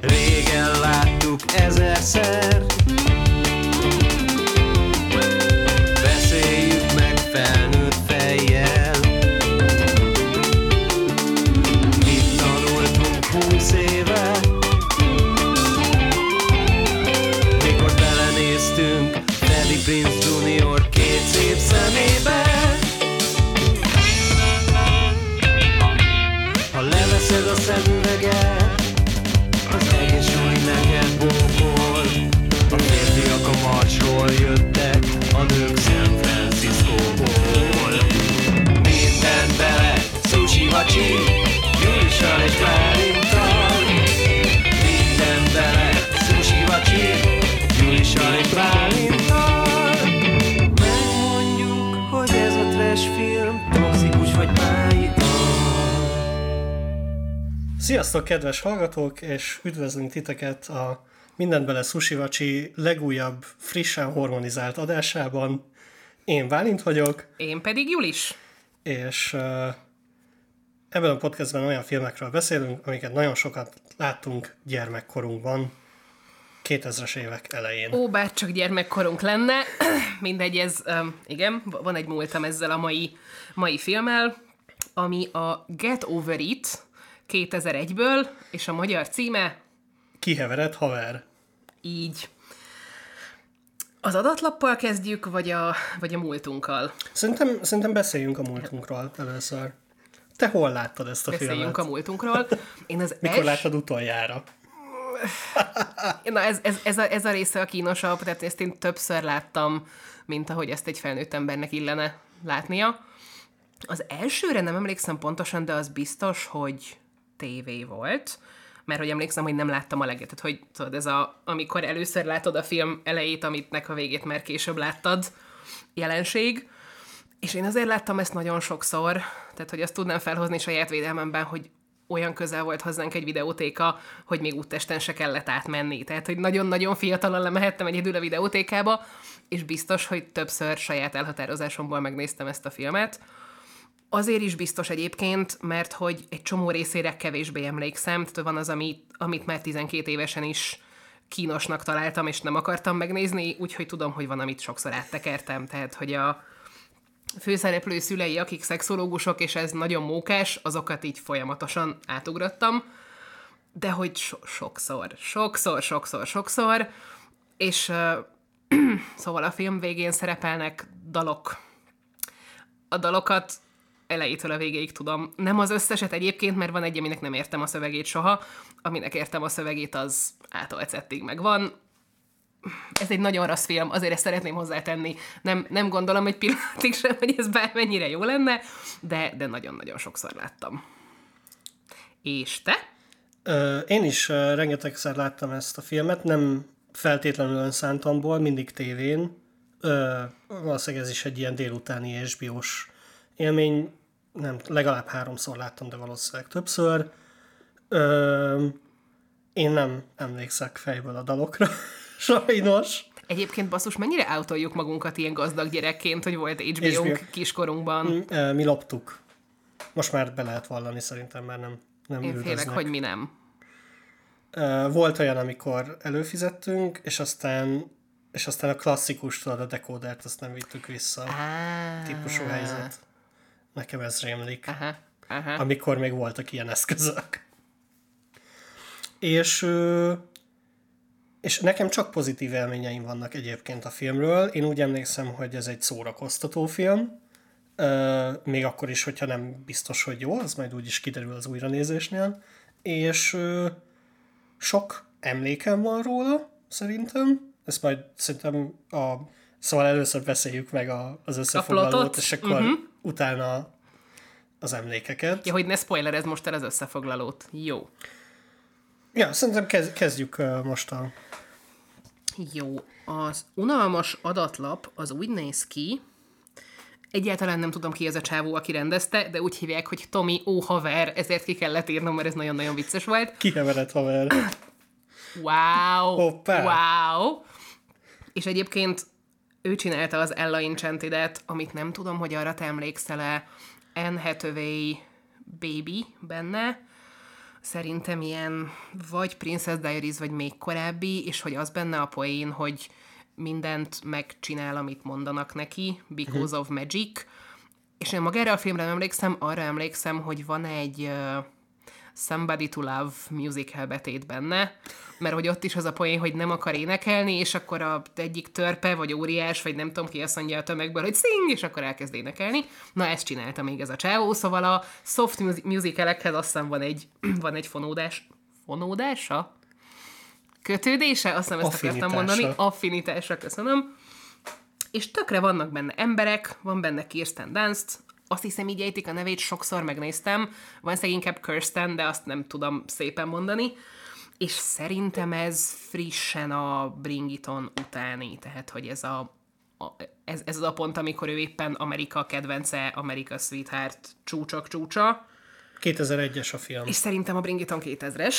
Régen láttuk ezerszer Sziasztok, kedves hallgatók, és üdvözlünk titeket a Minden bele Sushi Vacsi legújabb, frissen hormonizált adásában. Én Válint vagyok, Én pedig Julis. és uh, ebben a podcastben olyan filmekről beszélünk, amiket nagyon sokat láttunk gyermekkorunkban, 2000-es évek elején. Ó, bár csak gyermekkorunk lenne. Mindegy, ez, um, igen, van egy múltam ezzel a mai, mai filmmel, ami a Get Over It 2001-ből, és a magyar címe Kihevered haver. így. Az adatlappal kezdjük, vagy a, vagy a múltunkkal? Szerintem, szerintem beszéljünk a múltunkról először. Te hol láttad ezt a Beszéljünk filmet? a múltunkról. Én az Mikor els- láttad utoljára? Na ez, ez, ez, a, ez a része a kínosabb, tehát ezt én többször láttam, mint ahogy ezt egy felnőtt embernek illene látnia. Az elsőre nem emlékszem pontosan, de az biztos, hogy tévé volt, mert hogy emlékszem, hogy nem láttam a leget. Tehát, hogy tudod, ez a, amikor először látod a film elejét, amitnek a végét már később láttad, jelenség. És én azért láttam ezt nagyon sokszor, tehát hogy azt tudnám felhozni saját védelmemben, hogy olyan közel volt hozzánk egy videótéka, hogy még úttesten se kellett átmenni. Tehát, hogy nagyon-nagyon fiatalon lemehettem egyedül a videótékába, és biztos, hogy többször saját elhatározásomból megnéztem ezt a filmet. Azért is biztos egyébként, mert hogy egy csomó részére kevésbé emlékszem, tehát van az, amit, amit már 12 évesen is kínosnak találtam, és nem akartam megnézni, úgyhogy tudom, hogy van, amit sokszor áttekertem, tehát hogy a főszereplő szülei, akik szexológusok, és ez nagyon mókás, azokat így folyamatosan átugrottam, de hogy so- sokszor, sokszor, sokszor, sokszor, és uh, szóval a film végén szerepelnek dalok. A dalokat elejétől a végéig tudom. Nem az összeset egyébként, mert van egy, aminek nem értem a szövegét soha, aminek értem a szövegét, az átolcettig megvan. Ez egy nagyon rossz film, azért ezt szeretném hozzátenni. Nem, nem gondolom egy pillanatig sem, hogy ez bármennyire jó lenne, de, de nagyon-nagyon sokszor láttam. És te? Ö, én is rengetegszer láttam ezt a filmet, nem feltétlenül önszántomból, mindig tévén. Ö, valószínűleg ez is egy ilyen délutáni HBO-s élmény. Nem, legalább háromszor láttam, de valószínűleg többször. Ö, én nem emlékszek fejből a dalokra, sajnos. Egyébként basszus, mennyire autoljuk magunkat ilyen gazdag gyerekként, hogy volt HBO. kiskorunkban? Ö, Mi loptuk. Most már be lehet vallani szerintem, mert nem, nem Én félek, üldöznek. hogy mi nem. Volt olyan, amikor előfizettünk, és aztán, és aztán a klasszikus, tudod, a dekódert, azt nem vittük vissza. Ah, Típusú helyzet. Nekem ez rémlik. Aha, aha. Amikor még voltak ilyen eszközök. És, és nekem csak pozitív élményeim vannak egyébként a filmről. Én úgy emlékszem, hogy ez egy szórakoztató film. Még akkor is, hogyha nem biztos, hogy jó, az majd úgy is kiderül az újranézésnél. És sok emlékem van róla, szerintem. Ezt majd szerintem a... Szóval először beszéljük meg a, az összefoglalót, és akkor uh-huh. Utána az emlékeket. Ja, hogy ne spoilerez most el az összefoglalót. Jó. Ja, szerintem kezd, kezdjük uh, most a... Jó. Az unalmas adatlap az úgy néz ki, Egyáltalán nem tudom ki az a csávó, aki rendezte, de úgy hívják, hogy Tommy ó haver, ezért ki kellett írnom, mert ez nagyon-nagyon vicces volt. Kihevered haver. Wow! Hoppá! Wow! És egyébként ő csinálta az Ella Enchanted-et, amit nem tudom, hogy arra te emlékszel-e, Anne Hathaway Baby benne, szerintem ilyen vagy Princess Diaries, vagy még korábbi, és hogy az benne a poén, hogy mindent megcsinál, amit mondanak neki, because of magic. És én magára a filmre nem emlékszem, arra emlékszem, hogy van egy uh, Somebody to Love musical betét benne, mert hogy ott is az a poén, hogy nem akar énekelni, és akkor a egyik törpe, vagy óriás, vagy nem tudom ki azt mondja a tömegből, hogy sing, és akkor elkezd énekelni. Na, ezt csinálta még ez a csávó, szóval a soft music- musicalekhez azt hiszem van egy, van egy fonódás, fonódása? Kötődése? Azt hiszem ezt akartam mondani. Affinitása, köszönöm. És tökre vannak benne emberek, van benne Kirsten Dunst, azt hiszem így ejtik a nevét, sokszor megnéztem, van inkább Kirsten, de azt nem tudom szépen mondani, és szerintem ez frissen a Bringiton utáni, tehát hogy ez a, a ez, ez az a pont, amikor ő éppen Amerika kedvence, Amerika Sweetheart csúcsok csúcsa, 2001-es a film. és szerintem a Bringiton 2000-es.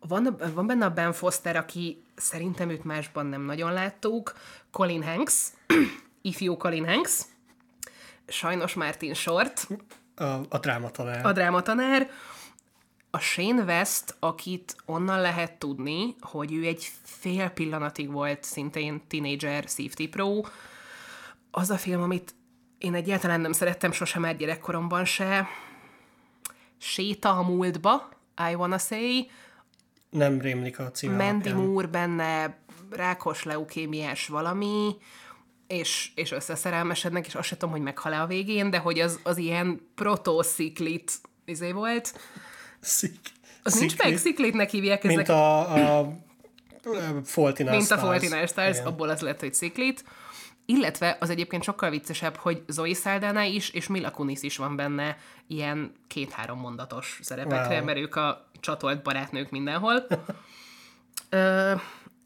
Van, van benne a Ben Foster, aki szerintem őt másban nem nagyon láttuk. Colin Hanks, ifjú Colin Hanks. Sajnos Martin Short, A, a drámatanár. a drámatanár. A Shane West, akit onnan lehet tudni, hogy ő egy fél pillanatig volt szintén teenager safety pro. Az a film, amit én egyáltalán nem szerettem sosem már gyerekkoromban se. Séta a múltba, I wanna say. Nem rémlik a címe Mandy. Moore benne rákos leukémiás valami, és, és összeszerelmesednek, és azt sem tudom, hogy meghal-e a végén, de hogy az, az ilyen proto-sziklit izé volt. Szik. Az nincs meg, sziklitnek hívják ezek. Mint a, a Faulty mint a Night Stars, abból az lett, hogy sziklit. Illetve az egyébként sokkal viccesebb, hogy Zoe Saldana is, és Mila Kunis is van benne ilyen két-három mondatos szerepekre, Wow. mert ők a csatolt barátnők mindenhol. Ö,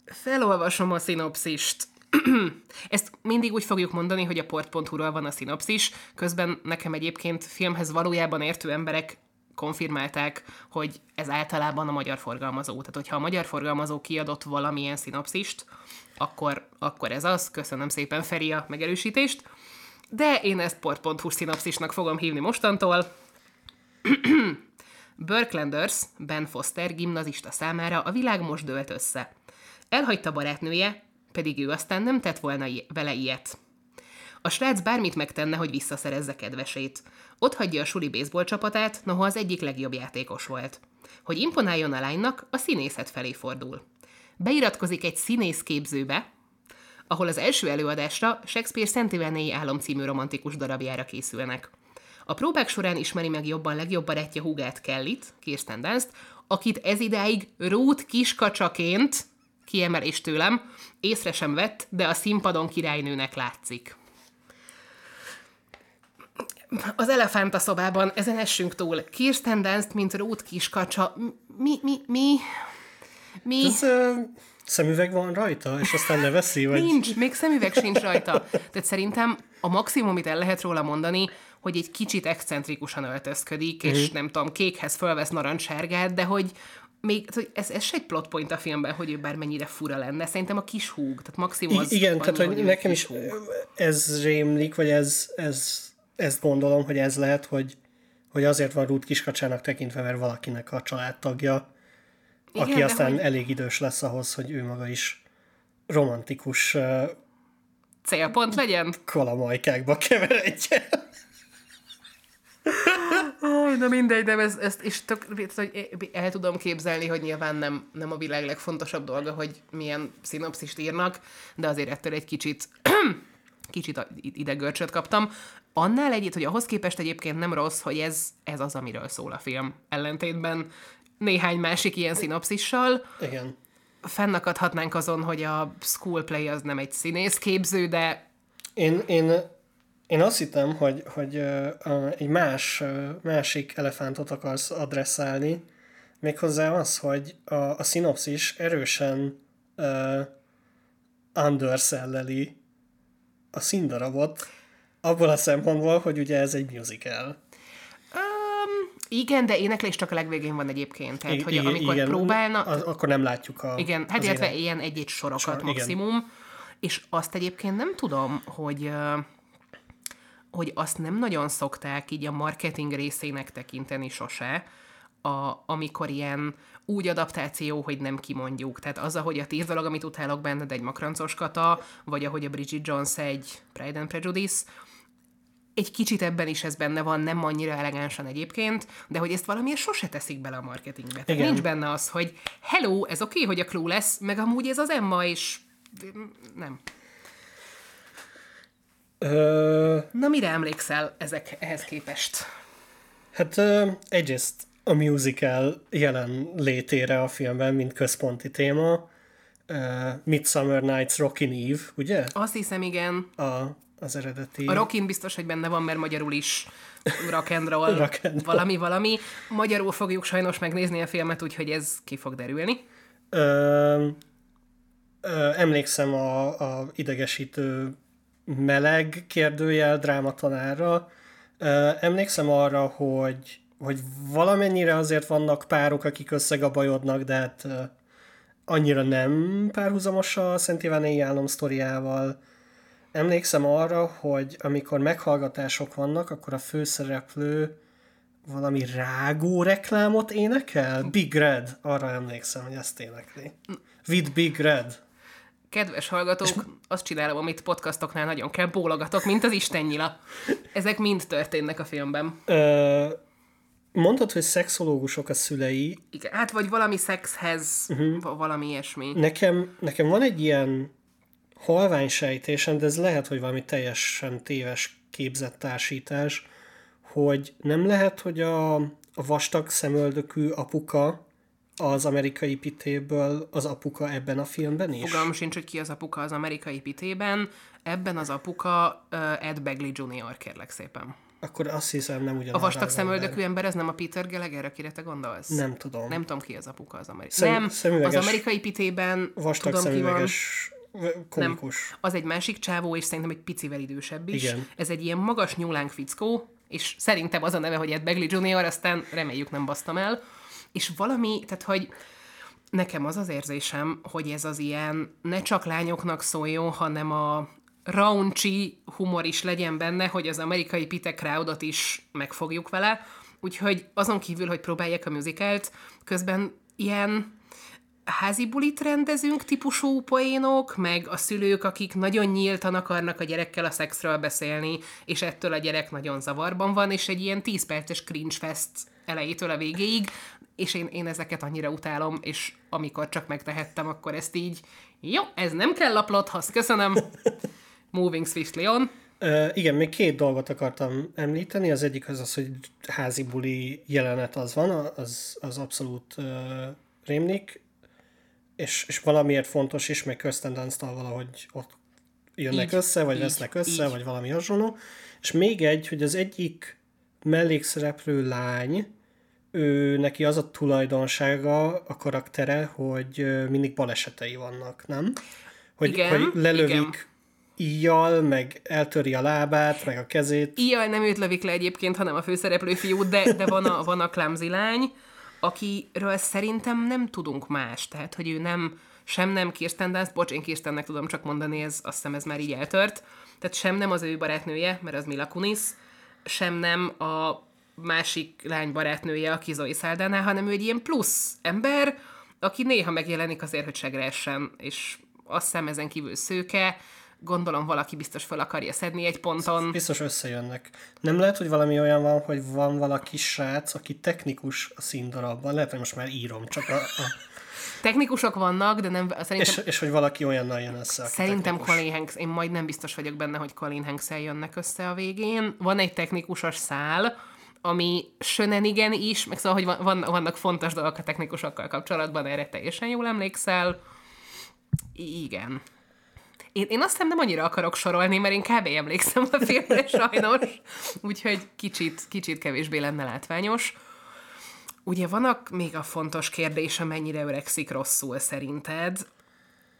felolvasom a szinopszist. Ezt mindig úgy fogjuk mondani, hogy a port.hu-ról van a szinopszis, közben nekem egyébként filmhez valójában értő emberek konfirmálták, hogy ez általában a magyar forgalmazó. Tehát, hogyha a magyar forgalmazó kiadott valamilyen szinopszist, akkor, akkor ez az. Köszönöm szépen, Feri, a megerősítést. De én ezt port.hu szinopszisnak fogom hívni mostantól. Burklanders, Ben Foster gimnazista számára a világ most dőlt össze. Elhagyta barátnője, pedig ő aztán nem tett volna vele ilyet. A srác bármit megtenne, hogy visszaszerezze kedvesét. Ott hagyja a suli baseball csapatát, noha az egyik legjobb játékos volt. Hogy imponáljon a lánynak, a színészet felé fordul. Beiratkozik egy színész képzőbe, ahol az első előadásra Shakespeare Szent Ivánei álom című romantikus darabjára készülnek. A próbák során ismeri meg jobban legjobb barátja húgát Kellit, Kirsten Dunst, akit ez idáig Ruth kiskacsaként, kiemelés tőlem, észre sem vett, de a színpadon királynőnek látszik. Az elefánt a szobában, ezen essünk túl. Kirsten Dunst, mint Ruth kiskacsa. Mi, mi, mi, mi? Ez, ö, szemüveg van rajta, és aztán leveszi? Vagy... Nincs, még szemüveg sincs rajta. Tehát szerintem a maximum, amit el lehet róla mondani, hogy egy kicsit excentrikusan öltözködik, és Mhm. nem tudom, kékhez fölvesz narancssárgát, de hogy még hogy ez, ez se egy plot point a filmben, hogy ő bármennyire fura lenne. Szerintem a kis húg, tehát maximum az I- igen, annyi, tehát hogy ő nekem is húg. ez rémlik, vagy ez, ez, ezt gondolom, hogy ez lehet, hogy, hogy azért van Ruth kiskacsának tekintve, mert valakinek a családtagja, Igen, aki aztán hogy- elég idős lesz ahhoz, hogy ő maga is romantikus uh, Célpont legyen? kalamajkákba keveredjen. Na mindegy, de ez, ezt és tök, hogy el tudom képzelni, hogy nyilván nem, nem a világ legfontosabb dolga, hogy milyen szinopszist írnak, de azért ettől egy kicsit kicsit a- ide görcsöt kaptam. Annál egyet, hogy ahhoz képest egyébként nem rossz, hogy ez, ez az, amiről szól a film. Ellentétben néhány másik ilyen szinopszissal. Igen. Fennakadhatnánk azon, hogy a school play az nem egy színészképző, de Én, én, én azt hittem, hogy, hogy egy más, másik elefántot akarsz adresszálni, méghozzá az, hogy a, a szinopszis erősen uh, underselleli a színdarabot, abból a szempontból, hogy ugye ez egy musical. um, igen, de éneklés csak a legvégén van egyébként. Tehát, I- hogy igen, amikor igen, próbálnak, Az, akkor nem látjuk a Igen, hát illetve ének. ilyen egy-egy sorokat Sor, igen. maximum, és azt egyébként nem tudom, hogy ö, hogy azt nem nagyon szokták így a marketing részének tekinteni sose, a, amikor ilyen úgy adaptáció, hogy nem kimondjuk. Tehát az, ahogy a tíz dolog, amit utálok benned, egy makrancos kata, vagy ahogy a Bridget Jones egy Pride and Prejudice, egy kicsit ebben is ez benne van, nem annyira elegánsan egyébként, de hogy ezt valamiért sose teszik bele a marketingbe. Igen. nincs benne az, hogy hello, ez oké, okay, hogy a Clue lesz, meg amúgy ez az Emma, és nem. Ö, Na, mire emlékszel ezek ehhez képest? hát ö, egyrészt a musical jelen létére a filmben, mint központi téma. Midsummer Night's Rockin' Eve, ugye? Azt hiszem, igen. A, az eredeti. A Rockin biztos, hogy benne van, mert magyarul is rock and roll, Rock and roll. valami, valami. Magyarul fogjuk sajnos megnézni a filmet, úgyhogy ez ki fog derülni. Ö, ö, emlékszem a, a idegesítő meleg kérdőjel drámatanára. Emlékszem arra, hogy, hogy valamennyire azért vannak párok, akik összegabajodnak, de hát annyira nem párhuzamos a Szent Iványi állam sztoriával. Emlékszem arra, hogy amikor meghallgatások vannak, akkor a főszereplő valami rágó reklámot énekel? Big Red, arra emlékszem, hogy ezt énekli. With Big Red. Kedves hallgatók, azt csinálom, amit podcastoknál nagyon kell, bólogatok, mint az istennyila. Ezek mind történnek a filmben. Ö, mondtad, hogy szexológusok a szülei. Igen, hát vagy valami szexhez, uh-huh. valami ilyesmi. Nekem, nekem van egy ilyen halvány sejtésem, de ez lehet, hogy valami teljesen téves képzett társítás, hogy nem lehet, hogy a, a vastag szemöldökű apuka az amerikai pitéből az apuka ebben a filmben is? Fogalmam sincs, hogy ki az apuka az amerikai pitében. Ebben az apuka uh, Ed Begley Jr., kérlek szépen. Akkor azt hiszem nem ugyanaz. A vastag szemöldökű ember, ez nem a Peter Gallagher, akire te gondolsz? Nem tudom. Nem tudom, ki az apuka az amerikai. Szem- nem, szemüveges- az amerikai pitében Vastag tudom, ki van. szemüveges komikus. Nem, az egy másik csávó, és szerintem egy picivel idősebb is. Igen. Ez egy ilyen magas nyúlánk fickó, és szerintem az a neve, hogy Ed Begley Jr., aztán reméljük nem basztam el. És valami, tehát hogy nekem az az érzésem, hogy ez az ilyen ne csak lányoknak szóljon, hanem a raunchy humor is legyen benne, hogy az amerikai Pite crowdot is megfogjuk vele. Úgyhogy azon kívül, hogy próbálják a musicalt, közben ilyen házi bulit rendezünk típusú poénok, meg a szülők, akik nagyon nyíltan akarnak a gyerekkel a szexről beszélni, és ettől a gyerek nagyon zavarban van, és egy ilyen 10 perces cringe fest elejétől a végéig, és én, én ezeket annyira utálom, és amikor csak megtehettem, akkor ezt így, jó, ez nem kell a plothoz, köszönöm. Moving swiftly on. Ö, igen, még két dolgot akartam említeni. Az egyik az az, hogy házi buli jelenet az van, az, az abszolút uh, rémlik, és, és valamiért fontos is, meg Kirsten dunst valahogy ott jönnek Így, össze, vagy így, vesznek össze, így. vagy valami hasonló. És még egy, hogy az egyik mellékszereplő lány, ő neki az a tulajdonsága, a karaktere, hogy mindig balesetei vannak, nem? Hogy, Igen, hogy lelövik igen. íjjal, meg eltöri a lábát, meg a kezét. Ilyen nem őt lövik le egyébként, hanem a főszereplő fiút, de, de van, a, van a clumsy lány, akiről szerintem nem tudunk más. Tehát, hogy ő nem, sem nem Kirsten Dunst, bocs, én Kirstennek tudom csak mondani, ez, azt hiszem ez már így eltört. Tehát sem nem az ő barátnője, mert az Mila Kunis, sem nem a másik lány barátnője, aki Zoe Saldana, hanem ő egy ilyen plusz ember, aki néha megjelenik azért, hogy segre essen, és azt hiszem ezen kívül szőke, gondolom valaki biztos fel akarja szedni egy ponton. Biztos összejönnek. Nem lehet, hogy valami olyan van, hogy van valaki srác, aki technikus a színdarabban. Lehet, hogy most már írom, csak a... a Technikusok vannak, de nem, szerintem, és, és hogy valaki olyannal jön össze, szerintem technikus. Colin Hanks, én majd nem biztos vagyok benne, hogy Colin hanks jönnek össze a végén. Van egy technikusos szál, ami sönenigen is, meg szóval, hogy van, van, vannak fontos dolgok a technikusokkal kapcsolatban, erre teljesen jól emlékszel. Igen. Én, én azt hiszem nem annyira akarok sorolni, mert én kb. emlékszem a filmre sajnos, úgyhogy kicsit, kicsit kevésbé lenne látványos. Ugye vannak még a fontos kérdés, mennyire öregszik rosszul szerinted.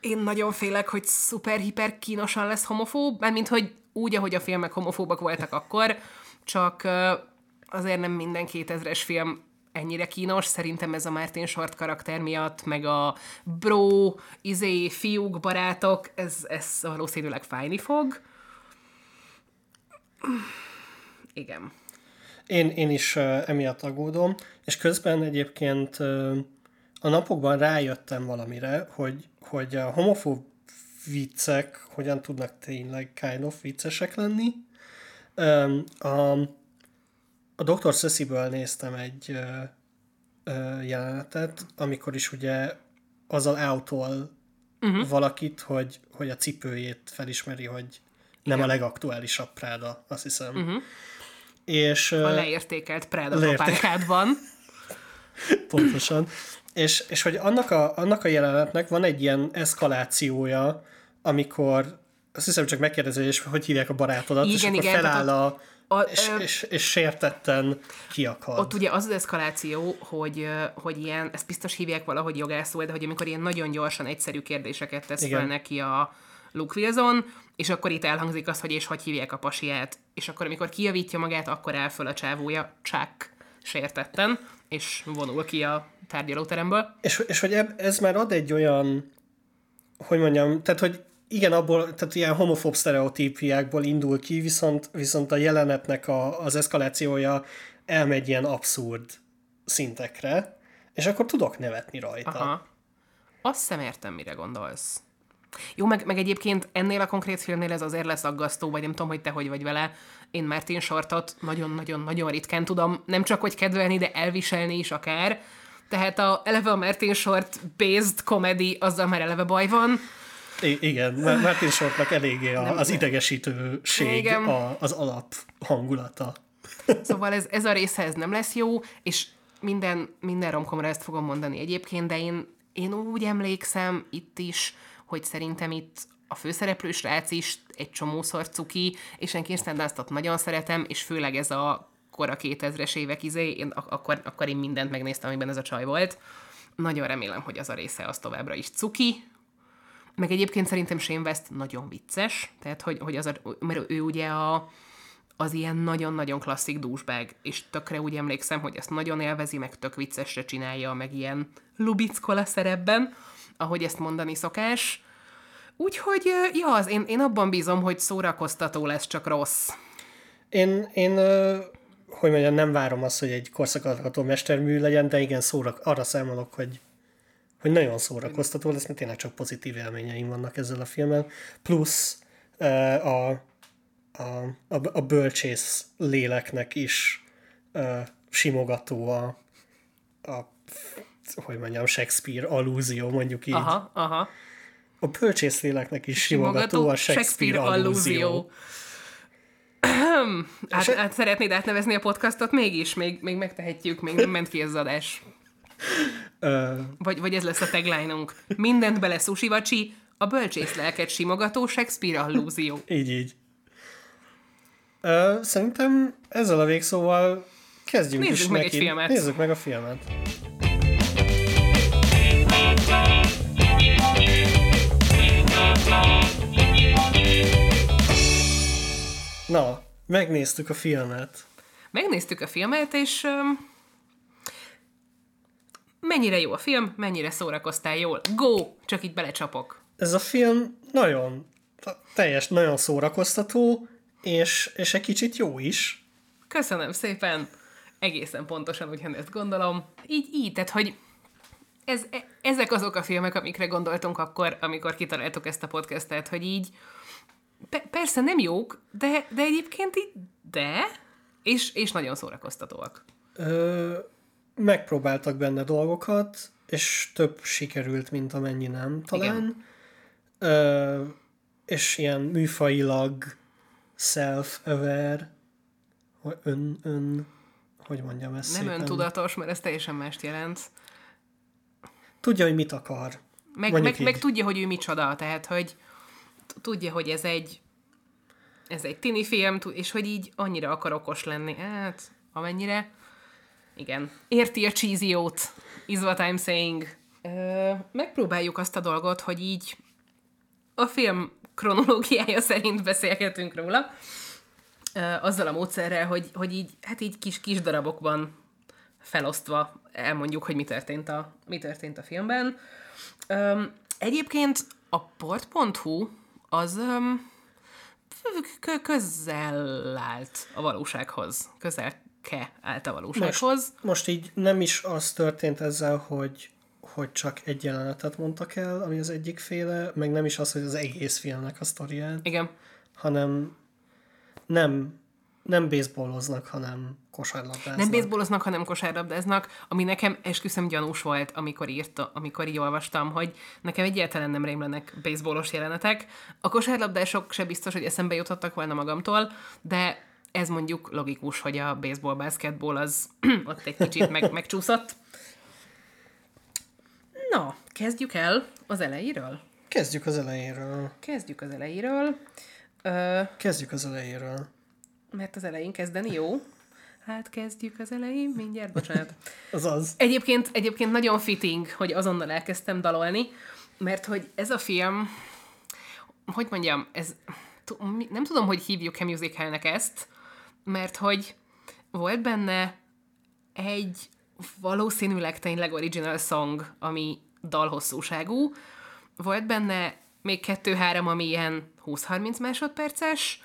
Én nagyon félek, hogy szuper-hiper kínosan lesz homofób, mert mint hogy úgy, ahogy a filmek homofóbak voltak akkor, csak azért nem minden 2000-es film ennyire kínos, szerintem ez a Martin Short karakter miatt, meg a bro, izé, fiúk, barátok, ez, ez valószínűleg fájni fog. Igen. Én, én is uh, emiatt aggódom, és közben egyébként uh, a napokban rájöttem valamire, hogy, hogy a homofób viccek hogyan tudnak tényleg kind of viccesek lenni. Um, a, a Dr. Ceciből néztem egy uh, uh, jelenetet, amikor is ugye azzal eltol uh-huh. valakit, hogy, hogy a cipőjét felismeri, hogy nem Igen. a legaktuálisabb Práda, azt hiszem. Uh-huh. És, a leértékelt Práda leértékelt. Pontosan. És, és hogy annak a, annak a jelenetnek van egy ilyen eszkalációja, amikor azt hiszem csak megkérdezi, és hogy hívják a barátodat, igen, és akkor igen, feláll a, a, és, ö, és, és sértetten kiakad. Ott ugye az az eszkaláció, hogy, hogy ilyen, ezt biztos hívják valahogy jogászul, de hogy amikor ilyen nagyon gyorsan egyszerű kérdéseket tesz Igen. fel neki a Luke Wilson, és akkor itt elhangzik az, hogy és hogy hívják a pasiát, és akkor amikor kijavítja magát, akkor áll föl a csávója, csak sértetten, és vonul ki a tárgyalóteremből. És, és hogy ez már ad egy olyan, hogy mondjam, tehát hogy igen, abból, tehát ilyen homofób sztereotípiákból indul ki, viszont, viszont a jelenetnek a, az eszkalációja elmegy ilyen abszurd szintekre, és akkor tudok nevetni rajta. Aha. Azt sem értem, mire gondolsz. Jó, meg, meg egyébként ennél a konkrét filmnél ez azért lesz aggasztó, vagy nem tudom, hogy te hogy vagy vele. Én Martin Shortot nagyon-nagyon-nagyon ritkán tudom nem csak hogy kedvelni, de elviselni is akár. Tehát a, eleve a Martin Short based comedy, azzal már eleve baj van. I- igen, Martin Shortnak eléggé a, az idegesítőség igen. A, az alap hangulata. Szóval ez, ez a része ez nem lesz jó, és minden, minden romkomra ezt fogom mondani egyébként, de én, én úgy emlékszem itt is, hogy szerintem itt a főszereplő srác is egy csomószor cuki, és én Kirsten Dunstot nagyon szeretem, és főleg ez a kora 2000-es évek izé, én akkor, akkor én mindent megnéztem, amiben ez a csaj volt. Nagyon remélem, hogy az a része az továbbra is cuki, meg egyébként szerintem Shane West nagyon vicces, tehát hogy, hogy az a, mert ő ugye a, az ilyen nagyon-nagyon klasszik douchebag, és tökre úgy emlékszem, hogy ezt nagyon élvezi, meg tök viccesre csinálja, meg ilyen lubickola szerepben, ahogy ezt mondani szokás. Úgyhogy, ja, az, én, én abban bízom, hogy szórakoztató lesz, csak rossz. Én, én hogy mondjam, nem várom azt, hogy egy korszakadható mestermű legyen, de igen, szórak, arra számolok, hogy hogy nagyon szórakoztató lesz, mert tényleg csak pozitív élményeim vannak ezzel a filmmel. Plusz uh, a, a, a, a bölcsész léleknek is uh, simogató a, a hogy mondjam, Shakespeare allúzió, mondjuk így. Aha, aha. A bölcsész léleknek is simogató, simogató a Shakespeare, Shakespeare allúzió. hát, hát szeretnéd átnevezni a podcastot mégis? Még, még megtehetjük, még nem ment ki ez az adás. Vagy, vagy ez lesz a tagline-unk. Mindent bele sushi vacsi, a bölcsész lelket simogató Shakespeare allúzió. így, így. Uh, szerintem ezzel a végszóval kezdjünk Nézzük is meg neki. egy filmet. Nézzük meg a filmet. Na, megnéztük a filmet. Megnéztük a filmet, és um, mennyire jó a film, mennyire szórakoztál jól. Go! Csak így belecsapok. Ez a film nagyon, teljes, nagyon szórakoztató, és, és egy kicsit jó is. Köszönöm szépen. Egészen pontosan ugyanezt gondolom. Így, így, tehát, hogy ez, e, ezek azok a filmek, amikre gondoltunk akkor, amikor kitaláltuk ezt a podcastet, hogy így pe- persze nem jók, de, de egyébként így de, és, és nagyon szórakoztatóak. Ö, megpróbáltak benne dolgokat, és több sikerült, mint amennyi nem, talán. Ö, és ilyen műfajilag self-aware, ön, ön, hogy mondjam ezt Nem szépen. öntudatos, mert ez teljesen mást jelent. Tudja, hogy mit akar. Meg, meg, meg tudja, hogy ő micsoda, tehát, hogy tudja, hogy ez egy ez egy tini film, és hogy így annyira akar okos lenni. Hát, amennyire igen. Érti a cheesy-ót, is what I'm saying. Ö, megpróbáljuk azt a dolgot, hogy így a film kronológiája szerint beszélgetünk róla, ö, azzal a módszerrel, hogy, hogy így, hát így kis, kis darabokban felosztva elmondjuk, hogy mi történt a, mi történt a filmben. Ö, egyébként a port.hu az öm, közel állt a valósághoz. Közel közel-ke állt a valósághoz. Most, most így nem is az történt ezzel, hogy, hogy csak egy jelenetet mondtak el, ami az egyik féle, meg nem is az, hogy az egész filmnek a sztoriát, Igen. hanem nem, nem baseballoznak, hanem kosárlabdáznak. Nem baseballoznak, hanem kosárlabdáznak, ami nekem esküszöm gyanús volt, amikor írta, amikor így olvastam, hogy nekem egyáltalán nem rémlenek baseballos jelenetek. A kosárlabdások se biztos, hogy eszembe jutottak volna magamtól, de ez mondjuk logikus, hogy a baseball, basketball az ott egy kicsit meg, megcsúszott. Na, kezdjük el az elejéről. Kezdjük az elejéről. Kezdjük az elejéről. Ö, Kezdjük az elejéről. mert az elején kezdeni jó. Hát kezdjük az elején, mindjárt, bocsánat. Az az. Egyébként, egyébként nagyon fitting, hogy azonnal elkezdtem dalolni, mert hogy ez a film, hogy mondjam, ez, nem tudom, hogy hívjuk-e musicalnek ezt, mert hogy volt benne egy valószínűleg tényleg original song, ami dalhosszúságú, volt benne még kettő-három, ami ilyen 20-30 másodperces,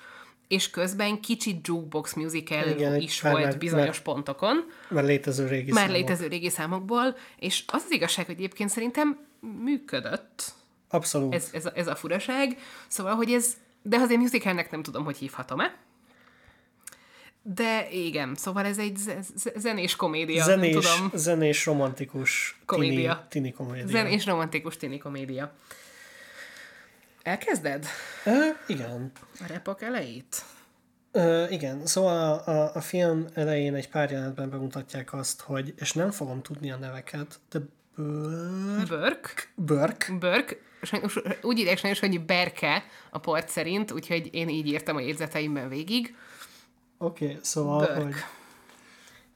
és közben kicsit jukebox musical Igen, is pár- volt mert- bizonyos mert- pontokon. Már létező régi Már számok. létező régi számokból, és az az igazság, hogy egyébként szerintem működött Abszolút. ez, ez, a, ez a furaság. Szóval, hogy ez, de azért musicalnek nem tudom, hogy hívhatom-e. De igen, szóval ez egy zenés komédia, zenés, nem tudom. zenés, romantikus Komédia. Tini, tini komédia. Zenés romantikus tini komédia. Elkezded E, igen. a repok elejét? Ö, igen, szóval a, a, a film elején egy pár jelenetben bemutatják azt, hogy, és nem fogom tudni a neveket, de Börk, Börk? Börk, Börk, sajnos, úgy írják sajnos, hogy Berke a port szerint, úgyhogy én így írtam a jegyzeteimben végig. Oké, okay, szóval, Burke. hogy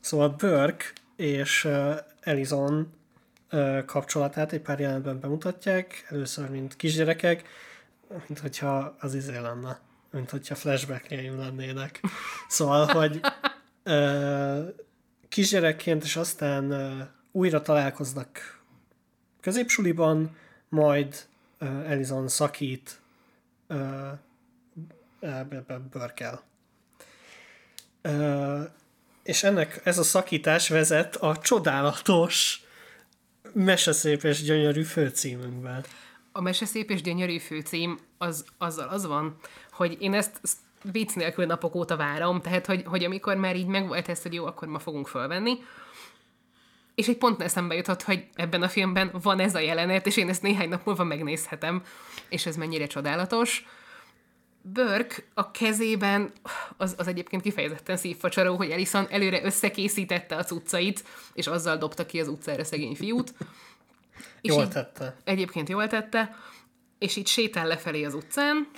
szóval Burke és uh, Elizon uh, kapcsolatát egy pár jelenetben bemutatják, először mint kisgyerekek, mint hogyha az izé lenne, mint hogyha flashbackjeim lennének. Szóval, hogy uh, kisgyerekként, és aztán uh, újra találkoznak középsuliban, majd uh, Elizon szakít uh, ebbe És ennek ez a szakítás vezet a csodálatos meseszép és gyönyörű főcímünkbe. A mese szép és gyönyörű főcím az, azzal az van, hogy én ezt ezt vicc nélkül napok óta várom, tehát hogy, hogy amikor már így megvolt ez, hogy jó, akkor ma fogunk fölvenni, és egy pont eszembe jutott, hogy ebben a filmben van ez a jelenet, és én ezt néhány nap múlva megnézhetem, és ez mennyire csodálatos. Burke a kezében, az, az egyébként kifejezetten szívfacsaró, hogy Ellison előre összekészítette a cuccait, és azzal dobta ki az utcára szegény fiút. És Jól tette. Egyébként jól tette, és így sétál lefelé az utcán,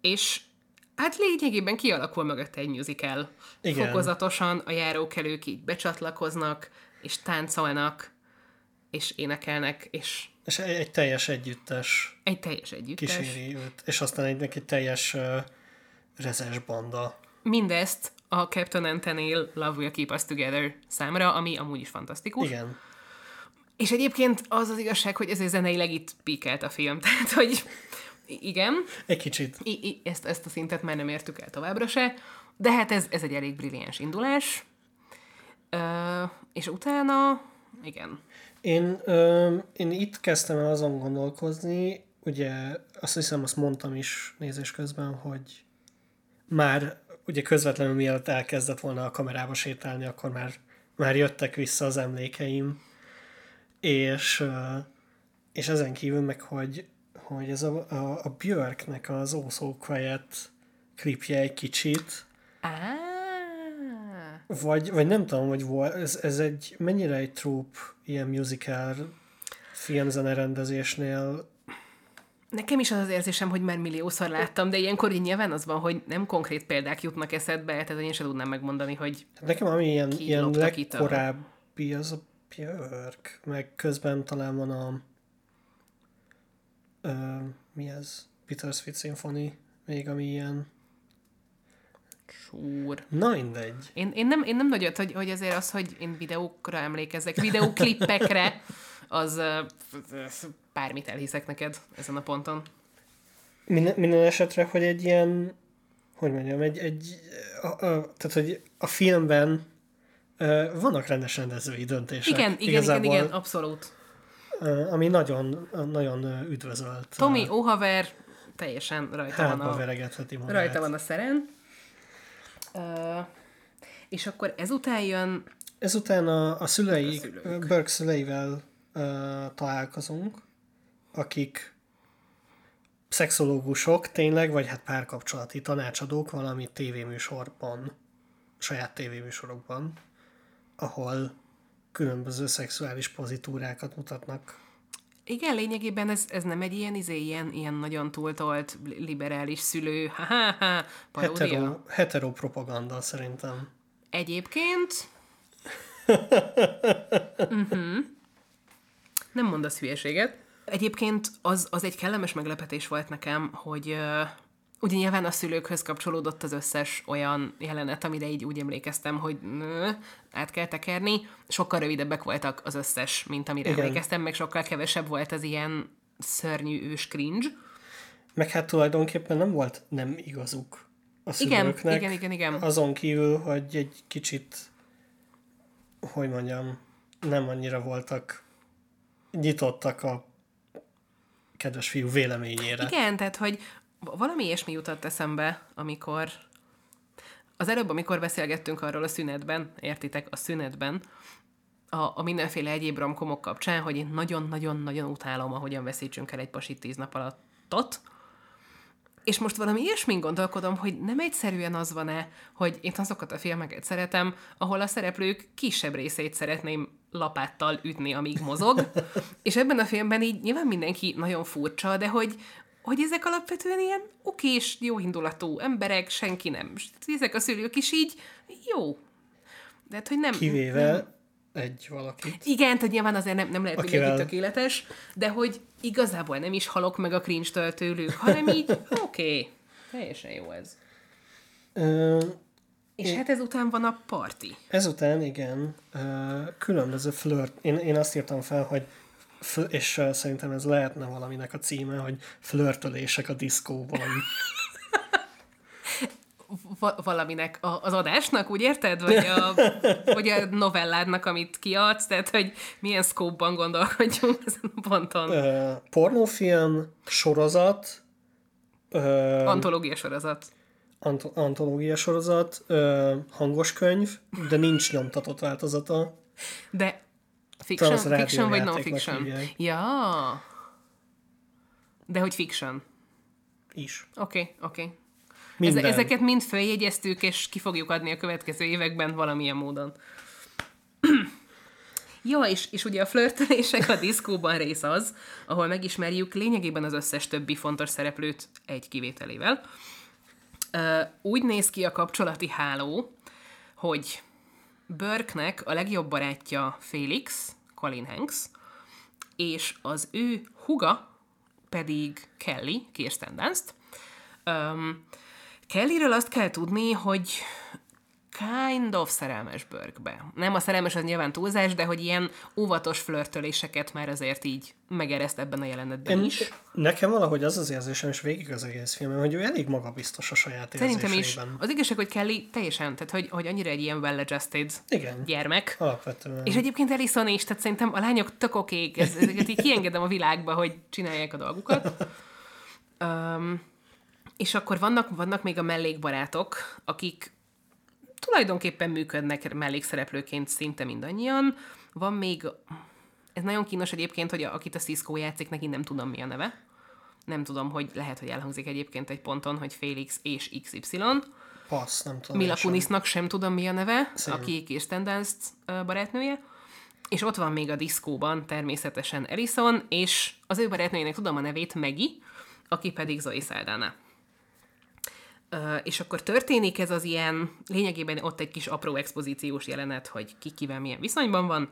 és hát lényegében kialakul mögötte egy musical. Igen. Fokozatosan a járókelők így becsatlakoznak, és táncolnak, és énekelnek, és És egy, egy teljes együttes egy teljes együttes. kíséri őt, és aztán egy, egy teljes uh, rezes banda. Mindezt a Captain Anthony Love Will Keep Us Together számra, ami amúgy is fantasztikus. Igen. És egyébként az az igazság, hogy ezért zeneileg itt píkelt a film. Tehát, hogy igen, Egy kicsit. I- i- ezt, ezt a szintet már nem értük el továbbra se, de hát ez, ez egy elég brilliáns indulás. Ö, és utána, igen, Én, ö, én itt kezdtem el azon gondolkozni, ugye azt hiszem, azt mondtam is nézés közben, hogy már ugye közvetlenül mielőtt elkezdett volna a kamerába sétálni, akkor már, már jöttek vissza az emlékeim, és, és ezen kívül meg, hogy, hogy ez a, a, a Björknek az Quiet klipje egy kicsit, Á, vagy, vagy nem tudom, hogy volt, ez, ez egy mennyire egy troop ilyen musical filmzene rendezésnél. nekem is az az érzésem, hogy már milliószor láttam, de ilyenkor így nyilván az van, hogy nem konkrét példák jutnak eszedbe, tehát én sem tudnám megmondani, hogy Nekem ami ilyen, ilyen legkorábbi az a Björk, meg közben talán van a ö, mi ez? Peter Sweet Symphony, még ami ilyen. Súr. Na mindegy. Én, én, nem, én nem nagyot, hogy, hogy azért az, hogy én videókra emlékezzek, videóklippekre, az ö, bármit elhiszek neked ezen a ponton. Minden, minden esetre, hogy egy ilyen hogy mondjam, egy, egy a, a, tehát, hogy a filmben ö, vannak rendes rendezői döntések. Igen, igen, igen, igen, abszolút. ö, Ami nagyon, nagyon ö, üdvözölt. Tommy ö, O'Haver teljesen rajta van a, veregetheti magát. rajta van a szeren. Uh, és akkor ezután jön Ezután a, a szülei, A szülők. Burke szüleivel ö, találkozunk, akik szexológusok tényleg, vagy hát párkapcsolati tanácsadók valami tévéműsorban, saját tévéműsorokban, ahol különböző szexuális pozitúrákat mutatnak. Igen, lényegében ez, ez nem egy ilyen, izé, ilyen, ilyen nagyon túltolt, li- liberális szülő, ha-ha-ha, paródia. Hetero, hetero propaganda szerintem. Egyébként... uh-huh. Nem mondasz hülyeséget. Egyébként az, az egy kellemes meglepetés volt nekem, hogy ugye nyilván a szülőkhöz kapcsolódott az összes olyan jelenet, amire így úgy emlékeztem, hogy nö, át kell tekerni. Sokkal rövidebbek voltak az összes, mint amire Igen. emlékeztem, meg sokkal kevesebb volt az ilyen szörnyű ős cringe. Meg hát tulajdonképpen nem volt nem igazuk a Igen, szülőknek. igen, igen, igen. Azon kívül, hogy egy kicsit, hogy mondjam, nem annyira voltak nyitottak a kedves fiú véleményére. Igen, tehát, hogy valami ilyesmi jutott eszembe, amikor az előbb, amikor beszélgettünk arról a szünetben, értitek, a szünetben, a, a mindenféle egyéb romkomok kapcsán, hogy én nagyon-nagyon-nagyon utálom, ahogyan veszítsünk el egy pasit tíz nap alattot, és most valami ilyesmin gondolkodom, hogy nem egyszerűen az van-e, hogy én azokat a filmeket szeretem, ahol a szereplők kisebb részét szeretném lapáttal ütni, amíg mozog, és ebben a filmben így nyilván mindenki nagyon furcsa, de hogy, hogy ezek alapvetően ilyen okés, jó indulatú emberek, senki nem. Ezek a szülők is így jó. De hát, hogy nem... Kivéve egy valakit. Igen, tehát nyilván azért nem, nem lehet Akivel- mindenki tökéletes, de hogy igazából nem is halok meg a cringe-től tőlük, hanem így, oké, okay, teljesen jó ez. Ö, És hát ezután van a parti. ezután, igen, különböző flirt, én, én azt írtam fel, hogy és szerintem ez lehetne valaminek a címe, hogy flörtölések a diszkóban. Va- valaminek a, az adásnak, úgy érted? Vagy a, vagy a novelládnak, amit kiadsz, tehát hogy milyen szkópban gondolkodjunk ezen a ponton. Ö, pornófilm, sorozat, ö, Antológia sorozat. ant- antológia sorozat, ö, hangos könyv, de nincs nyomtatott változata. De fiction, az fiction vagy non-fiction? Ja. De hogy fiction. Is. Oké, okay, oké. Okay. Minden. Ezeket mind följegyeztük, és ki fogjuk adni a következő években valamilyen módon. Ja, és, és ugye a flörtölések a diszkóban rész az, ahol megismerjük lényegében az összes többi fontos szereplőt egy kivételével. Úgy néz ki a kapcsolati háló, hogy Burke-nek a legjobb barátja Felix, Colin Hanks, és az ő huga pedig Kelly, Kirsten Dunst. Um, Kellyről azt kell tudni, hogy kind of szerelmes Burke-be. Nem a szerelmes az nyilván túlzás, de hogy ilyen óvatos flörtöléseket már azért így megereszt ebben a jelenetben Én, is. nekem valahogy az az érzésem, és végig az egész filmem, hogy ő elég magabiztos a saját Szerintem is. érzéseiben. Az igazság, hogy Kelly teljesen, tehát hogy, hogy annyira egy ilyen well-adjusted Igen. gyermek. Alapvetően. És egyébként Ellison is, tehát szerintem a lányok tök okék, ez- ezeket így kiengedem a világba, hogy csinálják a dolgukat. Um, és akkor vannak, vannak még a mellékbarátok, akik tulajdonképpen működnek mellékszereplőként szinte mindannyian. Van még, ez nagyon kínos egyébként, hogy a, akit a Cisco játszik, neki nem tudom mi a neve. Nem tudom, hogy lehet, hogy elhangzik egyébként egy ponton, hogy Félix és XY. Passz, nem tudom. Mila én sem. Kunisnak sem tudom mi a neve, Same. aki Kirsten Dunst barátnője. És ott van még a diszkóban természetesen Ellison, és az ő barátnőjének tudom a nevét, Megi, aki pedig Zoe Saldana. És akkor történik ez az ilyen, lényegében ott egy kis apró expozíciós jelenet, hogy ki kivel milyen viszonyban van,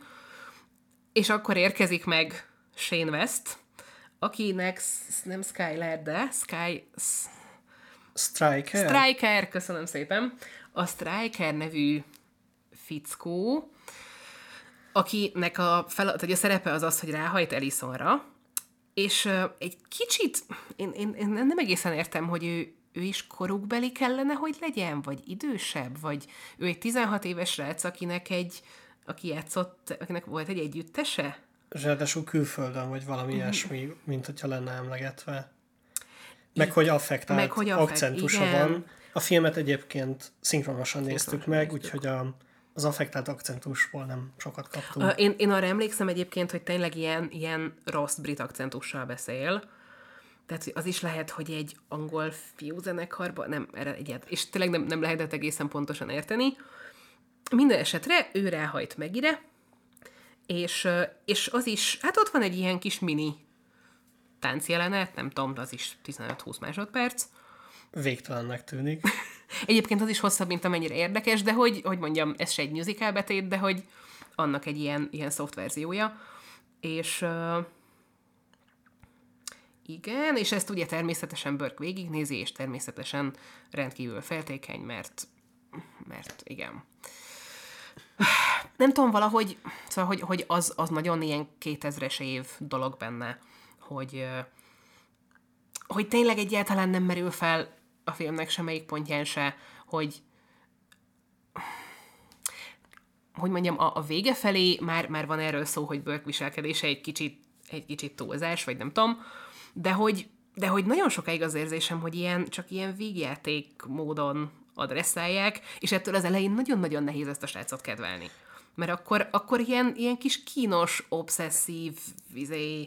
és akkor érkezik meg Shane West, akinek nem Skyler, de Sky, Striker? Striker, köszönöm szépen. A Striker nevű fickó, akinek a, feladat, hogy a szerepe az az, hogy ráhajt Ellisonra, és uh, egy kicsit, én, én, én nem egészen értem, hogy ő, ő is korukbeli kellene, hogy legyen, vagy idősebb, vagy ő egy 16 éves srác, akinek egy, aki játszott, akinek volt egy együttese? Ráadásul külföldön, vagy valami ilyesmi, mint hogyha lenne emlegetve. Meg hogy affektált Meg hogy affekt- akcentusa igen. van. A filmet egyébként szinkronosan néztük meg, úgyhogy a, az affektált akcentusból nem sokat kaptunk. Én, én arra emlékszem egyébként, hogy tényleg ilyen, ilyen rossz brit akcentussal beszél. Tehát az is lehet, hogy egy angol fiúzenekarban, nem, erre egyet, és tényleg nem, nem lehetett egészen pontosan érteni. Minden esetre ő ráhajt Megire, és, és az is, hát ott van egy ilyen kis mini táncjelenet, nem tudom, az is 15-20 másodperc. Végtelennek tűnik. Egyébként az is hosszabb, mint amennyire érdekes, de hogy, hogy mondjam, ez se egy musical betét, de hogy annak egy ilyen, ilyen soft verziója. És igen, és ezt ugye természetesen Burke végignézi, és természetesen rendkívül feltékeny, mert, mert igen. Nem tudom, valahogy, szóval, hogy, hogy az, az nagyon ilyen 2000-es év dolog benne, hogy, hogy tényleg egyáltalán nem merül fel a filmnek semmelyik pontján se, hogy hogy mondjam, a, a vége felé már, már van erről szó, hogy Burke viselkedése egy kicsit, egy kicsit túlzás, vagy nem tudom, de hogy, de hogy nagyon sokáig az érzésem, hogy ilyen, csak ilyen vígjáték módon adresszálják, és ettől az elején nagyon-nagyon nehéz ezt a srácot kedvelni. Mert akkor, akkor ilyen, ilyen kis kínos, obszesszív, izé,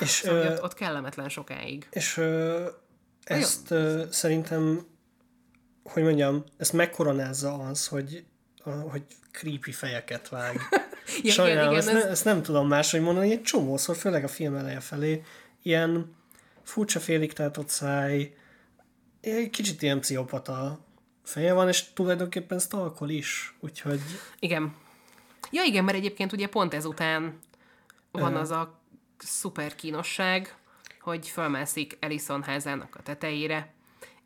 És, szóval ö, ott, ott kellemetlen sokáig. és ö, ezt ö, szerintem, hogy mondjam, ezt megkoronázza az, hogy, a, hogy creepy fejeket vág. Ja, Sajnálom, igen, ezt, igen, ne, ezt nem tudom máshogy mondani, egy csomószor, főleg a film eleje felé, ilyen furcsa félig tátott száj, egy kicsit ilyen pszichopata feje van, és tulajdonképpen stalkol is, úgyhogy Igen. Ja igen, mert egyébként ugye pont ezután van az a szuper kínosság, hogy fölmászik Ellison házának a tetejére,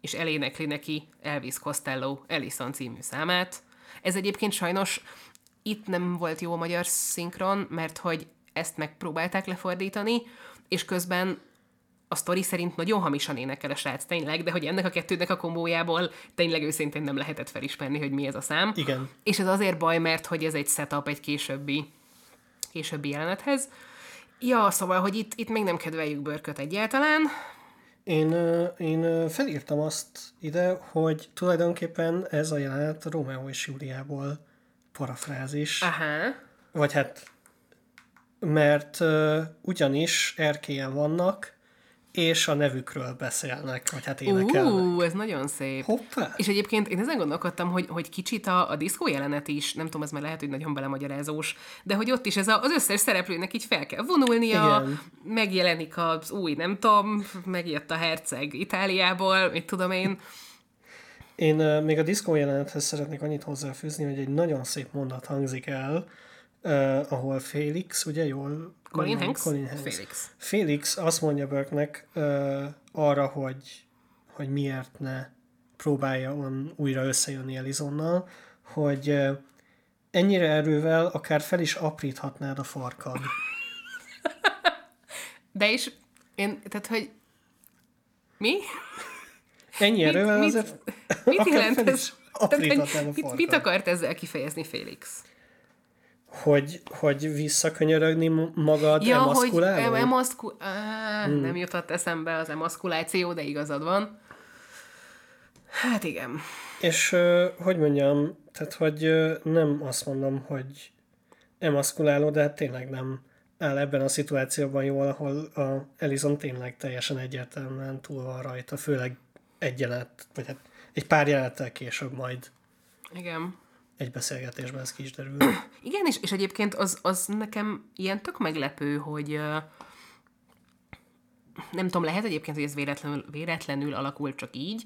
és elénekli neki Elvis Costello Ellison című számát. Ez egyébként sajnos itt nem volt jó a magyar szinkron, mert hogy ezt megpróbálták lefordítani, és közben a sztori szerint nagyon hamisan énekel a srác tényleg, de hogy ennek a kettőnek a kombójából tényleg őszintén nem lehetett felismerni, hogy mi ez a szám. Igen. És ez azért baj, mert hogy ez egy setup egy későbbi, későbbi jelenethez. Ja, szóval, hogy itt, itt még nem kedveljük Börköt egyáltalán. Én, én felírtam azt ide, hogy tulajdonképpen ez a jelenet Romeo és Júliából parafrázis. Aha. Vagy hát, mert uh, ugyanis erkélyen vannak, és a nevükről beszélnek, vagy hát énekelnek. Ú, ez nagyon szép. Hoppá! És egyébként én ezen gondolkodtam, hogy, hogy kicsit a, a diszkó jelenet is, nem tudom, ez már lehet, hogy nagyon belemagyarázós, de hogy ott is ez a, az összes szereplőnek így fel kell vonulnia, Igen. megjelenik az új, nem tudom, megjött a herceg Itáliából, mit tudom én. Én uh, még a diszkó jelenethez szeretnék annyit hozzáfűzni, hogy egy nagyon szép mondat hangzik el, uh, ahol Félix, ugye jól? Colin? Hanks? Colin Hanks. Félix. Félix azt mondja Burke-nek uh, arra, hogy, hogy miért ne próbálja on újra összejönni Elizonnal, hogy uh, ennyire erővel akár fel is apríthatnád a farkad. De is, én, tehát, hogy mi? Ennyi erővel mit- azért Mit akár jelent ez? hogy mit, mit akart ezzel kifejezni Félix? Hogy, hogy visszakönyörögni magad Ja, hogy emaszkuláló? em- emaszku... Á, hmm. Nem jutott eszembe az emaszkuláció, de igazad van. Hát igen. És hogy mondjam, tehát hogy nem azt mondom, hogy emaszkuláló, de hát tényleg nem áll ebben a szituációban jól, ahol a Elizon tényleg teljesen egyértelműen túl van rajta, főleg egy jelenet, vagy hát egy pár jelenettel később majd Igen. egy beszélgetésben ez ki is derül. Igen, és, és egyébként az, az nekem ilyen tök meglepő, hogy nem tudom, lehet egyébként, hogy ez véletlenül, véletlenül alakult csak így,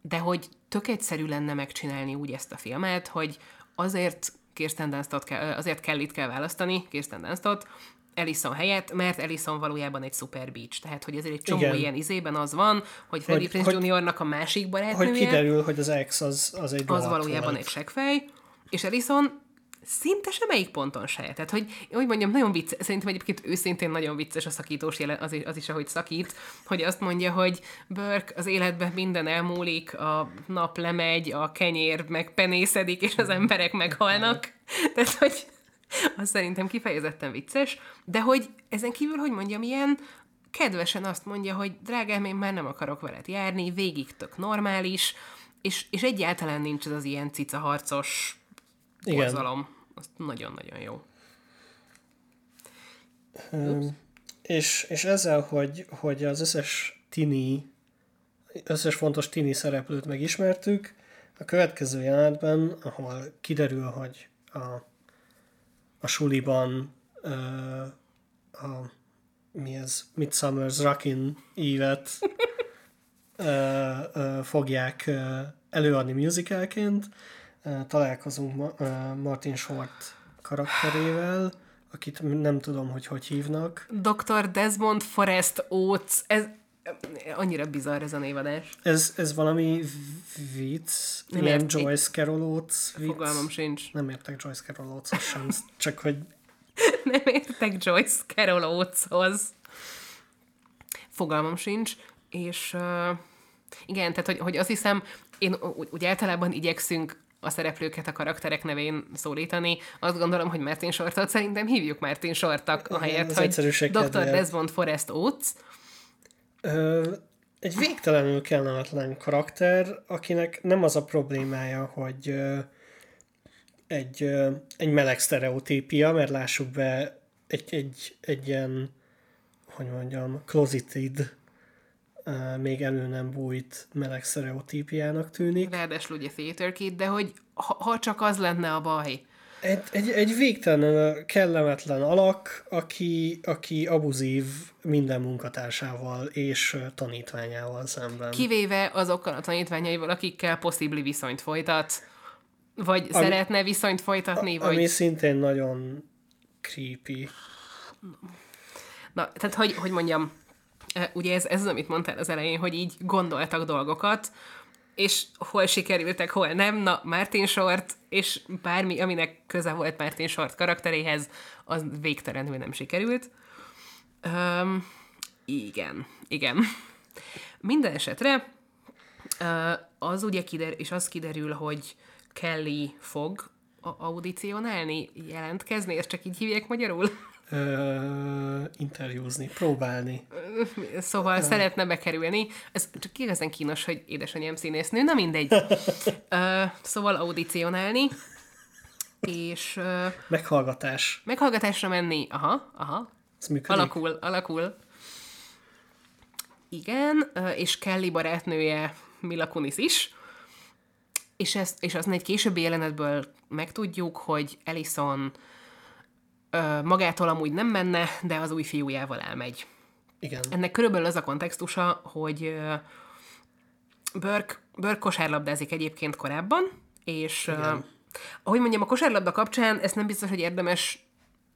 de hogy tök egyszerű lenne megcsinálni úgy ezt a filmet, hogy azért Kirsten Dunstot kell, azért kell itt kell választani, Kirsten Dunstot, Ellison helyett, mert Ellison valójában egy super beach. Tehát, hogy ezért egy csomó Igen. ilyen izében az van, hogy Freddie Hogy- Prinze hogy- Jr.-nak a másik Hogy barátnője, kiderül, hogy az ex az, az egy az valójában volt. egy seggfej, és Ellison szinte semmelyik ponton se. Tehát, hogy, hogy mondjam, nagyon vicces, szerintem egyébként őszintén nagyon vicces a szakítós jele, az, is, az is, ahogy szakít, hogy azt mondja, hogy Burke az életben minden elmúlik, a nap lemegy, a kenyér meg penészedik, és az emberek meghalnak. Tehát, hogy az szerintem kifejezetten vicces, de hogy ezen kívül, hogy mondjam, ilyen kedvesen azt mondja, hogy drágám, én már nem akarok veled járni, végig tök normális, és, és egyáltalán nincs ez az ilyen cicaharcos borzalom. Az nagyon-nagyon jó. És, és ezzel, hogy, hogy az összes tini, összes fontos tini szereplőt megismertük, a következő jelenetben, ahol kiderül, hogy a, a suliban a, mi ez, Midsummer's Rockin' ö, fogják előadni musicalként, találkozunk Martin Short karakterével, akit nem tudom, hogy hogy hívnak. Dr. Desmond Forrest Oates, ez annyira bizarr ez a névadás. Ez, ez valami vicc, Nem ilyen ért- Joyce Carol Oates vicc. Fogalmam sincs. Nem értek Joyce Carol Oates sem, csak hogy Nem értek Joyce Carol Oateshoz. Fogalmam sincs, és uh, igen, tehát hogy, hogy azt hiszem, én úgy, általában igyekszünk a szereplőket a karakterek nevén szólítani. Azt gondolom, hogy Martin Shortot szerintem hívjuk Martin Shortnak, ahelyett, hogy Dr. Desmond Forrest Oates. Egy végtelenül kellemetlen karakter, akinek nem az a problémája, hogy egy, egy meleg sztereotípia, mert lássuk be, egy, egy, egy ilyen, hogy mondjam, closeted, még elő nem bújt meleg sztereotípiának tűnik. Ráadásul ugye Theater Kid, de hogy ha, ha csak az lenne a baj. Egy, egy, egy végtelenül kellemetlen alak, aki, aki abuzív minden munkatársával és tanítványával szemben. Kivéve azokkal a tanítványaival, akikkel possibly viszonyt folytat, vagy Ami- szeretne viszonyt folytatni, vagy... Ami szintén nagyon creepy. Na, tehát hogy, hogy mondjam, ugye ez, ez az, amit mondtál az elején, hogy így gondoltak dolgokat, és hol sikerültek, hol nem. Na, Martin Short, és bármi, aminek köze volt Martin Short karakteréhez, az végtelenül nem sikerült. Um, igen, igen. Minden esetre az ugye kider, és az kiderül, hogy Kelly fog audicionálni, jelentkezni, ezt csak így hívják magyarul? Ö, interjúzni, próbálni. Szóval szeretne bekerülni. Ez csak igazán kínos, hogy édesanyám színésznő, na mindegy. Ö, szóval audicionálni, és ö, Meghallgatás. meghallgatásra menni. Aha, aha. Ez működik? Alakul, alakul. Igen, ö, és Kelly barátnője Mila Kunis is. És, ezt, és aztán egy későbbi jelenetből megtudjuk, hogy Ellison ö, magától amúgy nem menne, de az új fiújával elmegy. Igen. Ennek körülbelül az a kontextusa, hogy ö, Burke, Burke kosárlabdázik egyébként korábban, és uh, ahogy mondjam, a kosárlabda kapcsán ezt nem biztos, hogy érdemes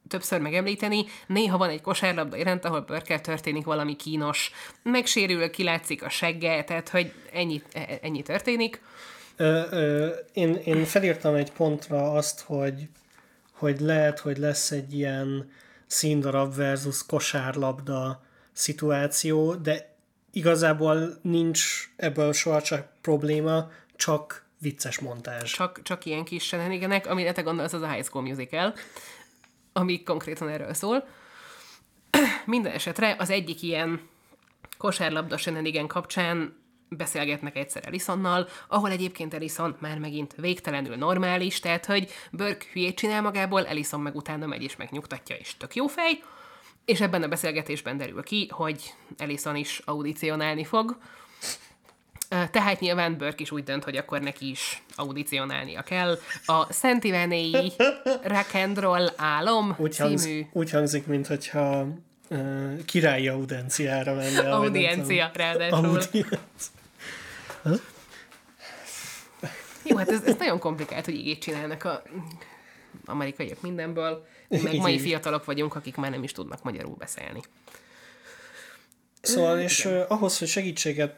többször megemlíteni, néha van egy kosárlabda jelent, ahol Burke történik valami kínos, megsérül, kilátszik a segge, tehát hogy ennyi, e- ennyi történik. Ö, ö, én, én felírtam egy pontra azt, hogy, hogy lehet, hogy lesz egy ilyen színdarab versus kosárlabda szituáció, de igazából nincs ebből soha csak probléma, csak vicces montázs. Csak, csak ilyen kis senenigenek, amire te gondolsz, az a High School Musical, ami konkrétan erről szól. Minden esetre az egyik ilyen kosárlabda senenigen kapcsán beszélgetnek egyszer Elisonnal, ahol egyébként Elison már megint végtelenül normális, tehát hogy Burke hülyét csinál magából, Elison meg utána megy és megnyugtatja, és tök jó fej, és ebben a beszélgetésben derül ki, hogy Elison is audicionálni fog, Tehát nyilván Burke is úgy dönt, hogy akkor neki is audicionálnia kell. A Szent Ivánéi Rock and Roll Álom Úgy, című hangzik, úgy hangzik, mintha uh, királyi audenciára menne. audiencia ráadásul. Audiencia. Jó, hát ez, ez nagyon komplikált, hogy igét csinálnak a amerikaiak mindenből. Mi meg Így, mai így. fiatalok vagyunk, akik már nem is tudnak magyarul beszélni. Szóval, és uh, ahhoz, hogy segítséget,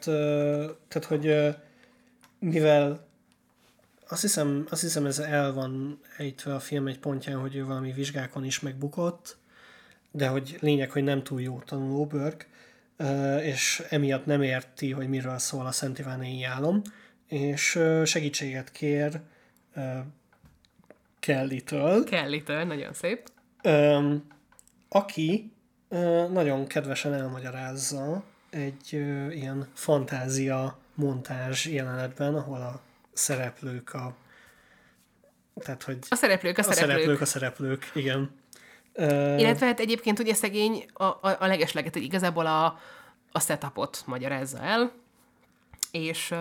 tehát, hogy mivel azt hiszem, azt hiszem ez el van ejtve a film egy pontján, hogy ő valami vizsgákon is megbukott, de hogy lényeg, hogy nem túl jó tanuló Burke, ö, és emiatt nem érti, hogy miről szól a Szent Ivánei álom, és segítséget kér Kelly-től, Kelly-től, nagyon szép. aki nagyon kedvesen elmagyarázza egy ilyen fantázia montázs jelenetben, ahol a szereplők a tehát, hogy A szereplők, a a szereplők. szereplők, a szereplők, igen. Ö, Illetve hát egyébként ugye szegény a, a, a legesleget, hogy igazából a, a setupot magyarázza el, és,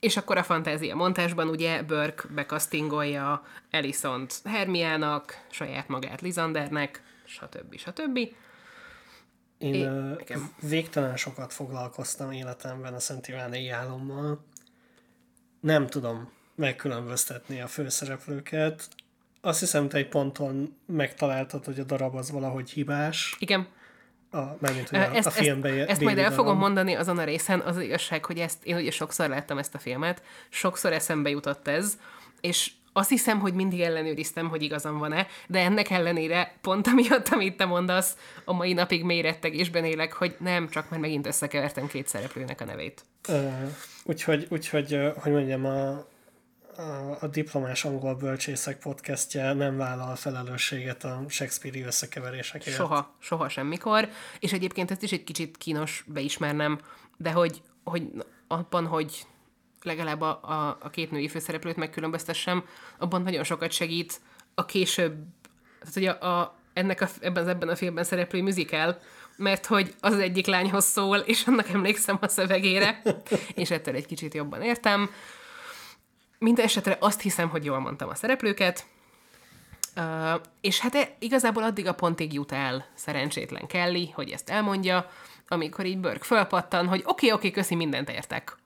és akkor a fantázia montásban ugye Burke bekasztingolja Elisont Hermiának, saját magát Lisandernek, stb. stb. Én É, nekem. végtelen sokat foglalkoztam életemben a Szent Ivánei álommal. Nem tudom megkülönböztetni a főszereplőket. Azt hiszem, te egy ponton megtaláltad, hogy a darab az valahogy hibás. Igen, A, mármint, hogy a, ezt, a filmbe ezt, ezt majd el fogom mondani azon a részen, az, az igazság, hogy ezt én ugye sokszor láttam ezt a filmet, sokszor eszembe jutott ez, és azt hiszem, hogy mindig ellenőriztem, hogy igazam van-e, de ennek ellenére pont amiatt, amit te mondasz, a mai napig mély rettegésben élek, hogy nem, csak már megint összekevertem két szereplőnek a nevét. Ö, úgyhogy, úgyhogy, hogy mondjam, a, a, diplomás angol bölcsészek podcastje nem vállal felelősséget a Shakespeare-i összekeverésekért. Soha, soha semmikor. És egyébként ezt is egy kicsit kínos beismernem, de hogy, hogy abban, hogy legalább a, a, a két női főszereplőt megkülönböztessem, abban nagyon sokat segít a később, tehát hogy a, a, ennek a, ebben, ebben a filmben szereplő musical, mert hogy az egyik lányhoz szól, és annak emlékszem a szövegére, és ettől egy kicsit jobban értem. Minden esetre azt hiszem, hogy jól mondtam a szereplőket, Uh, és hát e- igazából addig a pontig jut el szerencsétlen Kelly, hogy ezt elmondja, amikor így Burke fölpattan, hogy oké, okay, oké, okay, köszi, mindent értek.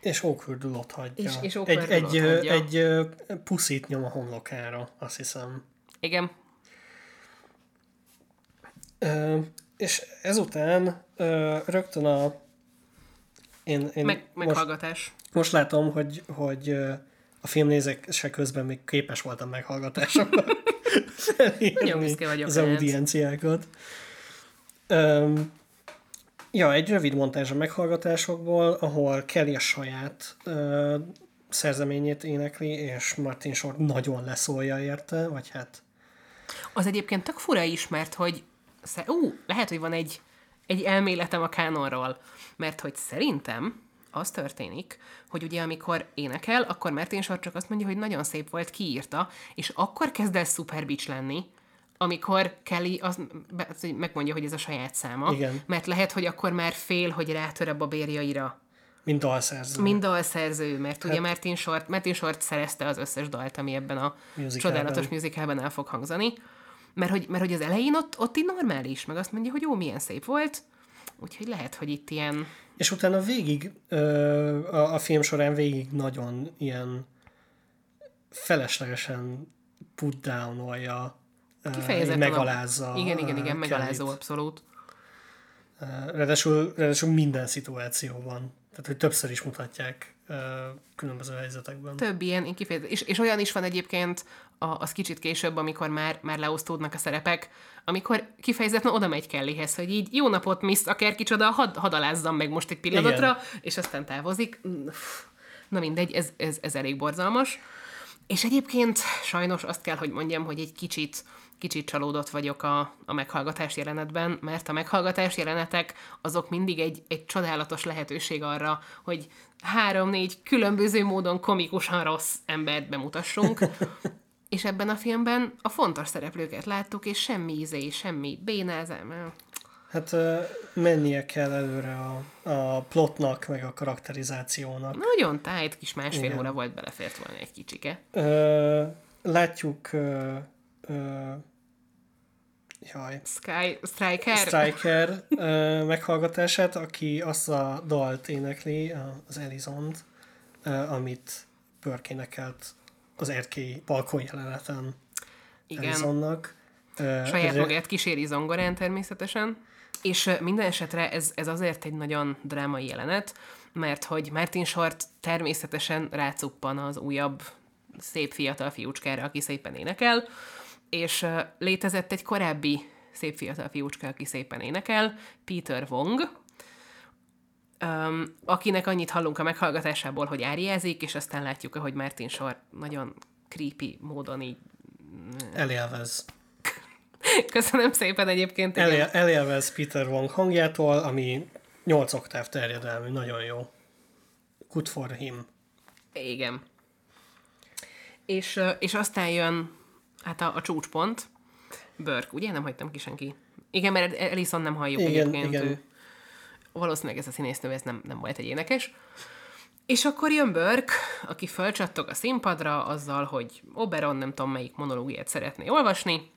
És ott hagyja. És- és egy, egy, hagyja. egy puszit nyom a homlokára, azt hiszem. Igen, Ö, és ezután ö, rögtön a... Én, én Meg, most, meghallgatás. most látom, hogy, hogy a filmnézése közben még képes voltam meghallgatásokra Nagyon büszke vagyok az audienciákat. Öm, ja, egy rövid montázs a meghallgatásokból, ahol Kelly a saját ö, szerzeményét énekli, és Martin Short nagyon leszólja érte, vagy hát Az egyébként tök fura is, mert hogy ú, lehet, hogy van egy, egy elméletem a kánonról, mert hogy szerintem az történik, hogy ugye amikor énekel, akkor Martin Short csak azt mondja, hogy nagyon szép volt, kiírta, és akkor kezd el szuper bitch lenni, amikor Kelly az, megmondja, hogy ez a saját száma, Igen. mert lehet, hogy akkor már fél, hogy rátör a babérjaira, mint dalszerző. mint dalszerző, mert ugye Martin Short, Martin Short szerezte az összes dalt, ami ebben a Musicalben. csodálatos musicalben el fog hangzani, mert hogy, mert hogy az elején ott, ott így normális, meg azt mondja, hogy jó, milyen szép volt, úgyhogy lehet, hogy itt ilyen, És utána végig, a, film során végig nagyon ilyen feleslegesen put down-olja, megalázza. A, igen, igen, igen, megalázó, abszolút. Ráadásul, ráadásul minden szituációban. Tehát, hogy többször is mutatják különböző helyzetekben. Több ilyen, én kifejezett, és, és olyan is van egyébként, a, az kicsit később, amikor már, már leosztódnak a szerepek, amikor kifejezetten oda megy Kellyhez, hogy így jó napot, Miss, akár kicsoda, had, hadalázzam meg most egy pillanatra, Igen. és aztán távozik. Na mindegy, ez, ez, ez elég borzalmas. És egyébként sajnos azt kell, hogy mondjam, hogy egy kicsit, kicsit csalódott vagyok a, a meghallgatás jelenetben, mert a meghallgatás jelenetek azok mindig egy, egy csodálatos lehetőség arra, hogy három-négy különböző módon komikusan rossz embert bemutassunk, és ebben a filmben a fontos szereplőket láttuk, és semmi íze, semmi bénázám. Hát mennie kell előre a, a plotnak, meg a karakterizációnak. Nagyon tájt kis másfél Igen. óra volt, belefért volna egy kicsike. Ö, látjuk ö, ö, jaj, Sky Striker? Striker ö, meghallgatását, aki azt a dalt énekli, az Elizont, ö, amit Burke énekelt az erkély balkon jeleneten Igen. Elizonnak. Ö, Saját magát kíséri zongorán természetesen. És minden esetre ez, ez azért egy nagyon drámai jelenet, mert hogy Martin Short természetesen rácuppan az újabb szép fiatal fiúcskára, aki szépen énekel, és létezett egy korábbi szép fiatal fiúcska, aki szépen énekel, Peter Wong, um, akinek annyit hallunk a meghallgatásából, hogy áriázik, és aztán látjuk, hogy Martin Short nagyon creepy módon így Elélvez. Köszönöm szépen egyébként. Elél, elélvez Peter Wong hangjától, ami 8 oktáv terjedelmű, nagyon jó. Good for him. Igen. És, és aztán jön hát a, a csúcspont, Burke, ugye? Nem hagytam ki senki. Igen, mert Ellison nem halljuk Igen, egyébként. igen. Ő, valószínűleg ez a színésznő, ez nem, nem volt egy énekes. És akkor jön Burke, aki fölcsattog a színpadra azzal, hogy Oberon nem tudom melyik monológiát szeretné olvasni,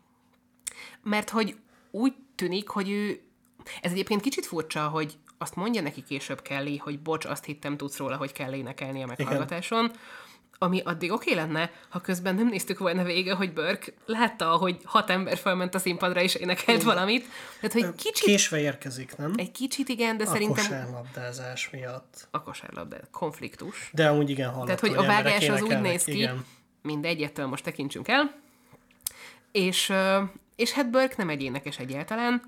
mert hogy úgy tűnik, hogy ő... Ez egyébként kicsit furcsa, hogy azt mondja neki később Kelly, hogy bocs, azt hittem tudsz róla, hogy kell énekelni a meghallgatáson, ami addig oké lenne, ha közben nem néztük volna vége, hogy Burke látta, hogy hat ember felment a színpadra és énekelt valamit. Tehát, hogy kicsit, Késve érkezik, nem? egy kicsit igen, de A szerintem kosárlabdázás miatt. a kosárlabda konfliktus. De amúgy igen hallottam, Tehát, hogy a emberek vágás az úgy néz ki, Igen. mindegy, ettől most tekintsünk el. És, és hát Burke nem egy énekes egyáltalán,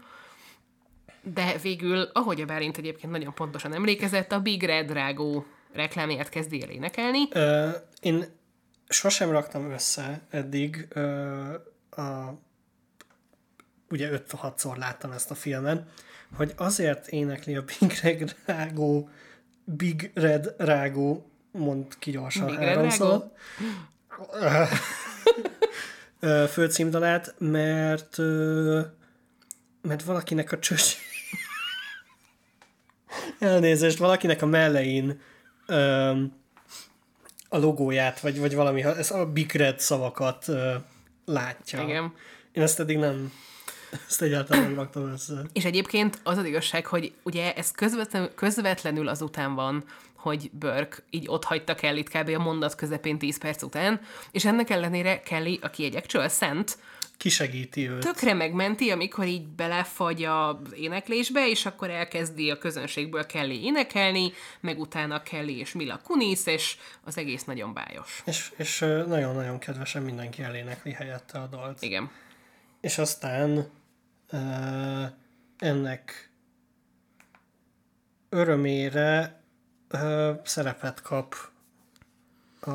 de végül, ahogy a Bálint egyébként nagyon pontosan emlékezett, a Big Red Rágó reklámját kezdi el énekelni. Ö, én sosem raktam össze eddig ö, a ugye 5-6-szor láttam ezt a filmet, hogy azért énekli a Big Red Rágó Big Red Rágó mond ki gyorsan Big háromszor. Főcímdalát, mert mert valakinek a csöcs elnézést, valakinek a mellein ö, a logóját, vagy, vagy valami, ez a Big Red szavakat ö, látja. Igen. Én ezt eddig nem, ezt egyáltalán nem raktam össze. És egyébként az az igazság, hogy ugye ez közvetlenül, közvetlenül azután van, hogy Burke így ott hagyta Kelly-t kb. a mondat közepén 10 perc után, és ennek ellenére Kelly, aki egy actual szent, Kisegíti őt. tökre megmenti, amikor így belefagy az éneklésbe, és akkor elkezdi a közönségből Kelly énekelni, meg utána Kelly és Mila Kunis, és az egész nagyon bájos. És, és nagyon-nagyon kedvesen mindenki elénekli helyette a dalt. Igen. És aztán ö, ennek örömére ö, szerepet kap a,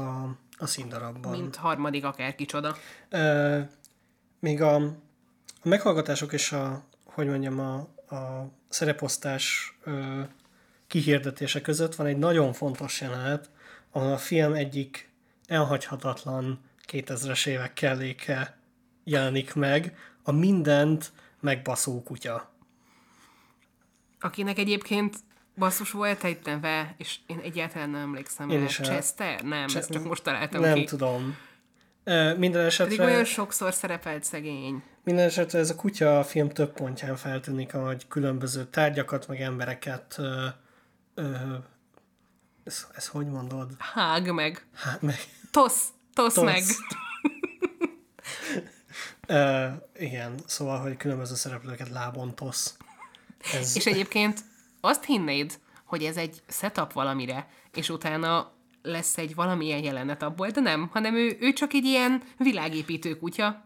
a színdarabban. Mint harmadik akár kicsoda. Ö, még a, a meghallgatások és a, hogy mondjam, a, a szereposztás ö, kihirdetése között van egy nagyon fontos jelenet, ahol a film egyik elhagyhatatlan 2000-es évek kelléke jelenik meg, a mindent megbaszó kutya. Akinek egyébként basszus volt neve, és én egyáltalán nem emlékszem Én rá. el- Chester? Nem, ezt csak most találtam Nem ki. tudom. Minden Pedig esetre, olyan sokszor szerepelt szegény. minden esetre ez a kutya a film több pontján feltűnik, ahogy különböző tárgyakat, meg embereket ö, ö, ez, ez hogy mondod? Hág meg. Hát meg Tosz, tosz, Tosz. meg. Ö, igen, szóval, hogy különböző szereplőket lábon tosz. Ez, És egyébként azt hinnéd, hogy ez egy setup valamire, és utána lesz egy valamilyen jelenet abból, de nem, hanem ő, ő csak egy ilyen világépítő kutya,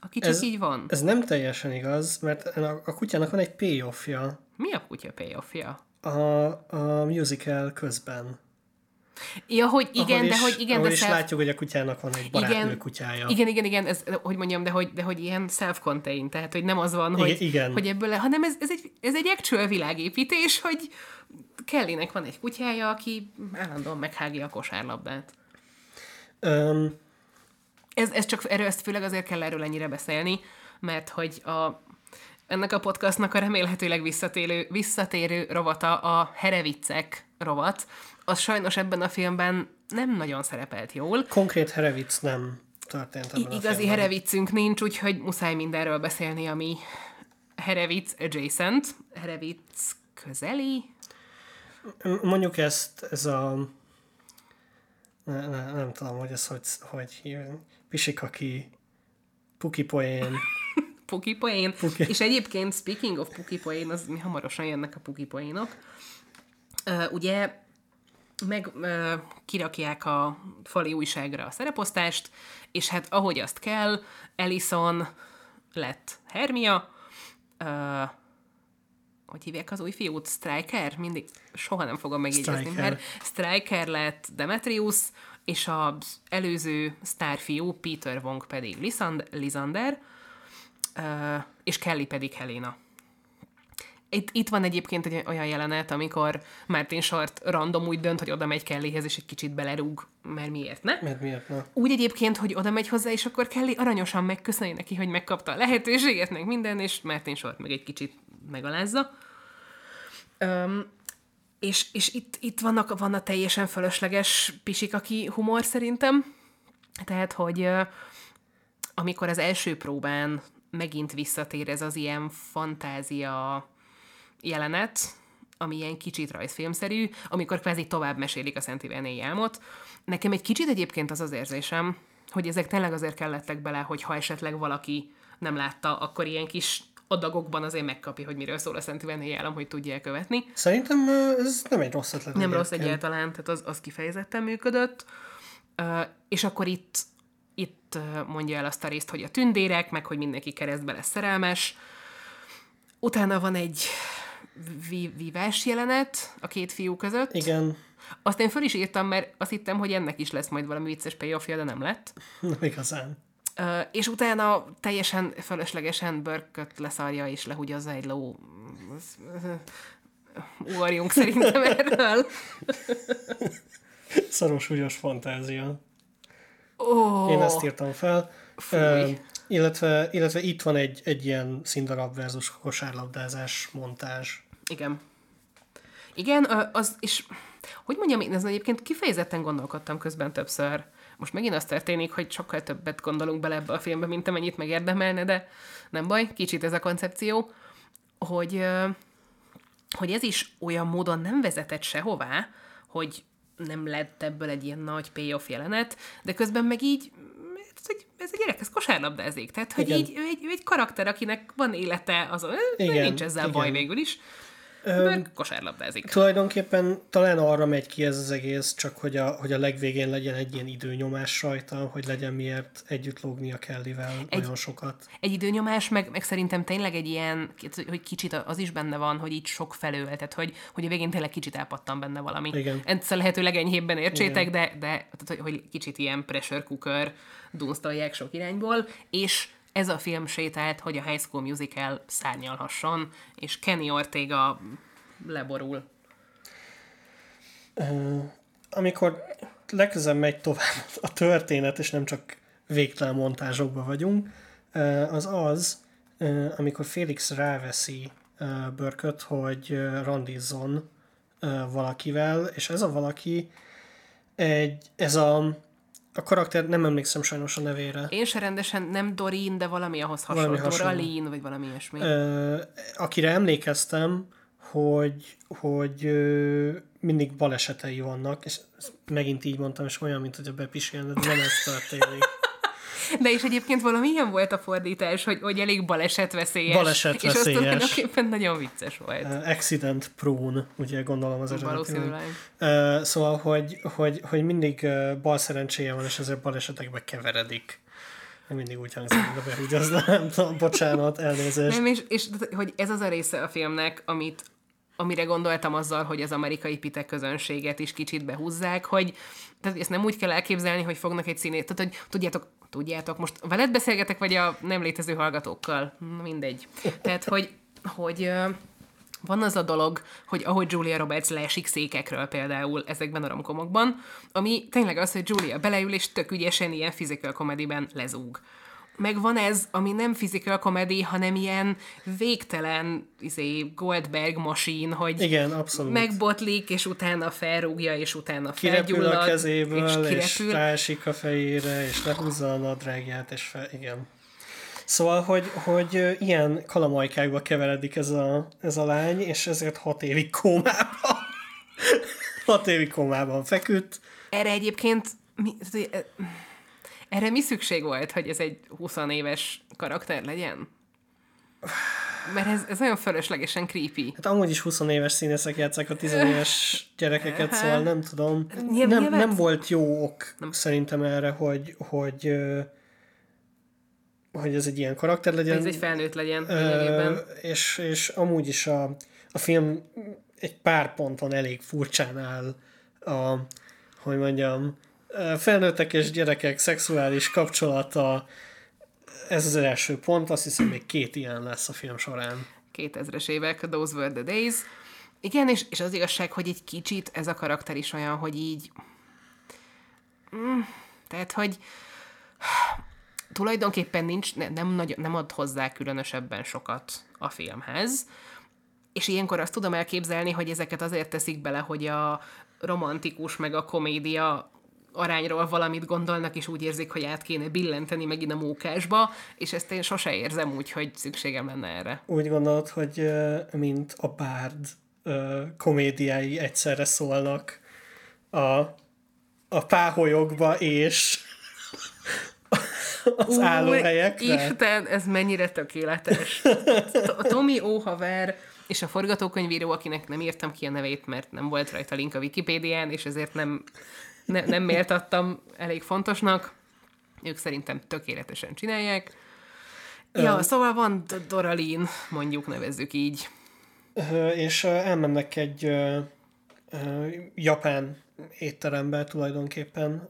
aki csak ez, így van. ez nem teljesen igaz, mert a, a kutyának van egy payoffja Mi a kutya payoffja? a, a musical közben. Ja, hogy igen, ahol de is, hogy igen, de is self- látjuk, hogy a kutyának van egy barátnő igen, kutyája. igen, igen, igen, ez, hogy mondjam, de hogy, de hogy ilyen self-contained, tehát hogy nem az van, Igen, hogy, igen. hogy ebből, le, hanem ez, ez, egy, ez egy actual világépítés, hogy Kellynek van egy kutyája, aki állandóan meghágja a kosárlabdát. Öm, Ez, ez csak, erről ezt főleg azért kell erről ennyire beszélni, mert hogy a, ennek a podcastnak a remélhetőleg visszatérő, visszatérő rovata a Hereviccek rovat, az sajnos ebben a filmben nem nagyon szerepelt jól. konkrét Herevic nem történt ebben I- igazi filmben. Hereviccünk nincs, úgyhogy muszáj mindenről beszélni, ami Herevic adjacent, Herevic közeli, Mondjuk ezt, ez a... Ne, ne, nem tudom, hogy ez hogy, hogy hívják. Pisikaki, puki poén. Puki poén. Puki. És egyébként, speaking of puki poén, az mi hamarosan jönnek a puki poénok. Uh, ugye meg ö, kirakják a fali újságra a szereposztást, és hát ahogy azt kell, Ellison lett Hermia, ö, hogy hívják az új fiút? Striker? Mindig soha nem fogom megjegyezni, Stryker. mert Striker lett Demetrius, és az előző sztárfiú Peter Wong pedig Lisand- Lisander, ö, és Kelly pedig Helena. Itt, itt van egyébként egy olyan jelenet, amikor Martin Short random úgy dönt, hogy oda megy Kellyhez, és egy kicsit belerúg, mert miért ne? Mert miért ne? Úgy egyébként, hogy oda megy hozzá, és akkor Kelly aranyosan megköszöni neki, hogy megkapta a lehetőséget, meg minden, és Martin Short meg egy kicsit megalázza. Öm, és, és itt, itt vannak, van a teljesen fölösleges pisikaki humor szerintem. Tehát, hogy amikor az első próbán megint visszatér ez az ilyen fantázia jelenet, ami ilyen kicsit rajzfilmszerű, amikor kvázi tovább mesélik a Szent Iváné álmot. Nekem egy kicsit egyébként az az érzésem, hogy ezek tényleg azért kellettek bele, hogy ha esetleg valaki nem látta, akkor ilyen kis adagokban azért megkapja, hogy miről szól a Szent Iváné álom, hogy tudja elkövetni. Szerintem ez nem egy rossz ötlet. Nem rossz egyébként. egyáltalán, tehát az, az kifejezetten működött. És akkor itt, itt mondja el azt a részt, hogy a tündérek, meg hogy mindenki keresztbe lesz szerelmes. Utána van egy vívás jelenet a két fiú között. Igen, Azt én föl is írtam, mert azt hittem, hogy ennek is lesz majd valami vicces payoffja, de nem lett. nem igazán. Ö, és utána teljesen fölöslegesen börköt leszarja és lehúgyozza egy ló. Ugorjunk szerintem erről. Szaros, súlyos fantázia. Ó, Én ezt írtam fel. Fúj. Illetve, illetve itt van egy, egy ilyen színdarab versus kosárlabdázás montázs. Igen. Igen, az, és hogy mondjam, én ezen egyébként kifejezetten gondolkodtam közben többször. Most megint az történik, hogy sokkal többet gondolunk bele ebbe a filmbe, mint amennyit megérdemelne, de nem baj, kicsit ez a koncepció, hogy, hogy ez is olyan módon nem vezetett sehová, hogy nem lett ebből egy ilyen nagy payoff jelenet, de közben meg így ez egy, ez egy gyerek, ez kosárlabdázik. Tehát, hogy Igen. így ő egy, ő egy karakter, akinek van élete, az, Igen, nincs ezzel igen. baj végül is. Kosárlabdázik. Tulajdonképpen talán arra megy ki ez az egész, csak hogy a, hogy a legvégén legyen egy ilyen időnyomás rajta, hogy legyen miért együtt lógni a Kellyvel egy... nagyon sokat. Egy időnyomás, meg, meg szerintem tényleg egy ilyen, hogy kicsit az is benne van, hogy így sok felől, tehát hogy, hogy a végén tényleg kicsit elpattan benne valami. Igen. Ezt a lehető legenyhébben értsétek, de, de tehát, hogy, hogy kicsit ilyen pressure cooker dunsztolják sok irányból, és ez a film sétált, hogy a High School Musical szárnyalhasson, és Kenny Ortega leborul. Amikor legközelebb megy tovább a történet, és nem csak végtelen montázsokban vagyunk, ö, az az, ö, amikor Félix ráveszi Börköt, hogy randizzon valakivel, és ez a valaki egy, ez a, a karakter, nem emlékszem sajnos a nevére, Én se rendesen nem Dorin, de valami ahhoz hasonló. Valami hasonló. Doralin, vagy valami ilyesmi. Ö, akire emlékeztem, hogy, hogy ö, mindig balesetei vannak, és megint így mondtam, és olyan, mint hogy a bepisélne, de nem ez történik. De és egyébként valami ilyen volt a fordítás, hogy, hogy elég balesetveszélyes. És az Balesetveszélyes. tulajdonképpen nagyon vicces volt. Accident prone, ugye gondolom az eredeti. Valószínűleg. Ö, Szóval, hogy, hogy, hogy mindig ö, bal szerencséje van, és ezért balesetekbe keveredik. Mindig úgy hangzik, de behúgyozna, nem tudom, bocsánat, elnézést. Nem, és, és hogy ez az a része a filmnek, amit amire gondoltam azzal, hogy az amerikai pitek közönséget is kicsit behúzzák, hogy tehát ezt nem úgy kell elképzelni, hogy fognak egy színét, tehát hogy tudjátok, tudjátok, most veled beszélgetek, vagy a nem létező hallgatókkal? Mindegy. Tehát, hogy, hogy van az a dolog, hogy ahogy Julia Roberts leesik székekről például ezekben a romkomokban, ami tényleg az, hogy Julia beleül és tök ügyesen ilyen physical comedy-ben lezúg. Meg van ez, ami nem physical comedy, hanem ilyen végtelen izé, Goldberg machine, hogy Igen, abszolút. megbotlik, és utána felrúgja, és utána kirepül felgyullad, a kezéből, és, és kirepül. ráesik a fejére, és lehúzza a nadrágját, és fel, igen. Szóval, hogy, hogy ilyen kalamajkákba keveredik ez a, ez a lány, és ezért hat évig kómában. hat évig kómában feküdt. Erre egyébként mi, erre mi szükség volt, hogy ez egy 20 éves karakter legyen? mert ez, ez olyan fölöslegesen creepy. Hát amúgy is 20 éves színészek játszák a 10 éves gyerekeket, szóval nem tudom. Nyilván- Nem, nyilván- nem volt jó ok szerintem erre, hogy, hogy, hogy ez egy ilyen karakter legyen. Ez egy felnőtt legyen Ö, és, és amúgy is a, a film egy pár ponton elég furcsán áll a, hogy mondjam, felnőttek és gyerekek szexuális kapcsolata, ez az első pont, azt hiszem még két ilyen lesz a film során. 2000-es évek, Those Were the Days. Igen, és, és az igazság, hogy egy kicsit ez a karakter is olyan, hogy így... Mm, tehát, hogy tulajdonképpen nincs, ne, nem, nagy, nem ad hozzá különösebben sokat a filmhez, és ilyenkor azt tudom elképzelni, hogy ezeket azért teszik bele, hogy a romantikus meg a komédia arányról valamit gondolnak, és úgy érzik, hogy át kéne billenteni megint a mókásba, és ezt én sose érzem úgy, hogy szükségem lenne erre. Úgy gondolod, hogy mint a Bárd ö, komédiái egyszerre szólnak a, a páholyokba és az állóhelyekre? Isten, ez mennyire tökéletes. Tomi Óhaver és a forgatókönyvíró, akinek nem írtam ki a nevét, mert nem volt rajta link a Wikipédián, és ezért nem, ne, nem méltattam elég fontosnak. Ők szerintem tökéletesen csinálják. Ja, szóval van Doralin, mondjuk nevezzük így. És elmennek egy japán étterembe tulajdonképpen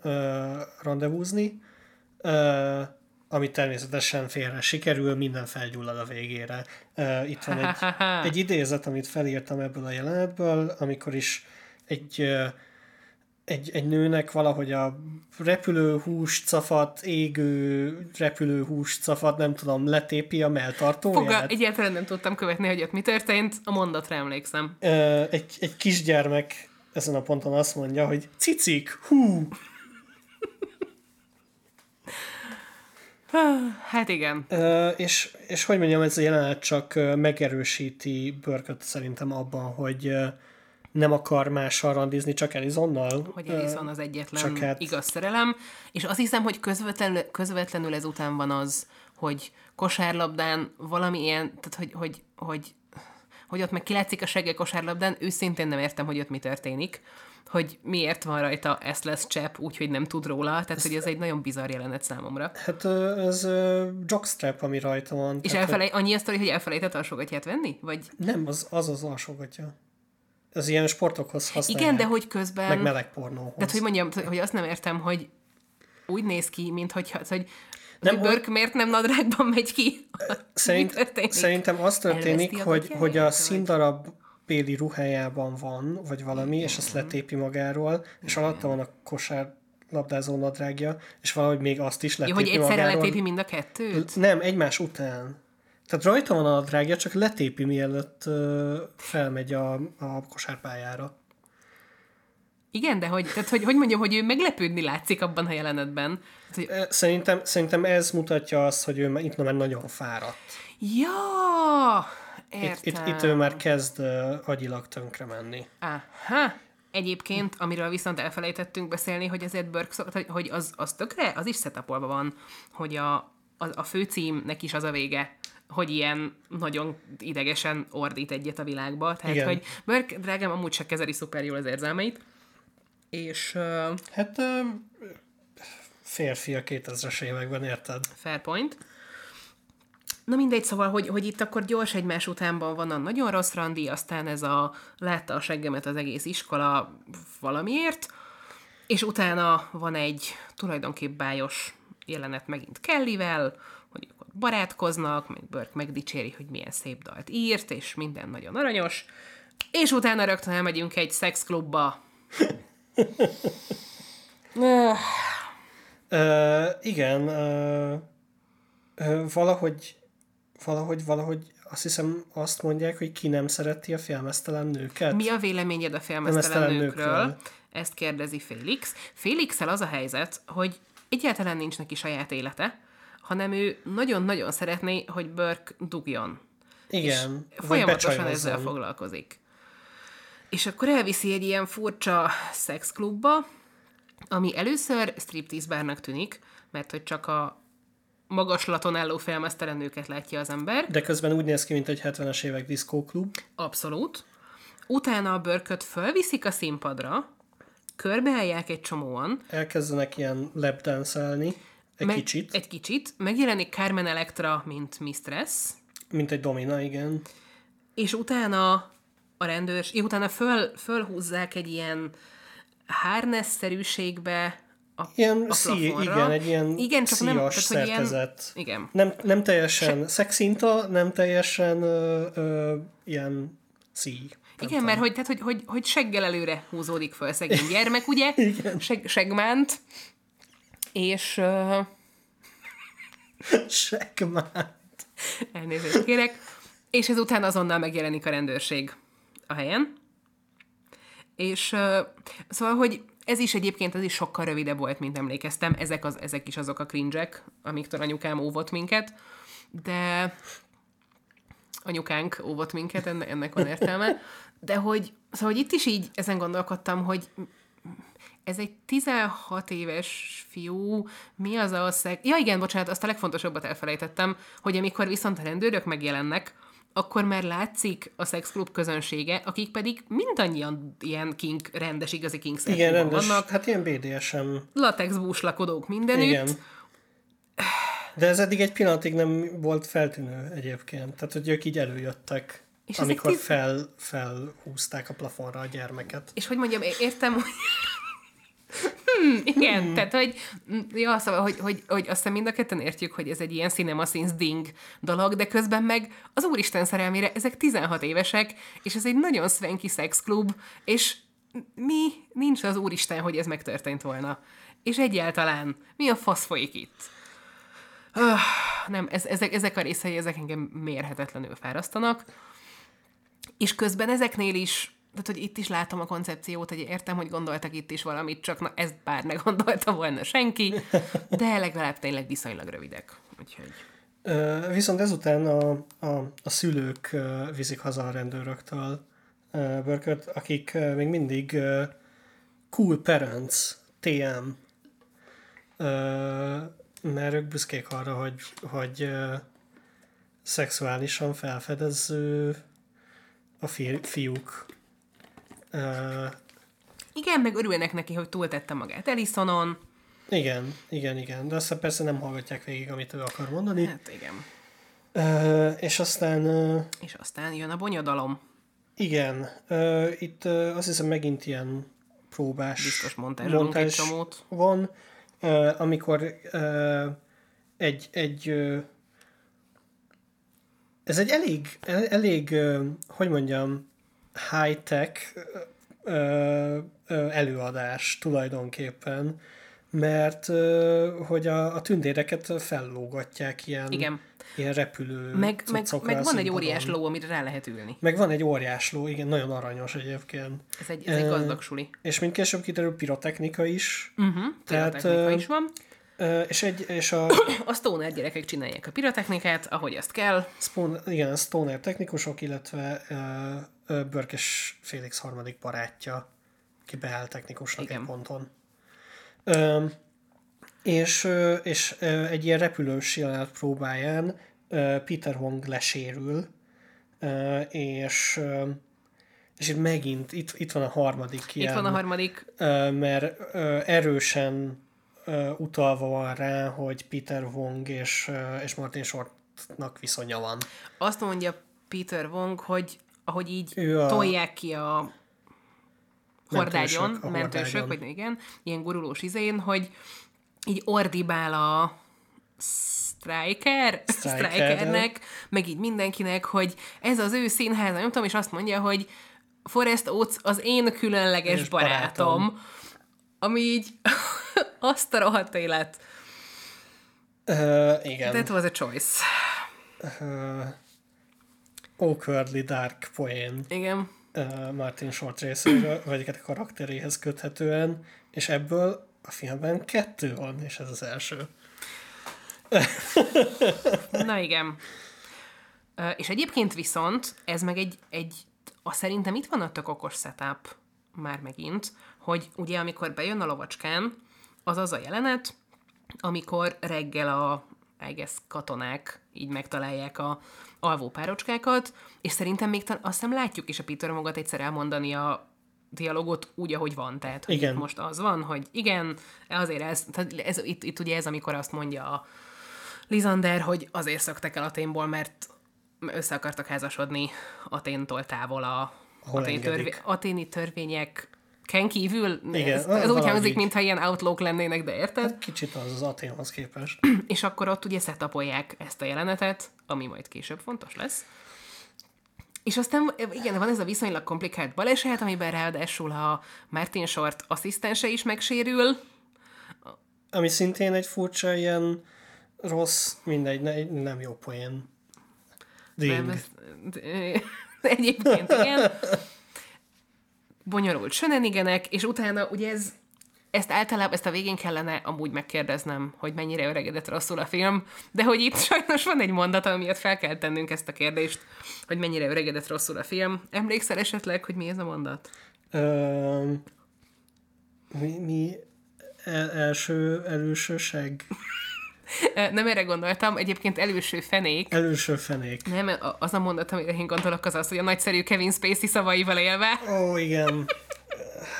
rendezvúzni, ami természetesen félre sikerül, minden felgyullad a végére. Itt van egy, egy idézet, amit felírtam ebből a jelenetből, amikor is egy egy, egy nőnek valahogy a repülőhús cafat, égő repülőhús cafat, nem tudom, letépi a melltartóját. Foga, egyáltalán nem tudtam követni, hogy ott mi történt, a mondatra emlékszem. Ö, egy, egy kisgyermek ezen a ponton azt mondja, hogy cicik, hú, Hát igen. Ö, és, és hogy mondjam, ez a jelenet csak megerősíti Burkot szerintem abban, hogy nem akar mással randizni, csak Elizonnal. hogy Ö, Elison az egyetlen csak hát- igaz szerelem, és azt hiszem, hogy közvetlenül, közvetlenül ezután van az, hogy kosárlabdán valami ilyen, tehát hogy, hogy, hogy, hogy ott meg kilátszik a segge kosárlabdán, őszintén nem értem, hogy ott mi történik, hogy miért van rajta ez lesz csepp, úgyhogy nem tud róla, tehát hogy ez egy nagyon bizarr jelenet számomra. Hát ez jockstrap, ami rajta van. És elfelej, annyi a sztori, hogy elfelejtett alsógatját venni? Vagy? Nem, az az, az alsógatja. Ez ilyen sportokhoz használják. Igen, de hogy közben... Meg meleg pornóhoz. Tehát, hogy mondjam, hogy azt nem értem, hogy úgy néz ki, mint hogy, hogy Nem, hogy Börk miért nem nadrágban megy ki? Szerint, szerintem az történik, Elveszti a hogy, gatyáját, hogy a színdarab Béli ruhájában van, vagy valami, és azt letépi magáról, és alatta van a kosár labdázó nadrágja, és valahogy még azt is letépi hogy egyszerre magáról. letépi mind a kettőt? Nem, egymás után. Tehát rajta van a nadrágja, csak letépi mielőtt ö, felmegy a, a kosárpályára. Igen, de hogy, tehát, hogy, hogy mondjam, hogy ő meglepődni látszik abban a jelenetben. Tehát, hogy, Szerintem, szerintem ez mutatja azt, hogy ő itt már nagyon fáradt. ja, Itt, értem. itt, itt ő már kezd ö, agyilag tönkre menni. Aha. Egyébként, amiről viszont elfelejtettünk beszélni, hogy azért Burke, hogy az, az tökre, az is setupolva van, hogy a, a, a főcímnek is az a vége, hogy ilyen nagyon idegesen ordít egyet a világba. Tehát, Igen. hogy Burke, drágám, amúgy se kezeli szuper jól az érzelmeit, és uh, Hát ö, férfi a 2000-es években, érted? fair point. Na mindegy, szóval, hogy, hogy itt akkor gyors egymás utánban van a nagyon rossz randi, aztán ez a látta a seggemet az egész iskola valamiért, és utána van egy tulajdonképp bájos jelenet megint Kellyvel, barátkoznak, meg Burke megdicséri, hogy milyen szép dalt írt, és minden nagyon aranyos, és utána rögtön elmegyünk egy szexklubba. Igen, valahogy, valahogy, valahogy azt hiszem azt mondják, hogy ki nem szereti a filmesztelen nőket. Mi a véleményed a filmesztelen nőkről? nőkről. Ezt kérdezi Félix. félix az a helyzet, hogy egyáltalán nincs neki saját élete, hanem ő nagyon-nagyon szeretné, hogy Burke dugjon. Igen, vagy Folyamatosan ezzel foglalkozik. És akkor elviszi egy ilyen furcsa szexklubba, ami először striptease bárnak tűnik, mert hogy csak a magaslaton álló felmesztelen nőket látja az ember. De közben úgy néz ki, mint egy 70-es évek diszkóklub. Abszolút. Utána a bőrköt fölviszik a színpadra, körbeállják egy csomóan, Elkezdenek ilyen lapdance egy meg- kicsit, Egy kicsit. Megjelenik Carmen Electra, mint Mistress, mint egy domina, igen. és utána a rendőrs, ja, utána föl, fölhúzzák egy ilyen harness-szerűségbe a, Ilyen a szí, igen, egy ilyen igen, csak nem, tehát, hogy ilyen, szerkezet. igen. Nem, nem teljesen Se... szexinta, nem teljesen ö, ö, ilyen szí. Nem Igen, mert hogy, tehát, hogy, hogy, hogy seggel előre húzódik föl szegény gyermek, ugye? Igen. Seg, segmánt. És uh, Segmánt. elnézést kérek. És ezután azonnal megjelenik a rendőrség a helyen. És uh, szóval, hogy ez is egyébként ez is sokkal rövidebb volt, mint emlékeztem. Ezek, az, ezek is azok a cringe amiktől anyukám óvott minket. De anyukánk óvott minket, ennek, van értelme. De hogy, szóval, hogy itt is így ezen gondolkodtam, hogy ez egy 16 éves fiú, mi az a szeg... Ja igen, bocsánat, azt a legfontosabbat elfelejtettem, hogy amikor viszont a rendőrök megjelennek, akkor már látszik a szexklub közönsége, akik pedig mindannyian ilyen king, rendes, igazi king Igen, rendes. vannak. Hát ilyen BDSM. Latex búslakodók mindenütt. Igen. De ez eddig egy pillanatig nem volt feltűnő egyébként. Tehát, hogy ők így előjöttek, És amikor tíz- fel, felhúzták a plafonra a gyermeket. És hogy mondjam, értem, hogy... Hmm, igen, hmm. tehát, hogy, ja, szóval, hogy, hogy, hogy azt hiszem mind a ketten értjük, hogy ez egy ilyen cinema scenes ding dolog, de közben meg az Úristen szerelmére ezek 16 évesek, és ez egy nagyon swanky szexklub, és mi nincs az Úristen, hogy ez megtörtént volna. És egyáltalán, mi a fasz folyik itt? Öh, nem, ez, ezek, ezek a részei, ezek engem mérhetetlenül fárasztanak. És közben ezeknél is, tehát hogy itt is látom a koncepciót, hogy értem, hogy gondoltak itt is valamit, csak na ezt bár ne gondolta volna senki, de legalább tényleg viszonylag rövidek. Úgyhogy... Viszont ezután a, a, a szülők viszik haza a rendőröktől ö, Burkert, akik még mindig cool parents, TM, mert ők büszkék arra, hogy, hogy szexuálisan felfedező a fi, fiúk. Ö, Igen, meg örülnek neki, hogy túltette magát Elisonon. igen, igen, igen, de aztán persze nem hallgatják végig, amit ő akar mondani. Hát igen. Ö, és aztán ö, És aztán jön a bonyodalom. Igen, ö, itt ö, azt hiszem megint ilyen próbás Biztos egy csomót. van, ö, amikor ö, egy, egy ö, ez egy elég, el- elég, hogy mondjam, high-tech előadás tulajdonképpen, mert hogy a, a tündéreket fellógatják ilyen, Igen. ilyen repülő Meg, meg, meg van egy óriás ló, amire rá lehet ülni. Meg van egy óriás ló, igen, nagyon aranyos egyébként. Ez egy, ez egy gazdag suli. És mint később kiderül, pirotechnika is. Uh-huh. Pirotechnika is van. És, egy, és a A stoner gyerekek csinálják a pirotechnikát, ahogy ezt kell. Spawn, igen, a Stoner technikusok, illetve és Félix harmadik barátja, ki beáll technikusnak Igen. egy ponton. Ö, és, és egy ilyen repülős jelenet próbáján Peter Wong lesérül, és és itt megint, itt, itt van a harmadik ilyen, Itt van a harmadik. Mert erősen utalva van rá, hogy Peter Wong és, és Martin Shortnak viszonya van. Azt mondja Peter Wong, hogy ahogy így Ő a- tolják ki a hordágyon, Mentősök, a mentősök, hordágyon. vagy igen, ilyen gurulós izén, hogy így ordibál a Striker, Striker, Strikernek, meg így mindenkinek, hogy ez az ő színháza, nem tudom, és azt mondja, hogy Forrest Oates az én különleges És barátom, barátom. ami így azt a rohadt élet. Uh, igen. That was a choice. Uh, awkwardly dark poén Igen. Martin Short részéről, vagy a karakteréhez köthetően, és ebből a filmben kettő van, és ez az első. Na igen. És egyébként viszont ez meg egy, egy a szerintem itt van a tök okos setup már megint, hogy ugye amikor bejön a lovacskán, az az a jelenet, amikor reggel a guess, katonák így megtalálják a alvó párocskákat, és szerintem még tal- azt hiszem látjuk is a Peter magat egyszer elmondani a dialogot úgy, ahogy van. Tehát, hogy Igen. most az van, hogy igen, azért ez, tehát ez itt, itt ugye ez, amikor azt mondja a Lizander, hogy azért szöktek el Aténból, mert össze akartak házasodni Aténtól távol a Ahol Atén engedik. törvé, aténi törvények Ken kívül, Igen, ez, ez úgy hangzik, mintha ilyen outlaw lennének, de érted? Kicsit az az Aténhoz képest. És akkor ott ugye setupolják ezt a jelenetet, ami majd később fontos lesz. És aztán igen, van ez a viszonylag komplikált baleset, amiben ráadásul a Martin Short asszisztense is megsérül. Ami szintén egy furcsa ilyen rossz, mindegy, ne, nem jó poén. Ding. Nem, ez, de egyébként igen. Bonyolult sönenigenek, és utána ugye ez, ezt általában, ezt a végén kellene amúgy megkérdeznem, hogy mennyire öregedett rosszul a film, de hogy itt sajnos van egy mondat, amiatt fel kell tennünk ezt a kérdést, hogy mennyire öregedett rosszul a film. Emlékszel esetleg, hogy mi ez a mondat? Ö, mi, mi el, első elősőség? Nem erre gondoltam, egyébként előső fenék. Előső fenék. Nem, az a mondat, amire én gondolok, az az, hogy a nagyszerű Kevin Spacey szavaival élve. Ó, igen.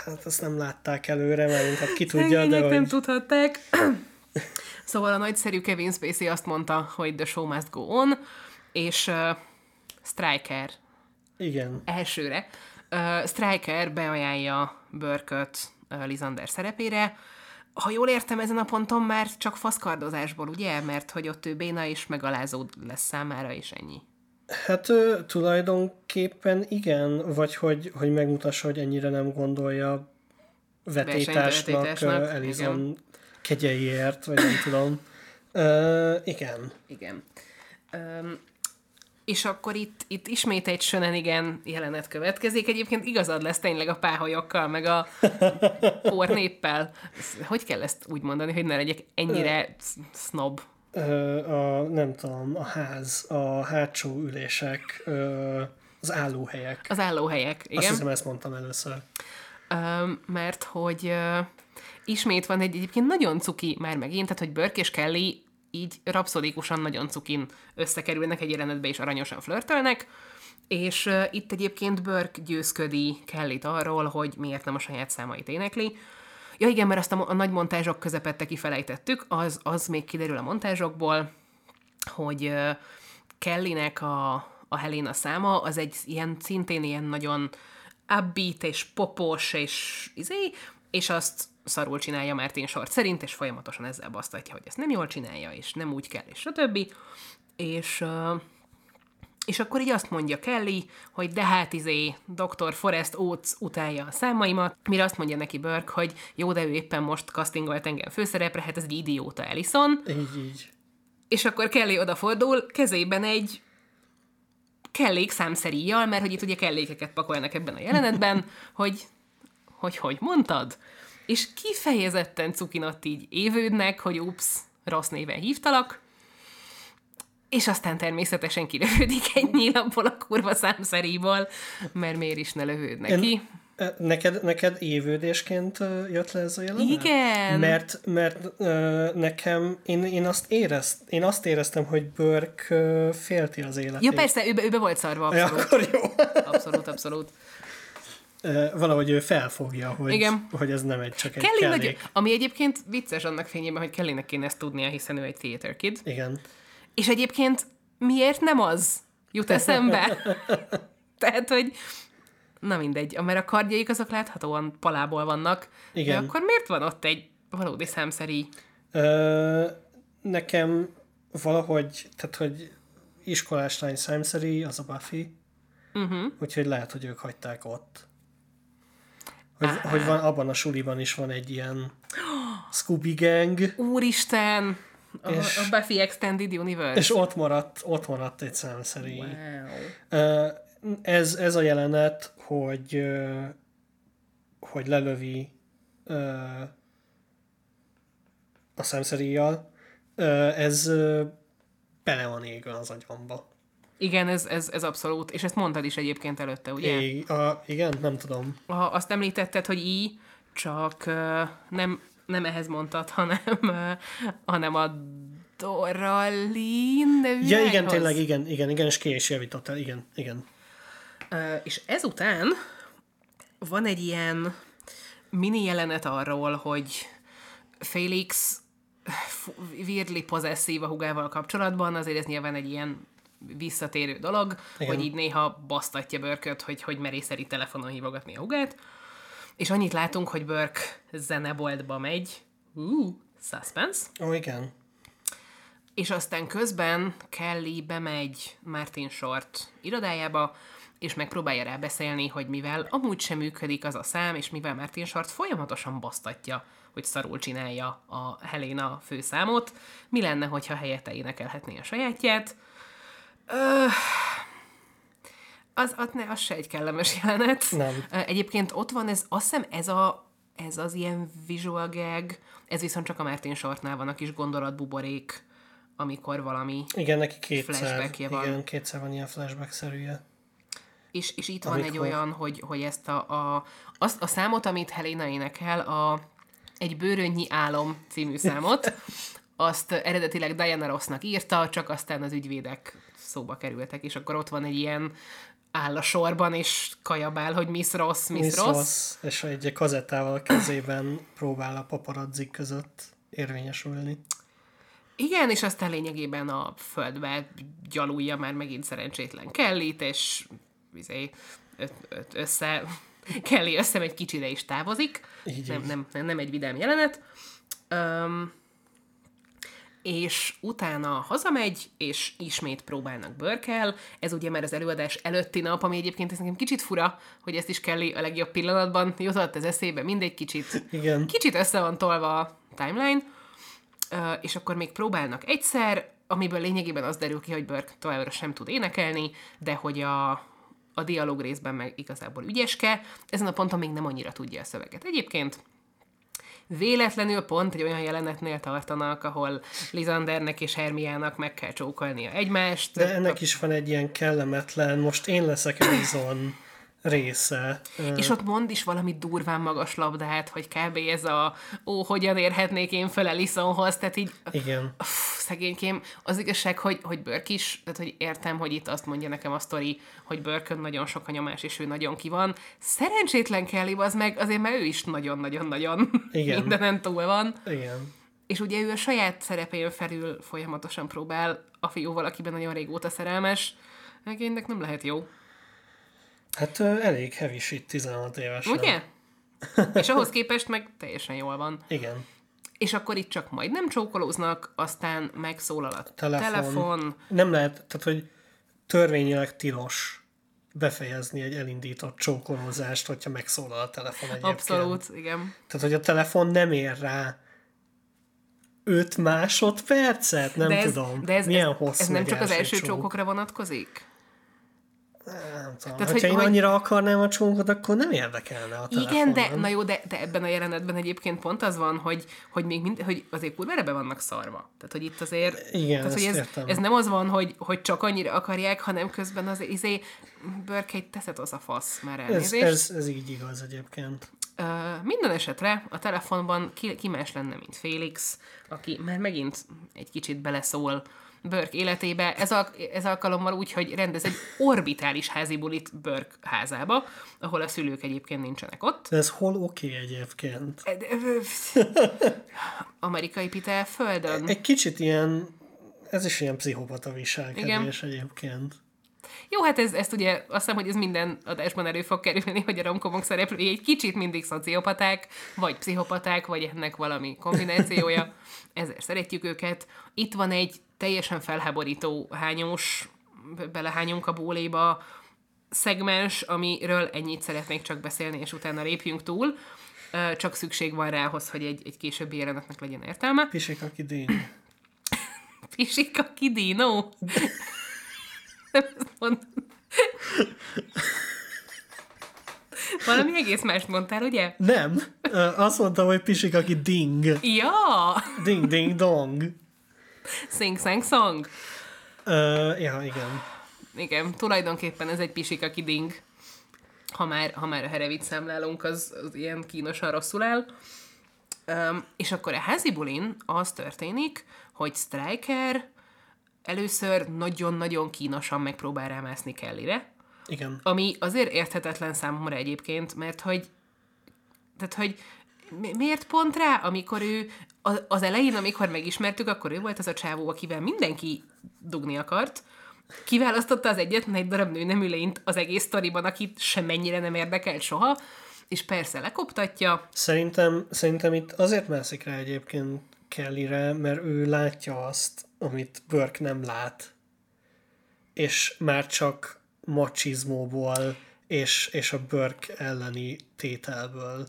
Hát azt nem látták előre, mert hát ki tudja, de Szegények nem hogy... tudhatták. szóval a nagyszerű Kevin Spacey azt mondta, hogy the show must go on, és uh, Striker Igen. elsőre. Uh, Striker beajánlja Burköt uh, Lizander szerepére. Ha jól értem, ezen a ponton már csak faszkardozásból, ugye? Mert hogy ott ő béna és megalázó lesz számára, és ennyi. Hát tulajdonképpen igen, vagy hogy, hogy megmutassa, hogy ennyire nem gondolja vetétásnak, Elizon kegyeiért, vagy nem tudom. Ö, igen. Igen. Um, és akkor itt, itt ismét egy shenanigan jelenet következik. Egyébként igazad lesz tényleg a páholyokkal, meg a pornéppel. Hogy kell ezt úgy mondani, hogy ne legyek ennyire snob? A, nem tudom, a ház, a hátsó ülések, az állóhelyek. Az állóhelyek, Azt igen. hiszem, ezt mondtam először. Mert hogy ismét van egy egyébként nagyon cuki már megint, tehát hogy Burke és Kelly így rapszodikusan nagyon cukin összekerülnek egy jelenetbe, és aranyosan flörtölnek, és uh, itt egyébként Burke győzködi Kellyt arról, hogy miért nem a saját számait énekli. Ja igen, mert azt a, a nagy montázsok közepette kifelejtettük, az, az még kiderül a montázsokból, hogy uh, Kellynek a, a Helena száma, az egy ilyen szintén ilyen nagyon upbeat és popos, és izé, és azt szarul csinálja Martin Short szerint, és folyamatosan ezzel basztatja, hogy ezt nem jól csinálja, és nem úgy kell, és stb. És, uh, és akkor így azt mondja Kelly, hogy de hát izé, Dr. Forrest Oates utálja a számaimat, mire azt mondja neki Burke, hogy jó, de ő éppen most castingolt engem főszerepre, hát ez egy idióta Ellison, Így, így. és akkor Kelly odafordul, kezében egy kellék számszeríjjal, mert hogy itt ugye kellékeket pakolnak ebben a jelenetben, hogy hogy hogy mondtad? És kifejezetten cukinott így évődnek, hogy ups, rossz néven hívtalak, és aztán természetesen kilövődik egy nyílapból a kurva számszeríból, mert miért is ne lövődne Én- ki. Ö, Neked, neked évődésként jött le ez a jelenet? Igen. Mert, mert ö, nekem, én, én, azt érezt, én azt éreztem, hogy Burke ö, félti az életét. Ja persze, ő, be- ő be volt szarva, Ja, abszolút. akkor jó. Abszolút, abszolút. Valahogy ő felfogja, hogy, Igen. hogy ez nem egy csak egy Kelly nagy, ami egyébként vicces annak fényében, hogy Kellynek kéne ezt tudnia, hiszen ő egy theater kid. Igen. És egyébként miért nem az jut eszembe? Tehát, hogy na mindegy, mert a kardjaik azok láthatóan palából vannak. Igen. De akkor miért van ott egy valódi számszeri? Ö, nekem valahogy, tehát hogy iskolás lány számszeri, az a Buffy, uh-huh. úgyhogy lehet, hogy ők hagyták ott. Hogy, hogy van, abban a suliban is van egy ilyen Scooby Gang, Úristen! A, És- a Buffy Extended Universe. és ott maradt, ott maradt egy számszeri. Wow. Ez, ez a jelenet, hogy, hogy lelövi a szemszeríjjal, ö, ez bele van égve az agyamba. Igen, ez, ez, ez abszolút. És ezt mondtad is egyébként előtte, ugye? É, a, igen, nem tudom. Ha azt említetted, hogy így, csak uh, nem, nem ehhez mondtad, hanem, uh, hanem a Doralin nevű Ja, igen, tényleg, igen, igen, igen, és ki is javítottál, igen, igen. Ö, és ezután van egy ilyen mini jelenet arról, hogy Félix weirdly posszesszív a hugával kapcsolatban, azért ez nyilván egy ilyen visszatérő dolog, Igen. Hogy így néha basztatja Börköt, hogy, hogy merészeri telefonon hívogatni a hugát. És annyit látunk, hogy Burke zeneboltba megy. Uh, suspense. Ó, igen. És aztán közben Kelly bemegy Martin Short irodájába, és megpróbálja rábeszélni, hogy mivel amúgy sem működik az a szám, és mivel Martin Short folyamatosan basztatja, hogy szarul csinálja a Helena főszámot, mi lenne, hogyha helyette énekelhetné a sajátját. Ö, az, az, ne, az se egy kellemes jelenet. Nem. Egyébként ott van, ez, azt hiszem ez, a, ez az ilyen visual gag, ez viszont csak a Martin Shortnál van a kis gondolatbuborék, amikor valami Igen, neki kétszer, van. igen, kétszer van ilyen flashback-szerűje. És, és itt van egy Amikor- olyan, hogy, hogy ezt a, a, azt a számot, amit Helena énekel, a Egy bőrönnyi álom című számot, azt eredetileg Diana Rossnak írta, csak aztán az ügyvédek szóba kerültek, és akkor ott van egy ilyen áll a sorban, és kajabál, hogy Miss Ross, Miss, Miss Ross. Ross, és egy kazettával a kezében próbál a paparazzik között érvényesülni. Igen, és aztán lényegében a földbe gyalulja már megint szerencsétlen Kellyt, és izé, öt, öt, össze, Kelly összemegy kicsire is távozik. Így. nem, nem, nem egy vidám jelenet. Um, és utána hazamegy, és ismét próbálnak bőrkel. Ez ugye már az előadás előtti nap, ami egyébként ez nekem kicsit fura, hogy ezt is Kelly a legjobb pillanatban jutott az eszébe, mindegy kicsit. Igen. Kicsit össze van tolva a timeline, és akkor még próbálnak egyszer, amiből lényegében az derül ki, hogy Burke továbbra sem tud énekelni, de hogy a, a dialóg részben meg igazából ügyeske, ezen a ponton még nem annyira tudja a szöveget. Egyébként véletlenül pont egy olyan jelenetnél tartanak, ahol Lisandernek és Hermiának meg kell csókolnia egymást. De ennek is van egy ilyen kellemetlen, most én leszek a Lizon része. És ott mond is valami durván magas labdát, hogy kb. ez a ó, hogyan érhetnék én fel Elisonhoz, tehát így Igen. Uff, szegénykém, az igazság, hogy, hogy Burke is, tehát hogy értem, hogy itt azt mondja nekem a sztori, hogy Burke nagyon sok a nyomás, és ő nagyon ki van. Szerencsétlen Kelly, az meg azért, mert ő is nagyon-nagyon-nagyon Igen. mindenen túl van. Igen. És ugye ő a saját szerepén felül folyamatosan próbál a fiúval, akiben nagyon régóta szerelmes. Megénynek nem lehet jó. Hát elég heavy shit 16 évesen. Ugye? És ahhoz képest meg teljesen jól van. Igen. És akkor itt csak majd nem csókolóznak, aztán megszólal a Telefon. telefon Nem lehet, tehát hogy törvényileg tilos befejezni egy elindított csókolózást, hogyha megszólal a telefon egyébként. Abszolút, igen. Tehát, hogy a telefon nem ér rá 5 másodpercet? Nem de ez, tudom. De ez, Milyen ez, hosszú ez nem csak az első csók? csókokra vonatkozik? Nem tudom. Tehát, Hogyha hogy- én hogy- annyira akarnám a csókot, akkor nem érdekelne a telefon. Igen, de nem? na jó, de, de ebben a jelenetben egyébként pont az van, hogy, hogy még mind, hogy azért kurvára be vannak szarva. Tehát, hogy itt azért... Igen, tehát, hogy ez, értem. ez nem az van, hogy, hogy csak annyira akarják, hanem közben az izé, Burke egy teszed az a fasz, már ez, elnézést. ez, ez így igaz egyébként. Ö, minden esetre a telefonban ki, ki más lenne, mint Félix, aki már megint egy kicsit beleszól Burke életébe. Ez, al- ez alkalommal úgy, hogy rendez egy orbitális házi bulit Burke házába, ahol a szülők egyébként nincsenek ott. Ez hol oké okay egyébként? Amerikai Pite földön. Egy kicsit ilyen, ez is ilyen pszichopata viselkedés Igen. egyébként. Jó, hát ez, ezt ugye azt hiszem, hogy ez minden adásban elő fog kerülni, hogy a romkomok szereplői egy kicsit mindig szociopaták, vagy pszichopaták, vagy ennek valami kombinációja. Ezért szeretjük őket. Itt van egy teljesen felháborító hányós, be- belehányunk a bóléba szegmens, amiről ennyit szeretnék csak beszélni, és utána lépjünk túl. Csak szükség van rá ahhoz, hogy egy, egy későbbi jelenetnek legyen értelme. Pisik, aki dín. Pisika kidino. Nem ezt mondom. Valami egész mást mondtál, ugye? Nem, azt mondtam, hogy pisik, aki ding. Ja! Ding, ding, dong. Sing sang song. Ö, ja, igen. Igen, tulajdonképpen ez egy pisika kiding. Ha már, ha már a herevit számlálunk, az, az ilyen kínosan rosszul áll. Um, és akkor a házi bulin az történik, hogy Striker először nagyon-nagyon kínosan megpróbál rámászni Kellyre, Igen. ami azért érthetetlen számomra egyébként, mert hogy tehát, hogy miért pont rá, amikor ő az elején, amikor megismertük, akkor ő volt az a csávó, akivel mindenki dugni akart, kiválasztotta az egyetlen egy darab nőnemű lényt az egész sztoriban, akit semmennyire nem érdekelt soha, és persze lekoptatja, Szerintem, szerintem itt azért mászik rá egyébként Kellyre, mert ő látja azt, amit Burke nem lát. És már csak macizmóból és, és a Burke elleni tételből.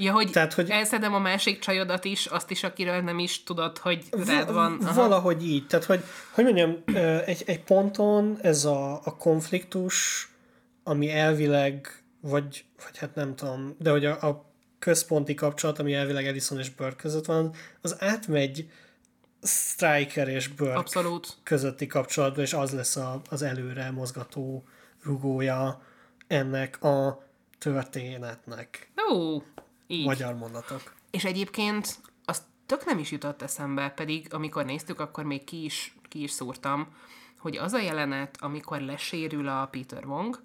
Ja, hogy, Tehát, hogy- elszedem a másik csajodat is, azt is, akiről nem is tudod, hogy rád van. Va- Aha. Valahogy így. Tehát, hogy, hogy mondjam, egy, egy ponton ez a, a konfliktus, ami elvileg, vagy, vagy hát nem tudom, de hogy a, a központi kapcsolat, ami elvileg Edison és Burke között van, az átmegy Striker és Burke Abszolút. közötti kapcsolatba, és az lesz a, az előre mozgató rugója ennek a történetnek. Ó, így. Magyar mondatok. És egyébként azt tök nem is jutott eszembe, pedig amikor néztük, akkor még ki is, ki is szúrtam, hogy az a jelenet, amikor lesérül a Peter Wong,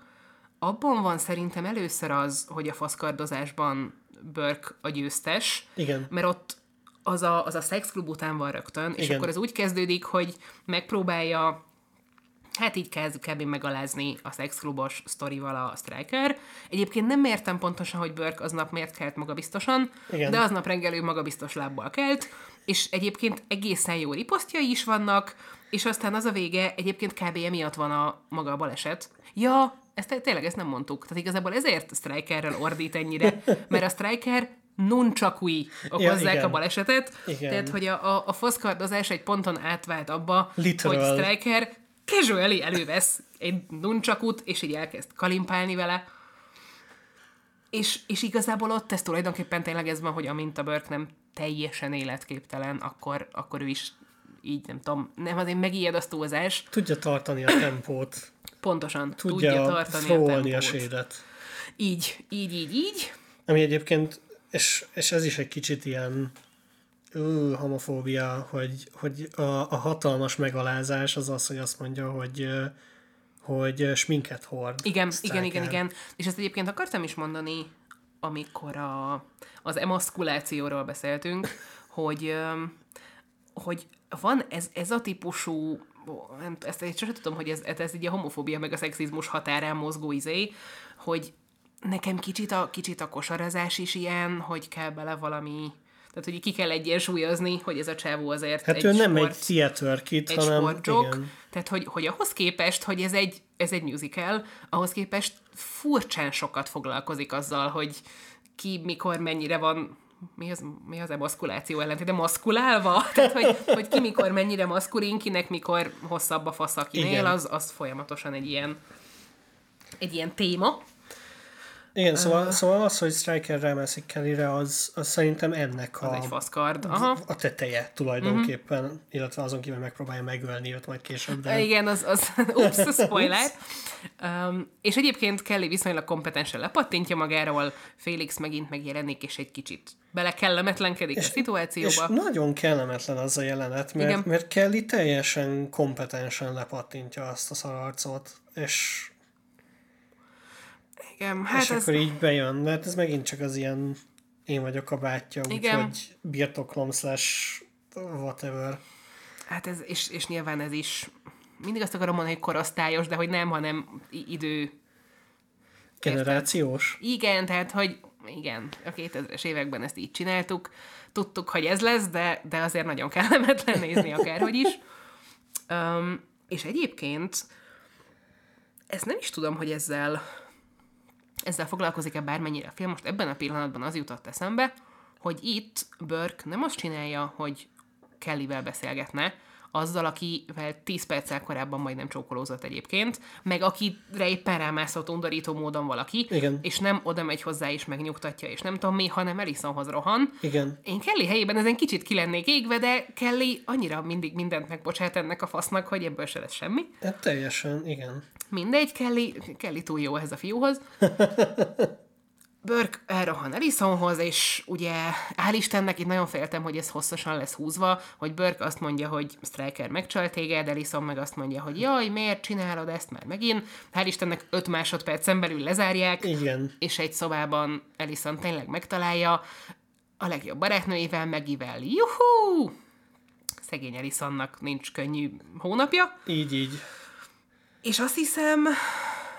abban van szerintem először az, hogy a faszkardozásban Burke a győztes, Igen. mert ott az a, az a szexklub után van rögtön, és Igen. akkor ez úgy kezdődik, hogy megpróbálja hát így kezd kb. megalázni a szexklubos sztorival a Striker. Egyébként nem értem pontosan, hogy Burke aznap miért kelt magabiztosan, Igen. de aznap reggel ő magabiztos lábbal kelt, és egyébként egészen jó riposztjai is vannak, és aztán az a vége, egyébként kb. emiatt van a maga a baleset. Ja, ezt tényleg ezt nem mondtuk. Tehát igazából ezért Strikerrel ordít ennyire, mert a Striker nuncsakui okozzák igen. a balesetet, Igen. tehát hogy a, a, a foszkardozás egy ponton átvált abba, Literal. hogy Striker casually elővesz egy nuncsakut, és így elkezd kalimpálni vele. És, és igazából ott ez tulajdonképpen tényleg ez van, hogy amint a Burke nem teljesen életképtelen, akkor, akkor ő is így nem tudom, nem azért megijed a túlzás, Tudja tartani a tempót. pontosan Tudja, tudja tartani a flowolni a, tempót. sédet. Így, így, így, így. Ami egyébként, és, és ez is egy kicsit ilyen ú, homofóbia, hogy, hogy a, a hatalmas megalázás az az, hogy azt mondja, hogy hogy sminket hord. Igen, igen, igen, igen. És ezt egyébként akartam is mondani, amikor a, az emaszkulációról beszéltünk, hogy, hogy van ez, ez a típusú, nem, ezt én sosem tudom, hogy ez, ez így a homofóbia meg a szexizmus határán mozgó izé, hogy nekem kicsit a, kicsit a kosarazás is ilyen, hogy kell bele valami, tehát hogy ki kell egyensúlyozni, hogy ez a csávó azért Hát egy ő nem sport, egy theater kid, egy hanem sportjoke, igen. tehát hogy, hogy ahhoz képest, hogy ez egy, ez egy musical, ahhoz képest furcsán sokat foglalkozik azzal, hogy ki mikor mennyire van mi az, mi az a maszkuláció ellentét, de maszkulálva? Tehát, hogy, hogy ki mikor mennyire maszkulin, kinek mikor hosszabb a fasz, akinél, Igen. az, az folyamatosan egy ilyen egy ilyen téma. Igen, szóval, szóval az, hogy Striker rámászik Kellyre, az, az szerintem ennek Az a, egy faszkard. Aha. a teteje tulajdonképpen, uh-huh. illetve azon kívül megpróbálja megölni őt majd később. De... Igen, az, az ups, spoiler. Um, és egyébként Kelly viszonylag kompetensen lepattintja magáról, Félix megint megjelenik, és egy kicsit belekellemetlenkedik a És szituációba. nagyon kellemetlen az a jelenet, mert, Igen. mert Kelly teljesen kompetensen lepattintja azt a szararcot, és, Igen, hát és hát ez, akkor így bejön, mert ez megint csak az ilyen én vagyok a bátyja, úgyhogy birtoklom slash whatever. hát ez és, és nyilván ez is mindig azt akarom mondani, hogy korosztályos, de hogy nem, hanem idő. Generációs? Igen, tehát, hogy igen, a 2000-es években ezt így csináltuk. Tudtuk, hogy ez lesz, de, de azért nagyon kellemetlen nézni akárhogy is. Um, és egyébként ezt nem is tudom, hogy ezzel ezzel foglalkozik-e bármennyire a film. Most ebben a pillanatban az jutott eszembe, hogy itt Burke nem azt csinálja, hogy Kellyvel beszélgetne, azzal, akivel 10 perccel korábban majdnem csókolózott egyébként, meg akire éppen rámászott undorító módon valaki, Igen. és nem oda megy hozzá és megnyugtatja, és nem tudom mi, hanem Elisonhoz rohan. Igen. Én Kelly helyében ezen kicsit ki lennék égve, de Kelly annyira mindig mindent megbocsát ennek a fasznak, hogy ebből se lesz semmi. Hát teljesen, igen. Mindegy, Kelly, Kelly túl jó ehhez a fiúhoz. Burke elrohan Ellisonhoz, és ugye hál' Istennek itt nagyon féltem, hogy ez hosszasan lesz húzva, hogy Burke azt mondja, hogy Striker megcsalt téged, Ellison meg azt mondja, hogy jaj, miért csinálod ezt már megint. Hál' Istennek 5 másodpercen belül lezárják, Igen. és egy szobában Ellison tényleg megtalálja, a legjobb barátnőjével megivel. Juhú! Szegény Ellisonnak nincs könnyű hónapja. Így, így. És azt hiszem,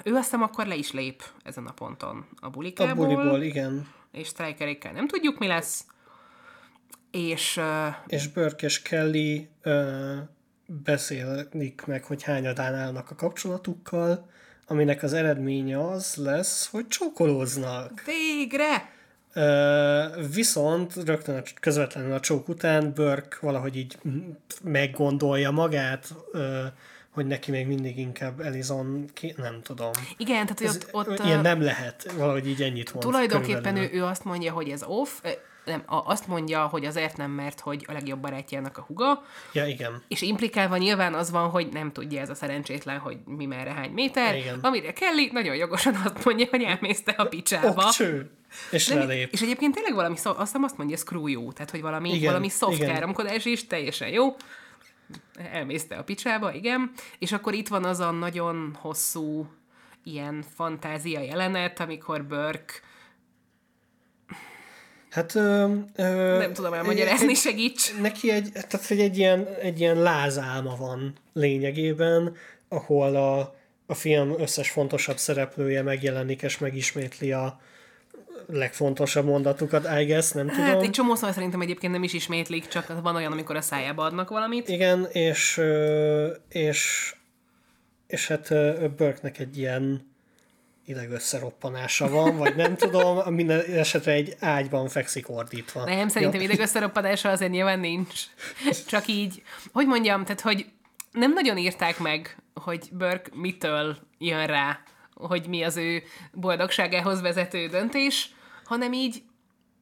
ő azt hiszem akkor le is lép ezen a ponton a A bulikából. buliból, igen. És strikerekkel nem tudjuk, mi lesz. És uh, És Burke és Kelly ö, beszélik meg, hogy hányadán állnak a kapcsolatukkal, aminek az eredménye az lesz, hogy csókolóznak. végre! Ö, viszont rögtön a, közvetlenül a csók után Burke valahogy így meggondolja magát, ö, hogy neki még mindig inkább Elizon, ki, nem tudom. Igen, tehát hogy ott, ott ilyen nem lehet, valahogy így ennyit mond. tulajdonképpen ő, ő azt mondja, hogy ez off, nem, azt mondja, hogy azért nem, mert hogy a legjobb barátjának a huga, Ja, igen. és implikálva nyilván az van, hogy nem tudja ez a szerencsétlen, hogy mi merre hány méter, Igen. amire Kelly nagyon jogosan azt mondja, hogy elmészte a picsába. Okcső! És lelép. és egyébként tényleg valami, azt hiszem azt mondja, screw you, tehát hogy valami, Igen, valami soft igen. káromkodás is, teljesen jó. Elmészte a picsába, igen. És akkor itt van az a nagyon hosszú ilyen fantázia jelenet, amikor Burke, Hát, ö, ö, nem tudom elmagyarázni, segíts. neki egy, tehát hogy egy ilyen, egy ilyen lázálma van lényegében, ahol a, a film összes fontosabb szereplője megjelenik és megismétli a legfontosabb mondatukat, I guess, nem tudom. Hát egy csomószor szerintem egyébként nem is ismétlik, csak van olyan, amikor a szájába adnak valamit. Igen, és, és, és hát Burke-nek egy ilyen idegösszeroppanása van, vagy nem tudom, minden esetre egy ágyban fekszik ordítva. Nem, szerintem idegösszeroppadása azért nyilván nincs. Csak így, hogy mondjam, tehát hogy nem nagyon írták meg, hogy Burke mitől jön rá, hogy mi az ő boldogságához vezető döntés, hanem így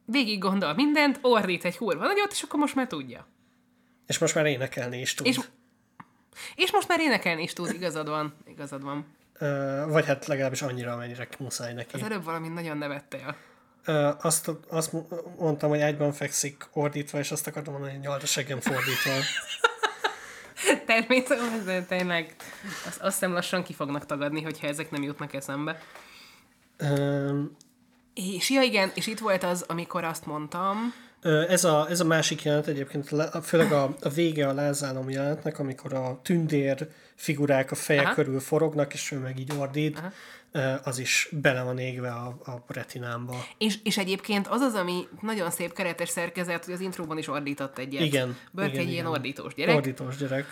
végig gondol mindent, ordít egy kurva nagyot, és akkor most már tudja. És most már énekelni is tud. És, és most már énekelni is tud, igazad van, igazad van. Ö, vagy hát legalábbis annyira, amennyire muszáj neki. Az előbb valami nagyon nevette el. Ö, azt, azt mondtam, hogy ágyban fekszik ordítva, és azt akartam mondani, hogy nyalt a seggem fordítva. Természetesen, de tényleg. Azt, azt hiszem lassan ki fognak tagadni, hogyha ezek nem jutnak eszembe. Ö, És ja igen, és itt volt az, amikor azt mondtam, Ez a, ez a másik jelenet egyébként, le- főleg a, a vége a lázálom jelenetnek, amikor a tündér figurák a feje Aha. körül forognak, és ő meg így ordít, Ö, az is bele van égve a, a retinámba. és, és egyébként az az, ami nagyon szép keretes szerkezet, hogy az intróban is ordított egyet. Igen, Burke igen, egy ilyen igen. ordítós gyerek. Ordítós gyerek.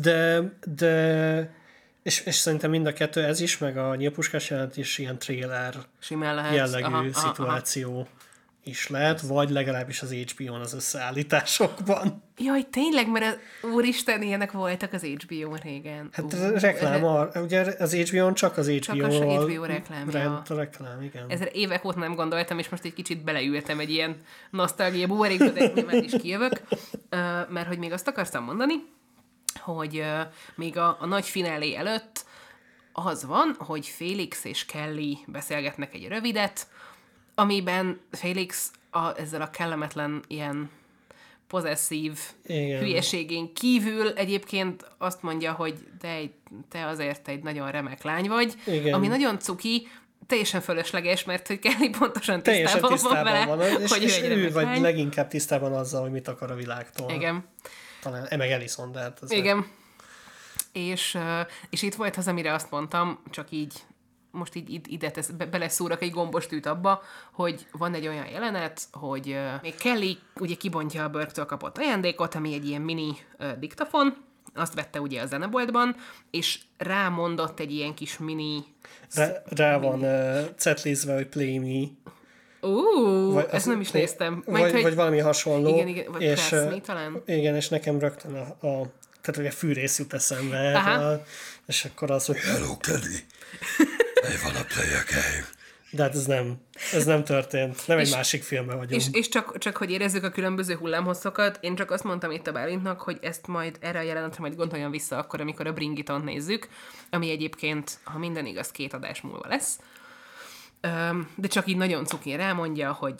De, de és, és szerintem mind a kettő, ez is, meg a nyílpuskás jelent is ilyen trailer Simán lehet. jellegű Aha, aha, aha. Is lehet, vagy legalábbis az HBO-n az összeállításokban. Jaj, tényleg, mert az, úristen, ilyenek voltak az HBO-n régen. Hát uh, reklám, a, ugye az HBO-n csak az HBO, az -val HBO reklámja. Rend, reklám, igen. Ezzel évek óta nem gondoltam, és most egy kicsit beleültem egy ilyen nosztalgia buborékba, de nyilván is kijövök, mert hogy még azt akartam mondani, hogy még a, a nagy finálé előtt az van, hogy Félix és Kelly beszélgetnek egy rövidet, amiben Félix a, ezzel a kellemetlen ilyen pozesszív Igen. hülyeségén kívül egyébként azt mondja, hogy te, te azért egy nagyon remek lány vagy, Igen. ami nagyon cuki, teljesen fölösleges, mert hogy Kelly pontosan Teljesen tisztában, tisztában van vele, van, és, hogy és ő ő vagy lány. leginkább tisztában azzal, hogy mit akar a világtól. Igen. Talán, e meg Ellison, de hát az Igen. És, és itt volt az, amire azt mondtam, csak így most így, ide tesz, be, beleszúrok egy gombostűt abba, hogy van egy olyan jelenet, hogy ö, még Kelly ugye kibontja a Burke-től kapott ajándékot, ami egy ilyen mini ö, diktafon, azt vette ugye a zeneboltban, és rámondott egy ilyen kis mini Rá, rá van uh, cetlizve, hogy Play Me. Ú, Vagy ezt nem is néztem. Vagy, Majd, hogy, vagy valami hasonló. Igen, igen, vagy és, Press talán. Igen, és nekem rögtön a, a tehát ugye fűrész jut eszembe, Aha. a, és akkor az, hogy Hello, Kelly. I wanna play a game. de hát ez nem, ez nem történt. Nem egy másik filmben vagyunk. És, és csak, csak, hogy érezzük a különböző hullámhosszokat, én csak azt mondtam itt a Bálintnak, hogy ezt majd erre a jelenetre majd gondoljon vissza akkor, amikor a Bringitont nézzük, ami egyébként, ha minden igaz, két adás múlva lesz. De csak így nagyon cukin rámondja, hogy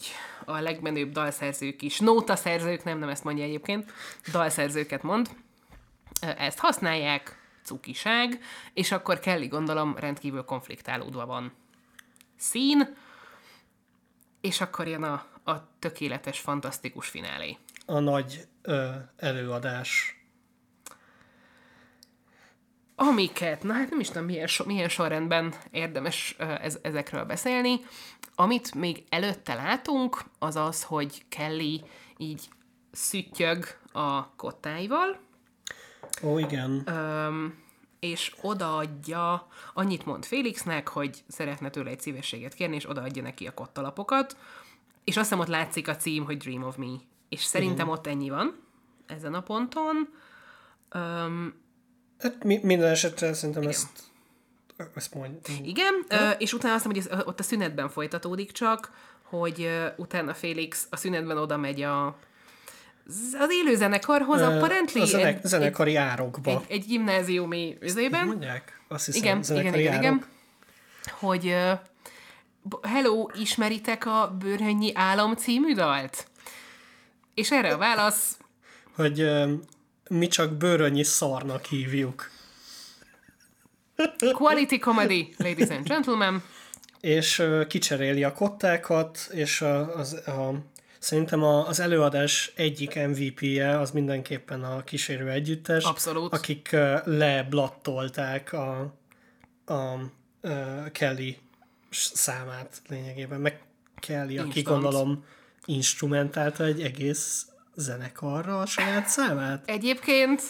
a legmenőbb dalszerzők is, nótaszerzők, nem, nem ezt mondja egyébként, dalszerzőket mond, ezt használják, cukiság, és akkor Kelly gondolom rendkívül konfliktálódva van. Szín, és akkor jön a, a tökéletes, fantasztikus finálé. A nagy ö, előadás. Amiket, na hát nem is tudom, milyen, so, milyen sorrendben érdemes ö, ez, ezekről beszélni. Amit még előtte látunk, az az, hogy Kelly így szüttyög a kottáival, Ó, igen. öm, és odaadja, annyit mond Félixnek, hogy szeretne tőle egy szívességet kérni, és odaadja neki a kottalapokat, és azt hiszem ott látszik a cím, hogy Dream of Me. És szerintem ott ennyi van ezen a ponton. Öm, Hát mi, minden esetre szerintem ezt, ezt mondj. Igen, ö, és utána azt mondom, hogy ez, ott a szünetben folytatódik csak, hogy utána Félix a szünetben oda megy a, az élő zenekarhoz, Ö, apparently a zene, egy, zenekari árokba. egy, egy gimnáziumi üzében. Mondják? Azt hiszem, Igen, igen, zenekari igen, igen. Hogy b- hello, ismeritek a Bőrhönnyi Álom című dalt? És erre a válasz, Hogy ö, mi csak bőrönnyi szarnak hívjuk. quality comedy, ladies and gentlemen. és ö, kicseréli a kottákat, és a, az, a, szerintem a, az előadás egyik MVP-je az mindenképpen a kísérő együttes, Abszolút. akik leblattolták a, a ö, Kelly számát lényegében, meg Kelly, aki Instant. gondolom instrumentálta egy egész zenekarra a saját számát. Egyébként,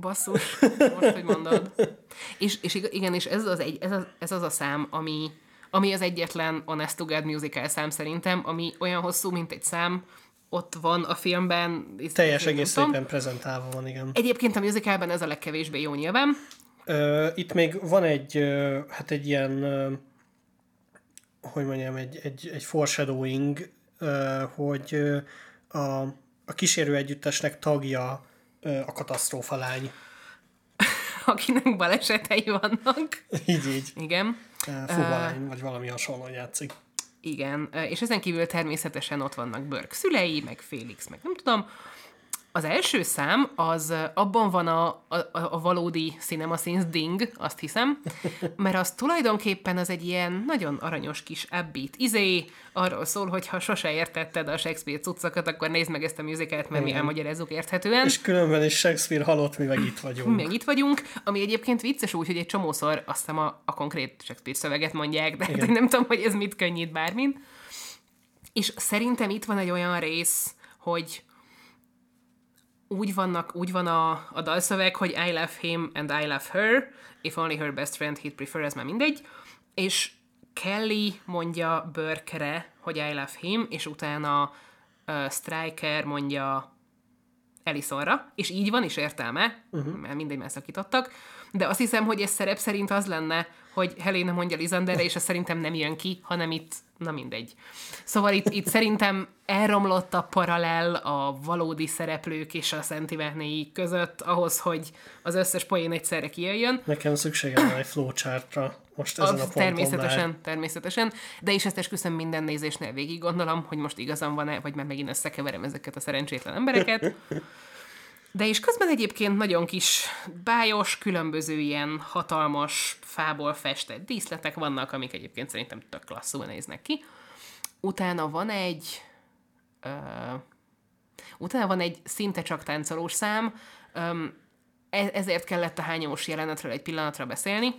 basszus, most, hogy mondod. És, és ig- igen, és ez az, egy, ez, az, ez az a szám, ami, ami az egyetlen Honest to God musical szám szerintem, ami olyan hosszú, mint egy szám, ott van a filmben. Teljes egész szépen prezentálva van, igen. Egyébként a musicalben ez a legkevésbé jó nyilván. Ö, itt még van egy, ö, hát egy ilyen, ö, hogy mondjam, egy, egy, egy foreshadowing, ö, hogy ö, a, a kísérő együttesnek tagja ö, a katasztrófa lány. Akinek balesetei vannak. Így, így. Igen. Fuvalány, vagy valami hasonló játszik. Igen, és ezen kívül természetesen ott vannak Burke szülei, meg Félix, meg nem tudom. Az első szám, az abban van a, a, a valódi Cinema Sins ding, azt hiszem, mert az tulajdonképpen az egy ilyen nagyon aranyos kis upbeat izé, arról szól, hogy ha sose értetted a Shakespeare cuccokat, akkor nézd meg ezt a musicalt, mert mi elmagyarázzuk érthetően. És különben is Shakespeare halott, mi meg itt vagyunk. Még itt vagyunk, ami egyébként vicces úgy, hogy egy csomószor azt hiszem a, a konkrét Shakespeare szöveget mondják, de hát nem tudom, hogy ez mit könnyít bármin. És szerintem itt van egy olyan rész, hogy úgy, vannak, úgy van a, a dalszöveg, hogy I love him and I love her, if only her best friend he'd prefer, ez már mindegy, és Kelly mondja Burke-re, hogy I love him, és utána uh, Striker mondja Elisonra, és így van is értelme, uh-huh. mert mindegy, már szakítottak, de azt hiszem, hogy ez szerep szerint az lenne, hogy Helena mondja Lisanderre, és ez szerintem nem jön ki, hanem itt, na mindegy. Szóval itt, itt szerintem elromlott a paralel a valódi szereplők és a szentivernéi között ahhoz, hogy az összes poén egyszerre kijöjjön. Nekem szükségem van egy flowchartra most ezen a Az ponton természetesen, már. természetesen, de is ezt esküszöm minden nézésnél végig gondolom, hogy most igazam van-e, vagy már megint összekeverem ezeket a szerencsétlen embereket. De és közben egyébként nagyon kis bájos, különböző ilyen hatalmas, fából festett díszletek vannak, amik egyébként szerintem tök klasszul néznek ki. Utána van egy... Ö, utána van egy szinte csak táncolós szám, öm, e- ezért kellett a hányós jelenetről egy pillanatra beszélni,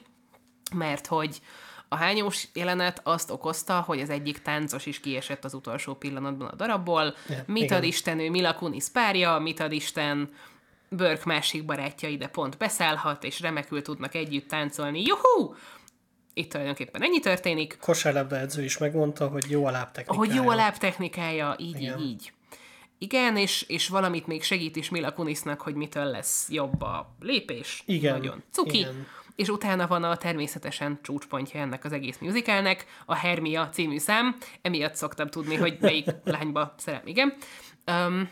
mert hogy a hányós jelenet azt okozta, hogy az egyik táncos is kiesett az utolsó pillanatban a darabból. Ja, mit igen. ad Isten, ő Mila Kunis párja, mit ad Isten, Burke másik barátja ide pont beszállhat, és remekül tudnak együtt táncolni. Juhú! Itt tulajdonképpen ennyi történik. Kosárlabda edző is megmondta, hogy jó a lábtechnikája. Hogy jó a lábtechnikája, így, Igen. így, így. Igen, és, és valamit még segít is Mila Kunisnak, hogy mitől lesz jobb a lépés. Igen, Nagyon cuki. igen. És utána van a természetesen csúcspontja ennek az egész musicalnek, a Hermia című szám, emiatt szoktam tudni, hogy melyik lányba szerem, igen. Um,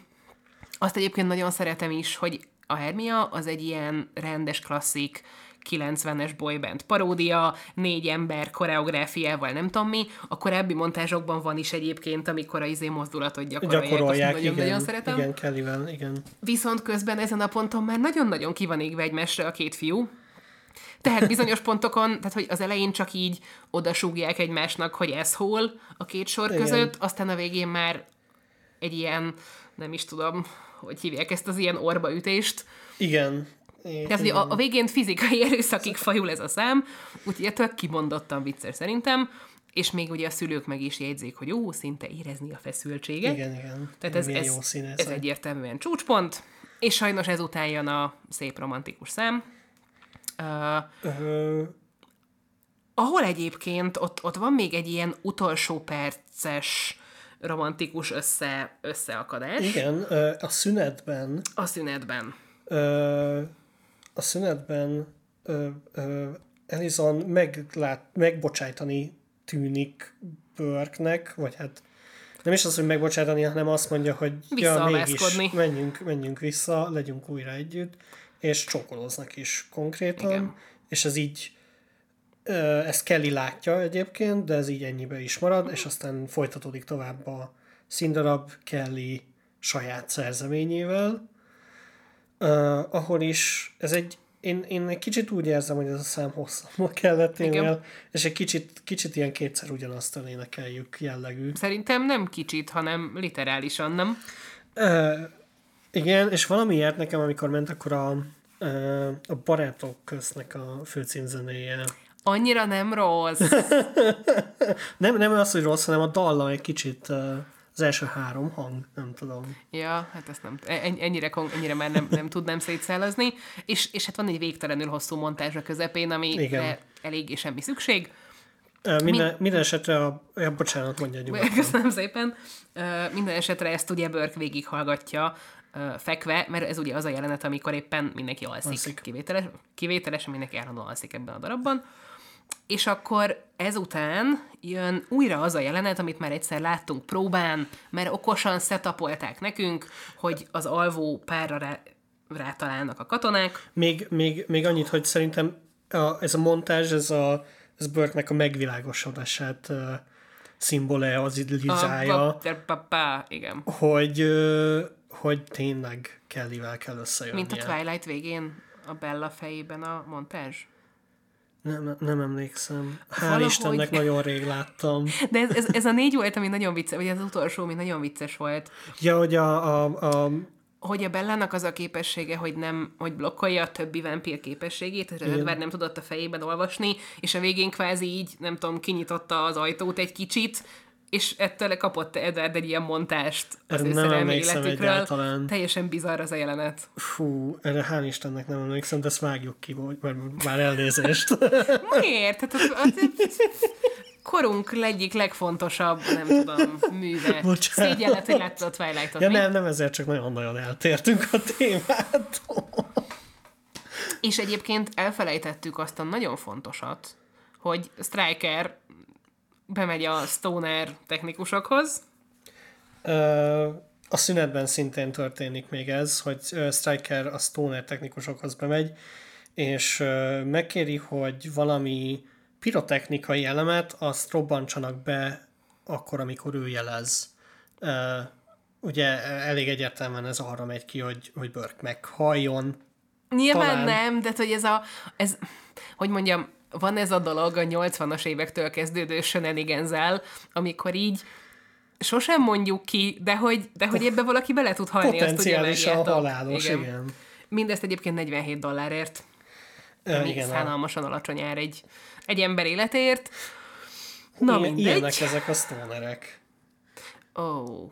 azt egyébként nagyon szeretem is, hogy a Hermia az egy ilyen rendes, klasszik, 90-es boyband paródia, négy ember koreográfiával, nem tudom mi. A korábbi montázsokban van is egyébként, amikor a izé mozdulatot gyakorolják. Gyakorolják, nagyon-nagyon igen, szeretem. igen, Kellyvel, igen. Viszont közben ezen a ponton már nagyon-nagyon ki van égve egymásra a két fiú. Tehát bizonyos pontokon, tehát hogy az elején csak így odasúgják egymásnak, hogy ez hol a két sor Igen. között, aztán a végén már egy ilyen, nem is tudom, hogy hívják ezt az ilyen orbaütést. Igen. Tehát hogy a, a végén fizikai erőszakig fajul ez a szám, úgyhogy ettől kimondottan vicces szerintem, és még ugye a szülők meg is jegyzik, hogy jó, szinte érezni a feszültséget. Igen, igen. Tehát ez, ez, jó színész. ez egyértelműen csúcspont, és sajnos ezután jön a szép romantikus szám. Uh, ahol egyébként ott, ott van még egy ilyen utolsó perces romantikus össze, összeakadás. Igen, a szünetben. A szünetben. ö, a szünetben ö, ö, Elizon meglát, megbocsájtani tűnik Burke-nek, vagy hát nem is az, hogy megbocsájtani, hanem azt mondja, hogy ja, mégis menjünk, menjünk vissza, legyünk újra együtt, és csókolóznak is konkrétan, Igen. és ez így ezt Kelly látja egyébként, de ez így ennyibe is marad, és aztán folytatódik tovább a színdarab Kelly saját szerzeményével, uh, ahol is ez egy én, én egy kicsit úgy érzem, hogy ez a szám hosszabbnak kellett Igen. énnél, és egy kicsit, kicsit ilyen kétszer ugyanazt a énekeljük jellegű. Szerintem nem kicsit, hanem literálisan, nem? Uh, igen, és valami járt nekem, amikor ment, akkor a, a Barátok köznek a főcímzenéje. Annyira nem rossz. Nem, nem az, hogy rossz, hanem a dallam egy kicsit az első három hang, nem tudom. Ja, hát ezt nem, en- ennyire, ennyire már nem, nem tudnám szétszálazni. És, és hát van egy végtelenül hosszú montázs a közepén, ami eléggé semmi szükség. Minden, minden esetre a, ja, bocsánat, mondja nyugodtan. Köszönöm szépen. Minden esetre ezt ugye Burke végighallgatja ö, fekve, mert ez ugye az a jelenet, amikor éppen mindenki alszik. Alszik. Kivételes, kivételesen mindenki állandóan alszik ebben a darabban. És akkor ezután jön újra az a jelenet, amit már egyszer láttunk próbán, mert okosan setupolták nekünk, hogy az alvó párra rá, rátalálnak a katonák. Még, még, még annyit, hogy szerintem a, ez a montázs, ez a ez Burke-nek a megvilágosodását uh, szimbolea, az idilizálja, Igen. hogy, uh, hogy tényleg Kellyvel kell összejönnie. Mint a Twilight végén a Bella fejében a montázs. Nem, nem emlékszem. Hál' Valahogy- Istennek nagyon rég láttam. De ez, ez, ez a négy volt, ami nagyon vicces, vagy az utolsó, ami nagyon vicces volt. Ja, hogy a, a, a Hogy a Bellának az a képessége, hogy nem, hogy blokkolja a többi vámpír képességét, hogy az Edward nem tudott a fejében olvasni, és a végén kvázi így, nem tudom, kinyitotta az ajtót egy kicsit, és ettől kapott Edward egy ilyen montást az Erre ő nem szerelmi életükről. egyáltalán. Teljesen bizarr az a jelenet. fú, erre hál' Istennek nem emlékszem, de ezt vágjuk ki, mert már elnézést. Miért? Hát az, az, korunk egyik legfontosabb, nem tudom, műve. Bocsánat. Szégyenlet, hogy láttad a Twilight-ot. ja mi? nem, nem ezért, csak nagyon-nagyon eltértünk a témától. És egyébként elfelejtettük azt a nagyon fontosat, hogy Striker bemegy a Stoner technikusokhoz, Ö, A szünetben szintén történik még ez, hogy Striker a Stoner technikusokhoz bemegy, és megkéri, hogy valami pirotechnikai elemet azt robbantsanak be akkor, amikor ő jelez. Ö, Ugye elég egyértelműen ez arra megy ki, hogy, hogy Burke meghalljon. Nyilván Talán. nem, de hogy ez a, ez, hogy mondjam, van ez a dolog a 80-as évektől kezdődő shenaniganszel, amikor így sosem mondjuk ki, de hogy, de hogy ebbe valaki bele tud halni, azt ugye Potenciálisan megjátok. halálos, igen. igen. Mindezt egyébként 47 dollárért, Ö, igen, szánalmasan alacsony ár egy, egy ember életért. Na ilyen- mindegy. Ilyenek ezek a stonerek. Ó. Oh.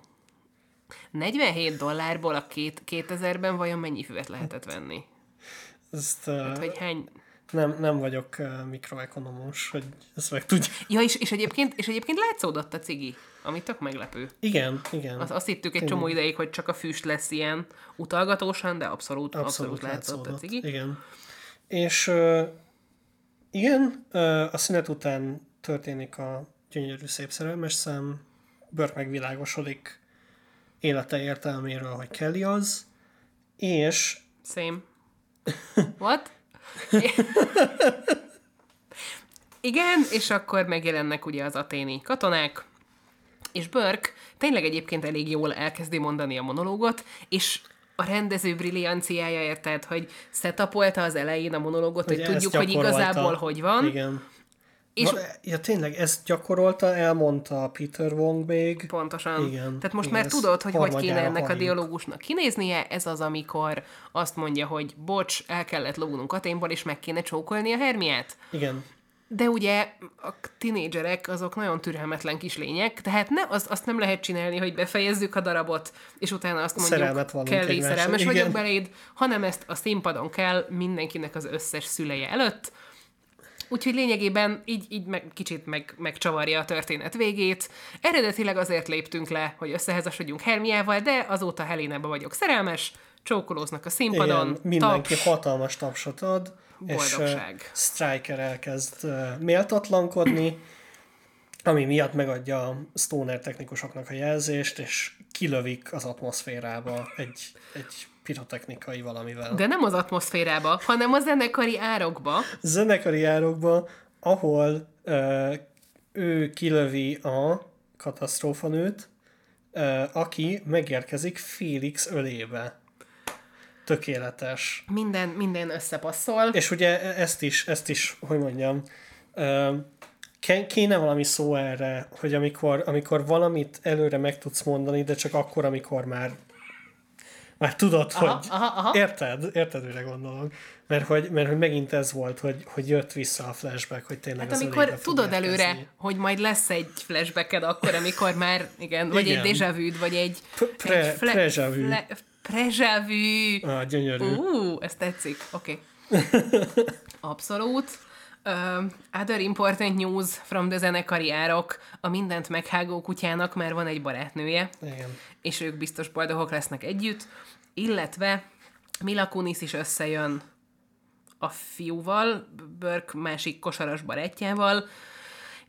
47 dollárból a két, 2000-ben vajon mennyi füvet lehetett venni? Ezt, uh, Vagy hány... nem, nem vagyok uh, mikroekonomus, hogy ezt meg tudja. Ja, és, és, egyébként, és egyébként látszódott a cigi, ami tök meglepő. Igen, igen. Azt, azt hittük egy csomó ideig, hogy csak a füst lesz ilyen utalgatósan, de abszolút, abszolút, abszolút látszott a látszódott. cigi. Igen. És uh, igen, uh, a szünet után történik a gyönyörű szép szerelmes szám, Burke megvilágosodik élete értelméről, hogy Kelly az, és Same. What? Igen, és akkor megjelennek ugye az aténi katonák, és Burke tényleg egyébként elég jól elkezdi mondani a monológot, és a rendező brillianciája érted, hogy setupolta az elején a monológot, hogy, hogy tudjuk, hogy igazából hogy van. Igen. És És... Ja, tényleg, ezt gyakorolta, elmondta Peter Wong még. Pontosan. Igen, Tehát most igen, már tudod, hogy hogy kéne ennek a halljuk. dialógusnak kinéznie. Ez az, amikor azt mondja, hogy bocs, el kellett lógnunk Aténból, és meg kéne csókolni a Hermiát. Igen. De ugye a tinédzserek azok nagyon türelmetlen kis lények, tehát ne, azt, azt nem lehet csinálni, hogy befejezzük a darabot, és utána azt mondjuk, Szerelmet Kelly, szerelmes Igen. vagyok beléd, hanem ezt a színpadon kell mindenkinek az összes szüleje előtt, Úgyhogy lényegében így, így meg, kicsit meg, megcsavarja a történet végét. Eredetileg azért léptünk le, hogy összeházasodjunk Hermiával, de azóta Helénába vagyok szerelmes, csókolóznak a színpadon, Igen, mindenki taps. hatalmas tapsot ad, és Boldogság. uh, Striker elkezd uh, méltatlankodni, ami miatt megadja a Stoner technikusoknak a jelzést, és kilövik az atmoszférába egy, egy pirotechnikai valamivel. De nem az atmoszférába, hanem a zenekari árokba. zenekari járokba, ahol uh, ő kilövi a katasztrófanőt, uh, aki megérkezik Félix ölébe. Tökéletes. Minden, minden összepasszol. És ugye ezt is, ezt is, hogy mondjam, ké- kéne valami szó erre, hogy amikor, amikor valamit előre meg tudsz mondani, de csak akkor, amikor már már tudod, Aha, hogy... aha, aha. Érted? Érted, mire gondolom? Mert hogy, mert hogy megint ez volt, hogy, hogy jött vissza a flashback, hogy tényleg Hát az amikor tudod érkezni. előre, hogy majd lesz egy flashbacked akkor, amikor már, igen, vagy Igen. egy déjà vu vagy egy... Pre- egy déjà vu. fle- vu. Ah, gyönyörű. Ú, ez tetszik. Oké. Okay. Abszolút. Uh, other important news from the zenekari árok. A mindent meghágó kutyának már van egy barátnője, Igen. és ők biztos boldogok lesznek együtt, illetve Mila Kunis is összejön a fiúval, Burke másik kosaras barátjával,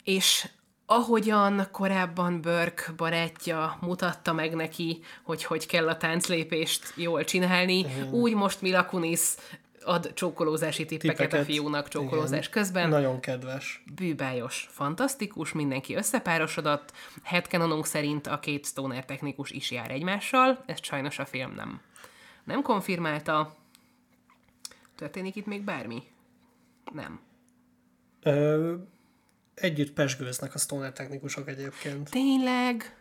és ahogyan korábban Burke barátja mutatta meg neki, hogy hogy kell a tánclépést jól csinálni, úgy most Mila Kunis ad csókolózási tippeket, a Tippeket. fiúnak csókolózás Igen. közben Nagyon kedves. bűbájos, fantasztikus, mindenki összepárosodott. Headcanonunk szerint a két stoner technikus is jár egymással, ezt sajnos a film nem, nem konfirmálta. Történik itt még bármi? Nem. Ö, együtt pesgőznek a stoner technikusok egyébként. Tényleg?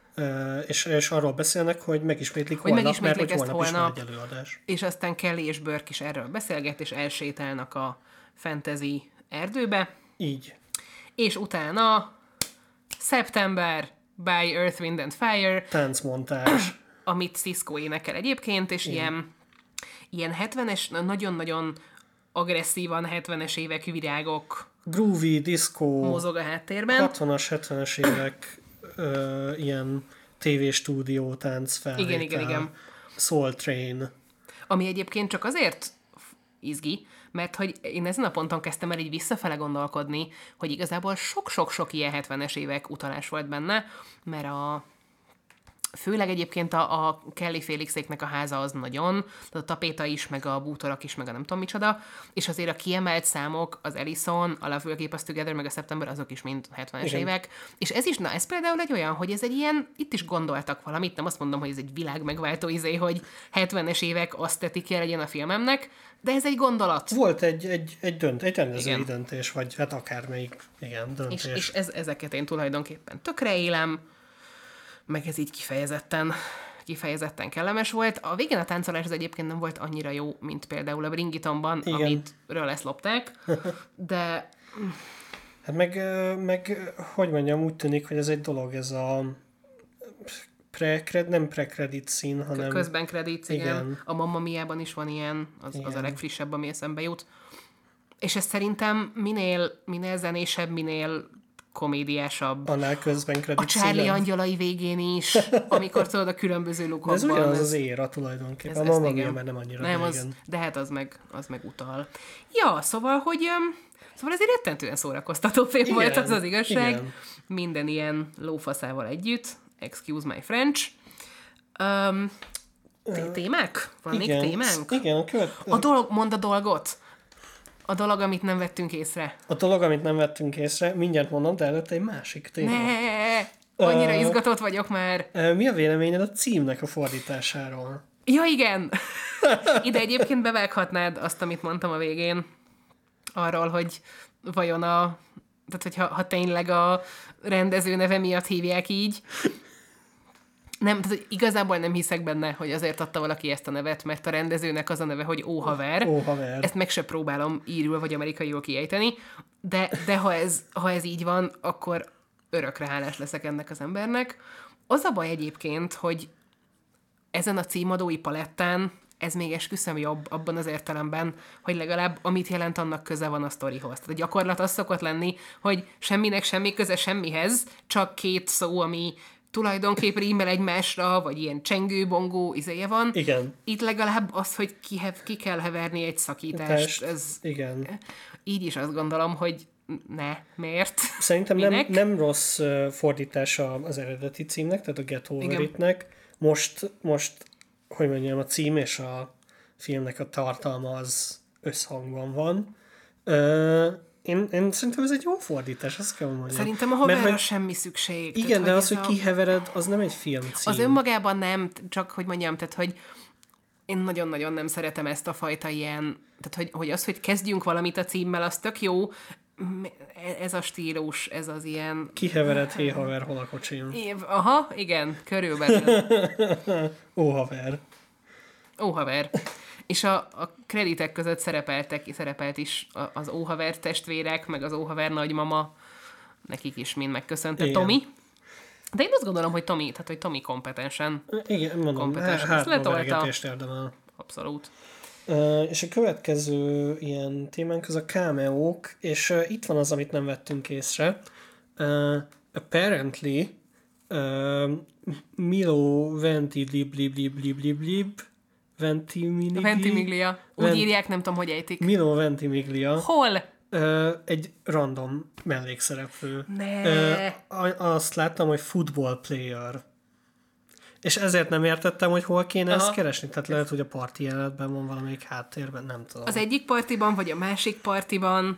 És, és arról beszélnek, hogy megismétlik Hogy holnap, megismétlik mert hogy holnap, holnap. is van egy előadás. És aztán Kelly és Burke is erről beszélget, és elsétálnak a fantasy erdőbe, Így. és utána September by Earth, Wind and Fire, Táncmontázs. amit Cisco énekel egyébként, és ilyen, ilyen 70-es, nagyon-nagyon agresszívan 70-es évek virágok Groovy, disco, mozog a háttérben. 60-as, 70-es évek ö, ilyen TV-stúdió tánc felvétel. Igen, igen, igen. Soul Train. Ami egyébként csak azért izgi, mert hogy én ezen a ponton kezdtem el így visszafele gondolkodni, hogy igazából sok-sok-sok ilyen 70-es évek utalás volt benne, mert a főleg egyébként a, a Kelly Félixéknek a háza az nagyon, tehát a tapéta is, meg a bútorak is, meg a nem tudom micsoda, és azért a kiemelt számok, az Ellison, a Love Will Together, meg a September, azok is mind 70-es Igen. évek, és ez is, na ez például egy olyan, hogy ez egy ilyen, itt is gondoltak valamit, nem azt mondom, hogy ez egy világ megváltó izé, hogy 70-es évek asztetikje legyen a filmemnek, de ez egy gondolat. Volt egy, egy, egy, dönt, egy rendezői Igen. döntés, vagy hát akármelyik, igen, döntés. És, és ez, ezeket én tulajdonképpen tökre élem, meg ez így kifejezetten kifejezetten kellemes volt. A végén a táncolás az egyébként nem volt annyira jó, mint például a Bringitonban, Igen. amit ről ezt lopták, de Hát meg, meg, hogy mondjam, úgy tűnik, hogy ez egy dolog, ez a pre nem pre-credit szín, hanem... közben kredit, igen. igen. Igen. A Mamma Mia-ban is van ilyen, az, az a Igen. legfrissebb, ami eszembe jut. És ez szerintem minél, minél zenésebb, minél komédiásabb. Annál közben A Charlie angyalai végén is, amikor tudod a különböző De lukokban. ez ugyanaz az éra tulajdonképpen. Ez- a Mamma igen. Mia már nem annyira Nem, az, de hát az meg, az meg utal. Ja, szóval, hogy szóval ez egy rettentően szórakoztató film Igen, volt, az az igazság. igen. Minden ilyen lófaszával együtt. Excuse my French. Um, témák? Van még Igen, témánk? Igen, a követ... A dolg, mondd a dolgot. A dolog, amit nem vettünk észre. A dolog, amit nem vettünk észre, mindjárt mondom, de előtte egy másik téma. Ne! Annyira Ö, izgatott vagyok már. Ö, Mi a véleményed a címnek a fordításáról? Ja, igen! Ide egyébként bevághatnád azt, amit mondtam a végén. Arról, hogy vajon a... Tehát, hogyha ha tényleg a rendező neve miatt hívják így. Nem, tehát igazából nem hiszek benne, hogy azért adta valaki ezt a nevet, mert a rendezőnek az a neve, hogy Ó haver. Ó, haver. Ezt meg se próbálom írül vagy amerikaiul kiejteni, de, de ha, ez, ha ez így van, akkor örökre hálás leszek ennek az embernek. Az a baj egyébként, hogy ezen a címadói palettán ez még esküszöm jobb abban az értelemben, hogy legalább amit jelent, annak köze van a sztorihoz. Tehát a gyakorlat az szokott lenni, hogy semminek semmi köze semmihez, csak két szó, ami tulajdonképp rímel egymásra, vagy ilyen csengő-bongó izéje van. Igen. Itt legalább az, hogy ki, ki kell heverni egy szakítást, Test, ez Igen. így is azt gondolom, hogy ne, miért? Szerintem nem, Minek? nem rossz fordítása az eredeti címnek, tehát a Get Over. It-nek. Most, most, hogy mondjam, a cím és a filmnek a tartalma az összhangban van. Én, én szerintem ez egy jó fordítás, azt kell mondjam. Szerintem a Mert haverra hogy- semmi szükség. Igen, de az, ez hogy a- kihevered, az nem egy filmcím. Az önmagában nem, csak hogy mondjam, tehát hogy én nagyon-nagyon nem szeretem ezt a fajta ilyen, tehát hogy, hogy az, hogy kezdjünk valamit a címmel, az tök jó, ez a stílus, ez az ilyen... Kihevered, hé haver, hol a kocsim. Aha, igen, körülbelül. Ó, haver. Ó, haver. És a, a kreditek között szerepeltek, szerepelt is az óhaver testvérek, meg az óhaver nagymama, nekik is mind megköszönte Igen. Tomi. De én azt gondolom, hogy Tomi, tehát hogy Tomi kompetensen, Igen, mondom, Kompetens. Ezt hátba letolta. érdemel. abszolút. Ö, és a következő ilyen témánk az a cameók, és uh, itt van az, amit nem vettünk észre. Uh, apparently uh, Milo Venti lib lib lib lib lib lib Ventimiglia. Ventimiglia. Úgy Vent- írják, nem tudom, hogy ejtik. Milo Ventimiglia. Hol? Ö, egy random mellékszereplő. Ne. Ö, azt láttam, hogy football player. És ezért nem értettem, hogy hol kéne Aha. ezt keresni. Tehát lehet, hogy a parti jelenetben van valamelyik háttérben, nem tudom. Az egyik partiban, vagy a másik partiban?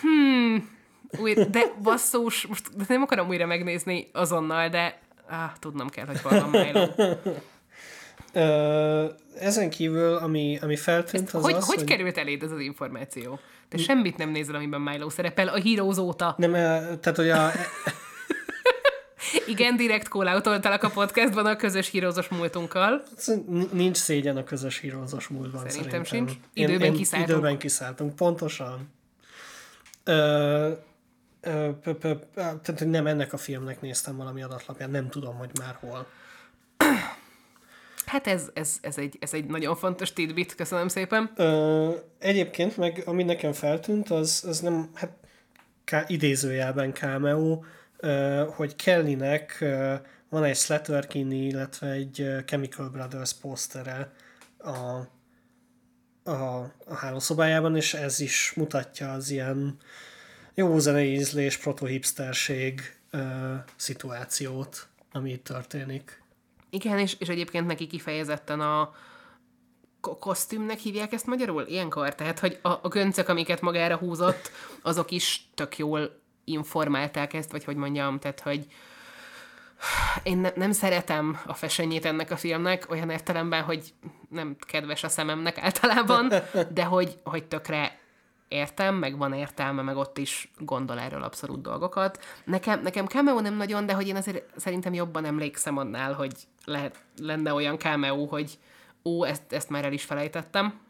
Hmm, új, de basszus, most nem akarom újra megnézni azonnal, de ah, tudnom kell, hogy van. Ezen kívül, ami, ami feltűnt, az Hogy, az, hogy hogy... került eléd ez az információ? Te semmit nem nézel, amiben Milo szerepel, a Heroes óta. Nem, tehát, hogy a, Igen, direkt call a podcastban a közös hírozos múltunkkal. nincs szégyen a közös hírozós múltban Szerintem szerintem. sincs. Időben kiszálltunk. Időben kiszálltunk, pontosan. Ö, ö, tehát, nem ennek a filmnek néztem valami adatlapján, nem tudom, hogy már hol. Hát ez, ez, ez, egy, ez egy nagyon fontos tidbit, köszönöm szépen. Ö, egyébként meg, ami nekem feltűnt, az, az nem, hát ká, idézőjelben cameo, hogy Kellynek ö, van egy Slaterkini, illetve egy Chemical Brothers posztere a, a, a hálószobájában, és ez is mutatja az ilyen jó zenei ízlés, proto-hipsterség ö, szituációt, ami itt történik. Igen, és, és egyébként neki kifejezetten a ko- kosztümnek hívják ezt magyarul? Ilyenkor? Tehát, hogy a, a göncök, amiket magára húzott, azok is tök jól informálták ezt, vagy hogy mondjam, tehát, hogy én ne, nem szeretem a fesenyét ennek a filmnek, olyan értelemben, hogy nem kedves a szememnek általában, de hogy, hogy tökre értem, meg van értelme, meg ott is gondol erről abszolút dolgokat. Nekem, nekem cameo nem nagyon, de hogy én azért szerintem jobban emlékszem annál, hogy lehet, lenne olyan cameo, hogy ó, ezt, ezt már el is felejtettem.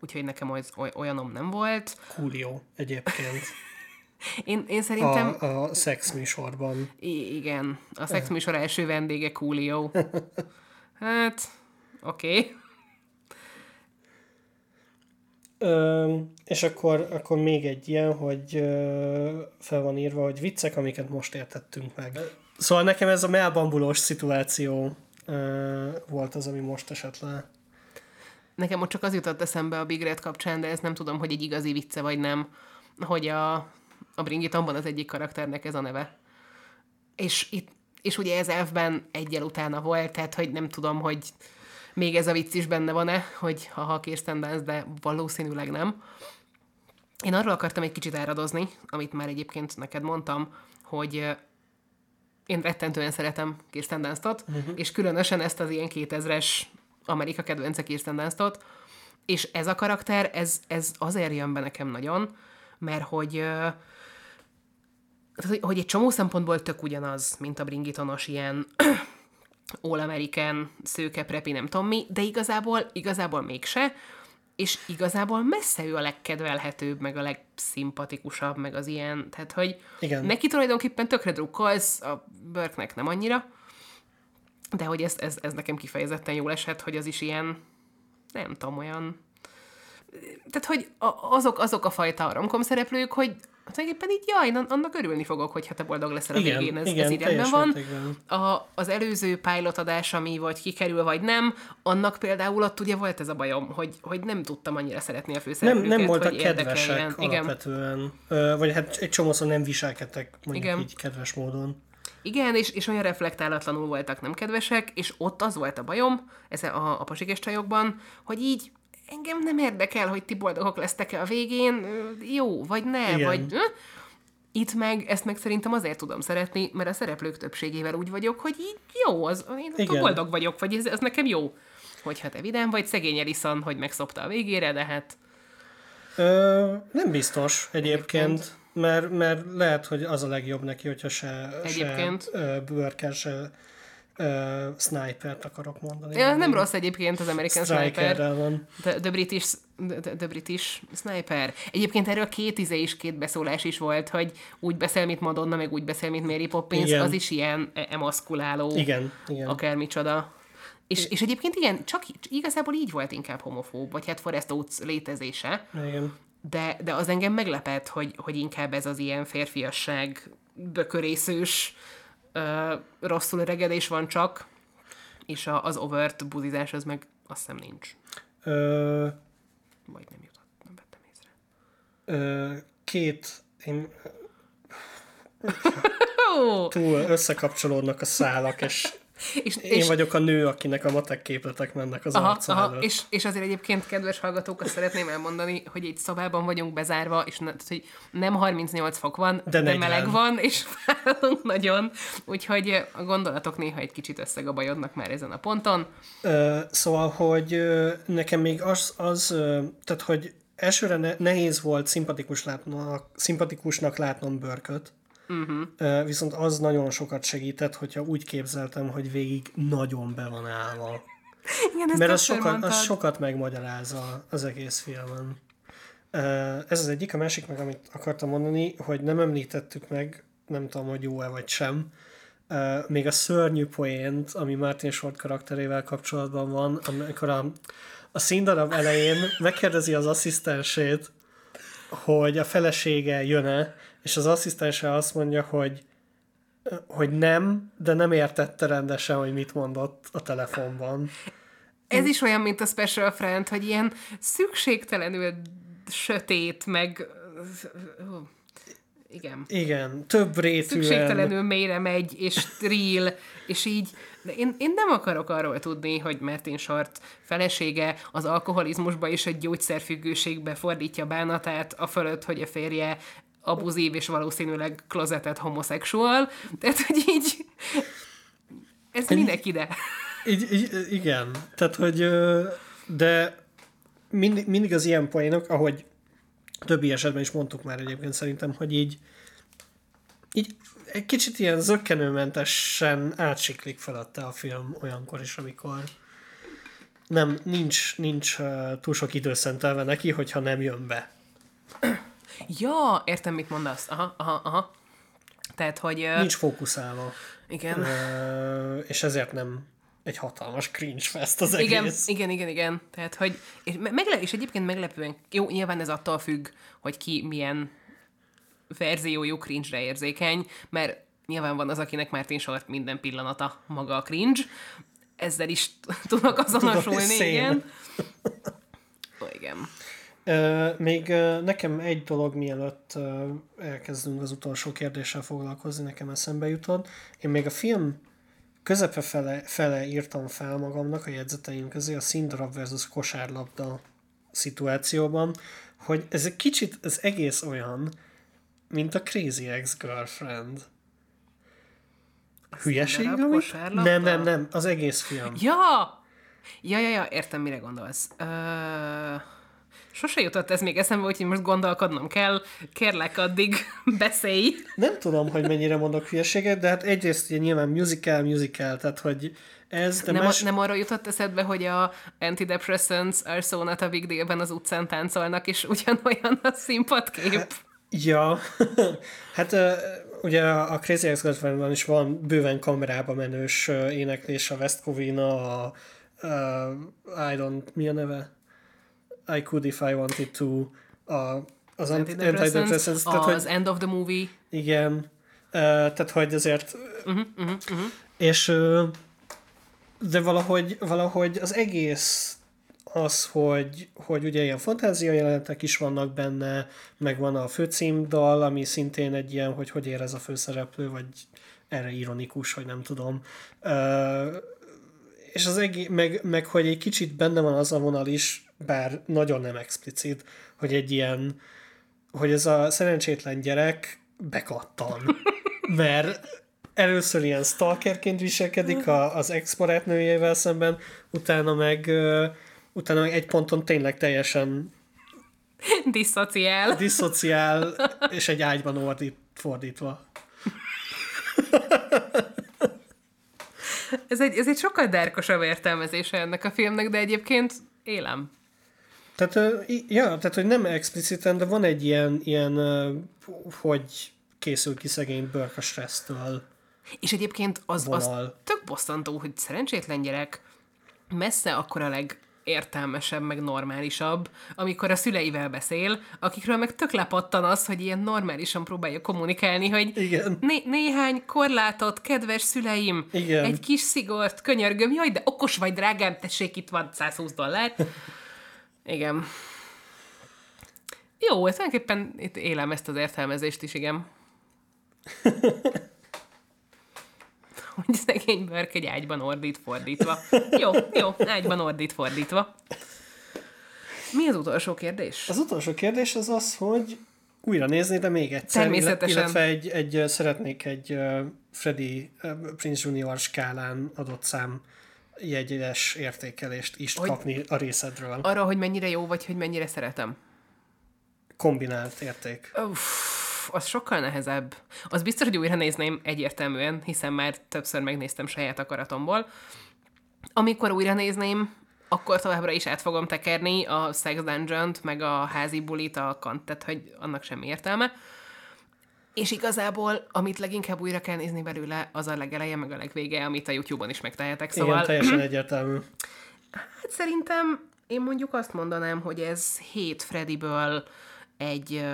Úgyhogy nekem oly- olyanom nem volt. Coolio egyébként Én, én szerintem... a, a szex műsorban. I- igen, a szexműsor első vendége Coolio. Hát, oké. Okay. Ö, és akkor, akkor még egy ilyen, hogy ö, fel van írva, hogy viccek, amiket most értettünk meg. Szóval nekem ez a melbambulós szituáció ö, volt az, ami most esett le. Nekem ott csak az jutott eszembe a Big Red kapcsán, de ezt nem tudom, hogy egy igazi vicce vagy nem, hogy a, a Bringitonban az egyik karakternek ez a neve. És itt és ugye ez elfben egyel utána volt, tehát hogy nem tudom, hogy még ez a vicc is benne van-e, hogy ha Kirsten Dunst, de valószínűleg nem. Én arról akartam egy kicsit áradozni, amit már egyébként neked mondtam, hogy én rettentően szeretem Kirsten Dunstot, uh-huh. és különösen ezt az ilyen 2000-es Amerika kedvence Kirsten Dunstot, és ez a karakter, ez, ez azért jön be nekem nagyon, mert hogy- hogy egy csomó szempontból tök ugyanaz, mint a Bringitonos ilyen all-american, szőke, prepi, nem tudom mi, de igazából, igazából mégse, és igazából messze ő a legkedvelhetőbb, meg a legszimpatikusabb, meg az ilyen, tehát hogy Igen. neki tulajdonképpen tökre drukkolsz, a Burke-nek nem annyira, de hogy ez, ez, ez nekem kifejezetten jól esett, hogy az is ilyen, nem tudom, olyan... Tehát, hogy azok, azok a fajta romkom szereplők, hogy tulajdonképpen így, jaj, na- annak örülni fogok, hogyha te boldog leszel a Igen, végén, ez, igen, ez így rendben van. mértékben. A, az előző pilot adás, ami vagy kikerül, vagy nem, annak például ott ugye volt ez a bajom, hogy, hogy nem tudtam annyira szeretni a Nem, főszereplőket, nem voltak hogy kedvesek érdekeljen. Igen. alapvetően. Ö, vagy hát egy csomószor nem viselkedtek mondjuk Igen. így kedves módon. Igen, és, és olyan reflektálatlanul voltak nem kedvesek, és ott az volt a bajom, ez a, a pasikes csajokban, hogy így engem nem érdekel, hogy ti boldogok lesztek-e a végén, jó, vagy ne, Igen. vagy... ö? Itt meg, ezt meg szerintem azért tudom szeretni, mert a szereplők többségével úgy vagyok, hogy így jó, az, én Igen. boldog vagyok, vagy ez, ez nekem jó. Hogyha te vidám vagy, szegény Elison, hogy megszopta a végére, de hát Ö, nem biztos egyébként, Egyébként. mert, mert lehet, hogy az a legjobb neki, hogyha se, Egyébként. se bőrkel, se ö, snipert akarok mondani. ja, nem rossz egyébként az American Sniper. Van. The, the, British, the, the British Sniper. Egyébként erről két íze is, két beszólás is volt, hogy úgy beszél, mint Madonna, meg úgy beszél, mint Mary Poppins, Igen. az is ilyen e- emaszkuláló, Igen, igen. akármicsoda. És, és egyébként igen, csak igazából így volt inkább homofób, vagy hát Forrest Oates létezése, igen. de, de az engem meglepett, hogy, hogy inkább ez az ilyen férfiasság, bökörészős, ö, rosszul öregedés van csak, és a, az overt buzizás az meg azt hiszem nincs. Ö, Vagy nem jutott, nem vettem észre. ö, két, én túl összekapcsolódnak a szálak, és és, én és, vagyok a nő, akinek a matek képletek mennek az aha, arca aha, előtt. és, és azért egyébként, kedves hallgatók, azt szeretném elmondani, hogy egy szobában vagyunk bezárva, és ne, tehát, hogy nem 38 fok van, de, de 40. meleg van, és fáradunk nagyon. Úgyhogy a gondolatok néha egy kicsit összegabajodnak már ezen a ponton. Ö, szóval, hogy nekem még az, az tehát, hogy elsőre ne, nehéz volt szimpatikus látnak, szimpatikusnak látnom bőrköt, uh-huh. viszont az nagyon sokat segített, hogyha úgy képzeltem, hogy végig nagyon be van állva. Igen, ezt Mert az sokat, az sokat megmagyarázza az egész filmen. Ez az egyik, a másik meg, amit akartam mondani, hogy nem említettük meg, nem tudom, hogy jó-e vagy sem, még a szörnyű poént, ami Martin Short karakterével kapcsolatban van, amikor a, a színdarab elején megkérdezi az asszisztensét, hogy a felesége jön-e, és az asszisztense azt mondja, hogy hogy nem, de nem értette rendesen, hogy mit mondott a telefonban. Ez is olyan, mint a Special Friend, hogy ilyen szükségtelenül sötét, meg... Igen. Igen, több rétűen. Szükségtelenül mélyre megy, és drill, és így... De én, én nem akarok arról tudni, hogy Martin Short felesége az alkoholizmusba és egy gyógyszerfüggőségbe fordítja bánatát a fölött, hogy a férje abuzív és valószínűleg klozetet homoszexual. Tehát, hogy így... Ez minek ide? Így, így, igen, tehát, hogy de mindig, mindig az ilyen poénok, ahogy többi esetben is mondtuk már egyébként szerintem, hogy így így egy kicsit ilyen zöggenőmentesen átsiklik felette a film olyankor is, amikor nem, nincs, nincs túl sok idő szentelve neki, hogyha nem jön be. Ja, értem, mit mondasz. Aha, aha, aha. Tehát, hogy... Nincs fókuszálva. Igen. Ö, és ezért nem egy hatalmas cringe fest az Igen, egész. igen, igen, igen. Tehát, hogy, és, me- megle- és egyébként meglepően, jó, nyilván ez attól függ, hogy ki milyen verziójú cringe-re érzékeny, mert nyilván van az, akinek Martin Short minden pillanata maga a cringe, ezzel is tudok azonosulni, szén. igen. Ó, igen. Ö, még nekem egy dolog, mielőtt ö, elkezdünk az utolsó kérdéssel foglalkozni, nekem eszembe jutott. Én még a film közepe fele, fele írtam fel magamnak a jegyzeteim közé a színdarab versus kosárlabda szituációban, hogy ez egy kicsit az egész olyan, mint a Crazy Ex-Girlfriend. Hülyeség, kosárlabda? Nem, nem, nem, az egész film. Ja! Ja, ja, ja, értem, mire gondolsz. Ö... Sose jutott ez még eszembe, úgyhogy most gondolkodnom kell. Kérlek, addig beszélj. Nem tudom, hogy mennyire mondok hülyeséget, de hát egyrészt ugye nyilván musical, musical, tehát hogy ez, de Nem, más... nem arra jutott eszedbe, hogy a antidepressants are so not a big deal-ben az utcán táncolnak, és ugyanolyan a színpadkép. Ja, hát ugye a Crazy ex is van bőven kamerába menős éneklés, a West Covina, a uh, I don't, mi a neve? I could if I wanted to, a, az anti- Antidepressants, antidepressants, tehát az hogy end of the movie. igen, uh, tehát hogy azért, és ö, de valahogy, valahogy az egész az, hogy, hogy ugye ilyen fantázia jelenetek is vannak benne, meg van a főcímdal, ami szintén egy ilyen, hogy hogy érez a főszereplő, vagy erre ironikus, hogy nem tudom. Ö, és az egész, meg, meg hogy egy kicsit benne van az a vonal is, bár nagyon nem explicit, hogy egy ilyen, hogy ez a szerencsétlen gyerek bekattan. Mert először ilyen stalkerként viselkedik a, az ex barátnőjével szemben, utána meg, utána meg egy ponton tényleg teljesen Disszociál. diszociál, és egy ágyban ordít, fordítva. Ez egy, ez egy sokkal dárkosabb értelmezése ennek a filmnek, de egyébként élem. Tehát, ja, tehát, hogy nem expliciten, de van egy ilyen, ilyen hogy készül ki szegény Burke a stressztől. És egyébként az, az Vonal. tök bosszantó, hogy szerencsétlen gyerek messze akkor a legértelmesebb, meg normálisabb, amikor a szüleivel beszél, akikről meg tök lepattan az, hogy ilyen normálisan próbálja kommunikálni, hogy Igen. Né- néhány korlátot, kedves szüleim, Igen. egy kis szigort, könyörgöm, jaj, de okos vagy, drágám, tessék, itt van 120 dollár. Igen. Jó, ez tulajdonképpen itt élem ezt az értelmezést is, igen. hogy szegény Burke egy ágyban ordít fordítva. Jó, jó, ágyban ordít fordítva. Mi az utolsó kérdés? Az utolsó kérdés az az, hogy újra nézni, de még egyszer. Természetesen. Illetve egy, egy, szeretnék egy Freddy Prince Junior skálán adott szám jegyes értékelést is Hogy- kapni a részedről. Arra, hogy mennyire jó, vagy hogy mennyire szeretem. Kombinált érték. Uff, az sokkal nehezebb. Az biztos, hogy újra nézném egyértelműen, hiszen már többször megnéztem saját akaratomból. Amikor újra nézném, akkor továbbra is át fogom tekerni a Sex dungeon meg a házi bulit, a kant, tehát hogy annak semmi értelme. És igazából, amit leginkább újra kell nézni belőle, az a legeleje, meg a legvége, amit a YouTube-on is megtehetek. Szóval... Igen, teljesen egyértelmű. Hát szerintem én mondjuk azt mondanám, hogy ez hét Freddyből egy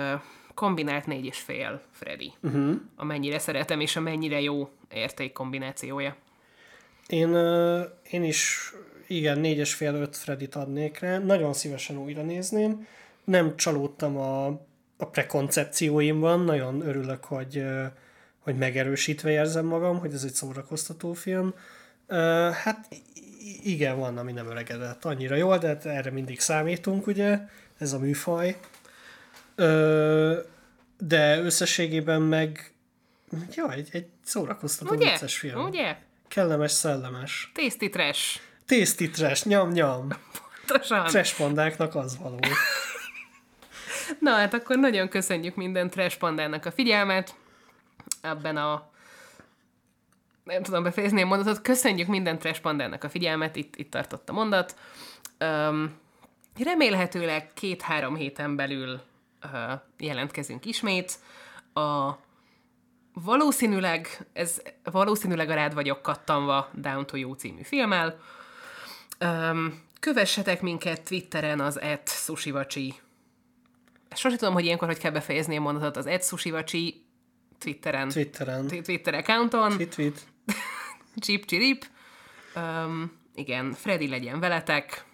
kombinált négy és fél Freddy. Uh-huh. Amennyire szeretem, és amennyire jó érték kombinációja. Én, én is igen, négyes fél öt Fredit adnék rá. Nagyon szívesen újra nézném. Nem csalódtam a, a prekoncepcióimban. Nagyon örülök, hogy, hogy megerősítve érzem magam, hogy ez egy szórakoztató film. Hát igen, van, ami nem öregedett annyira jól, de hát erre mindig számítunk, ugye? Ez a műfaj. De összességében meg ja, egy, egy szórakoztató Ugye? vicces film. Ugye? Kellemes, szellemes. Tasty trash. Tasty trash, nyam, nyam. Pontosan. Trash pandáknak az való. Na hát akkor nagyon köszönjük minden trash pandának a figyelmet. Ebben a nem tudom befejezni a mondatot. Köszönjük minden trash pandának a figyelmet, itt, itt tartott a mondat. Um, remélhetőleg két-három héten belül uh, jelentkezünk ismét. A valószínűleg, ez valószínűleg a rád vagyok kattanva Down to You című filmmel. Um, kövessetek minket Twitteren az et sushivacsi Sose tudom, hogy ilyenkor hogy kell befejezni a mondatot. Az Ed Sushivacsi Twitteren. Twitteren. Twi- Twitter accounton. Tweet, tweet. Csip csirip. Um, igen, Freddy legyen veletek.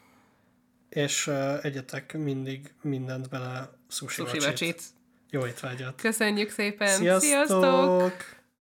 És uh, egyetek mindig mindent bele sushi Sushi vacsit. Jó étvágyat. Köszönjük szépen. Sziasztok! Sziasztok!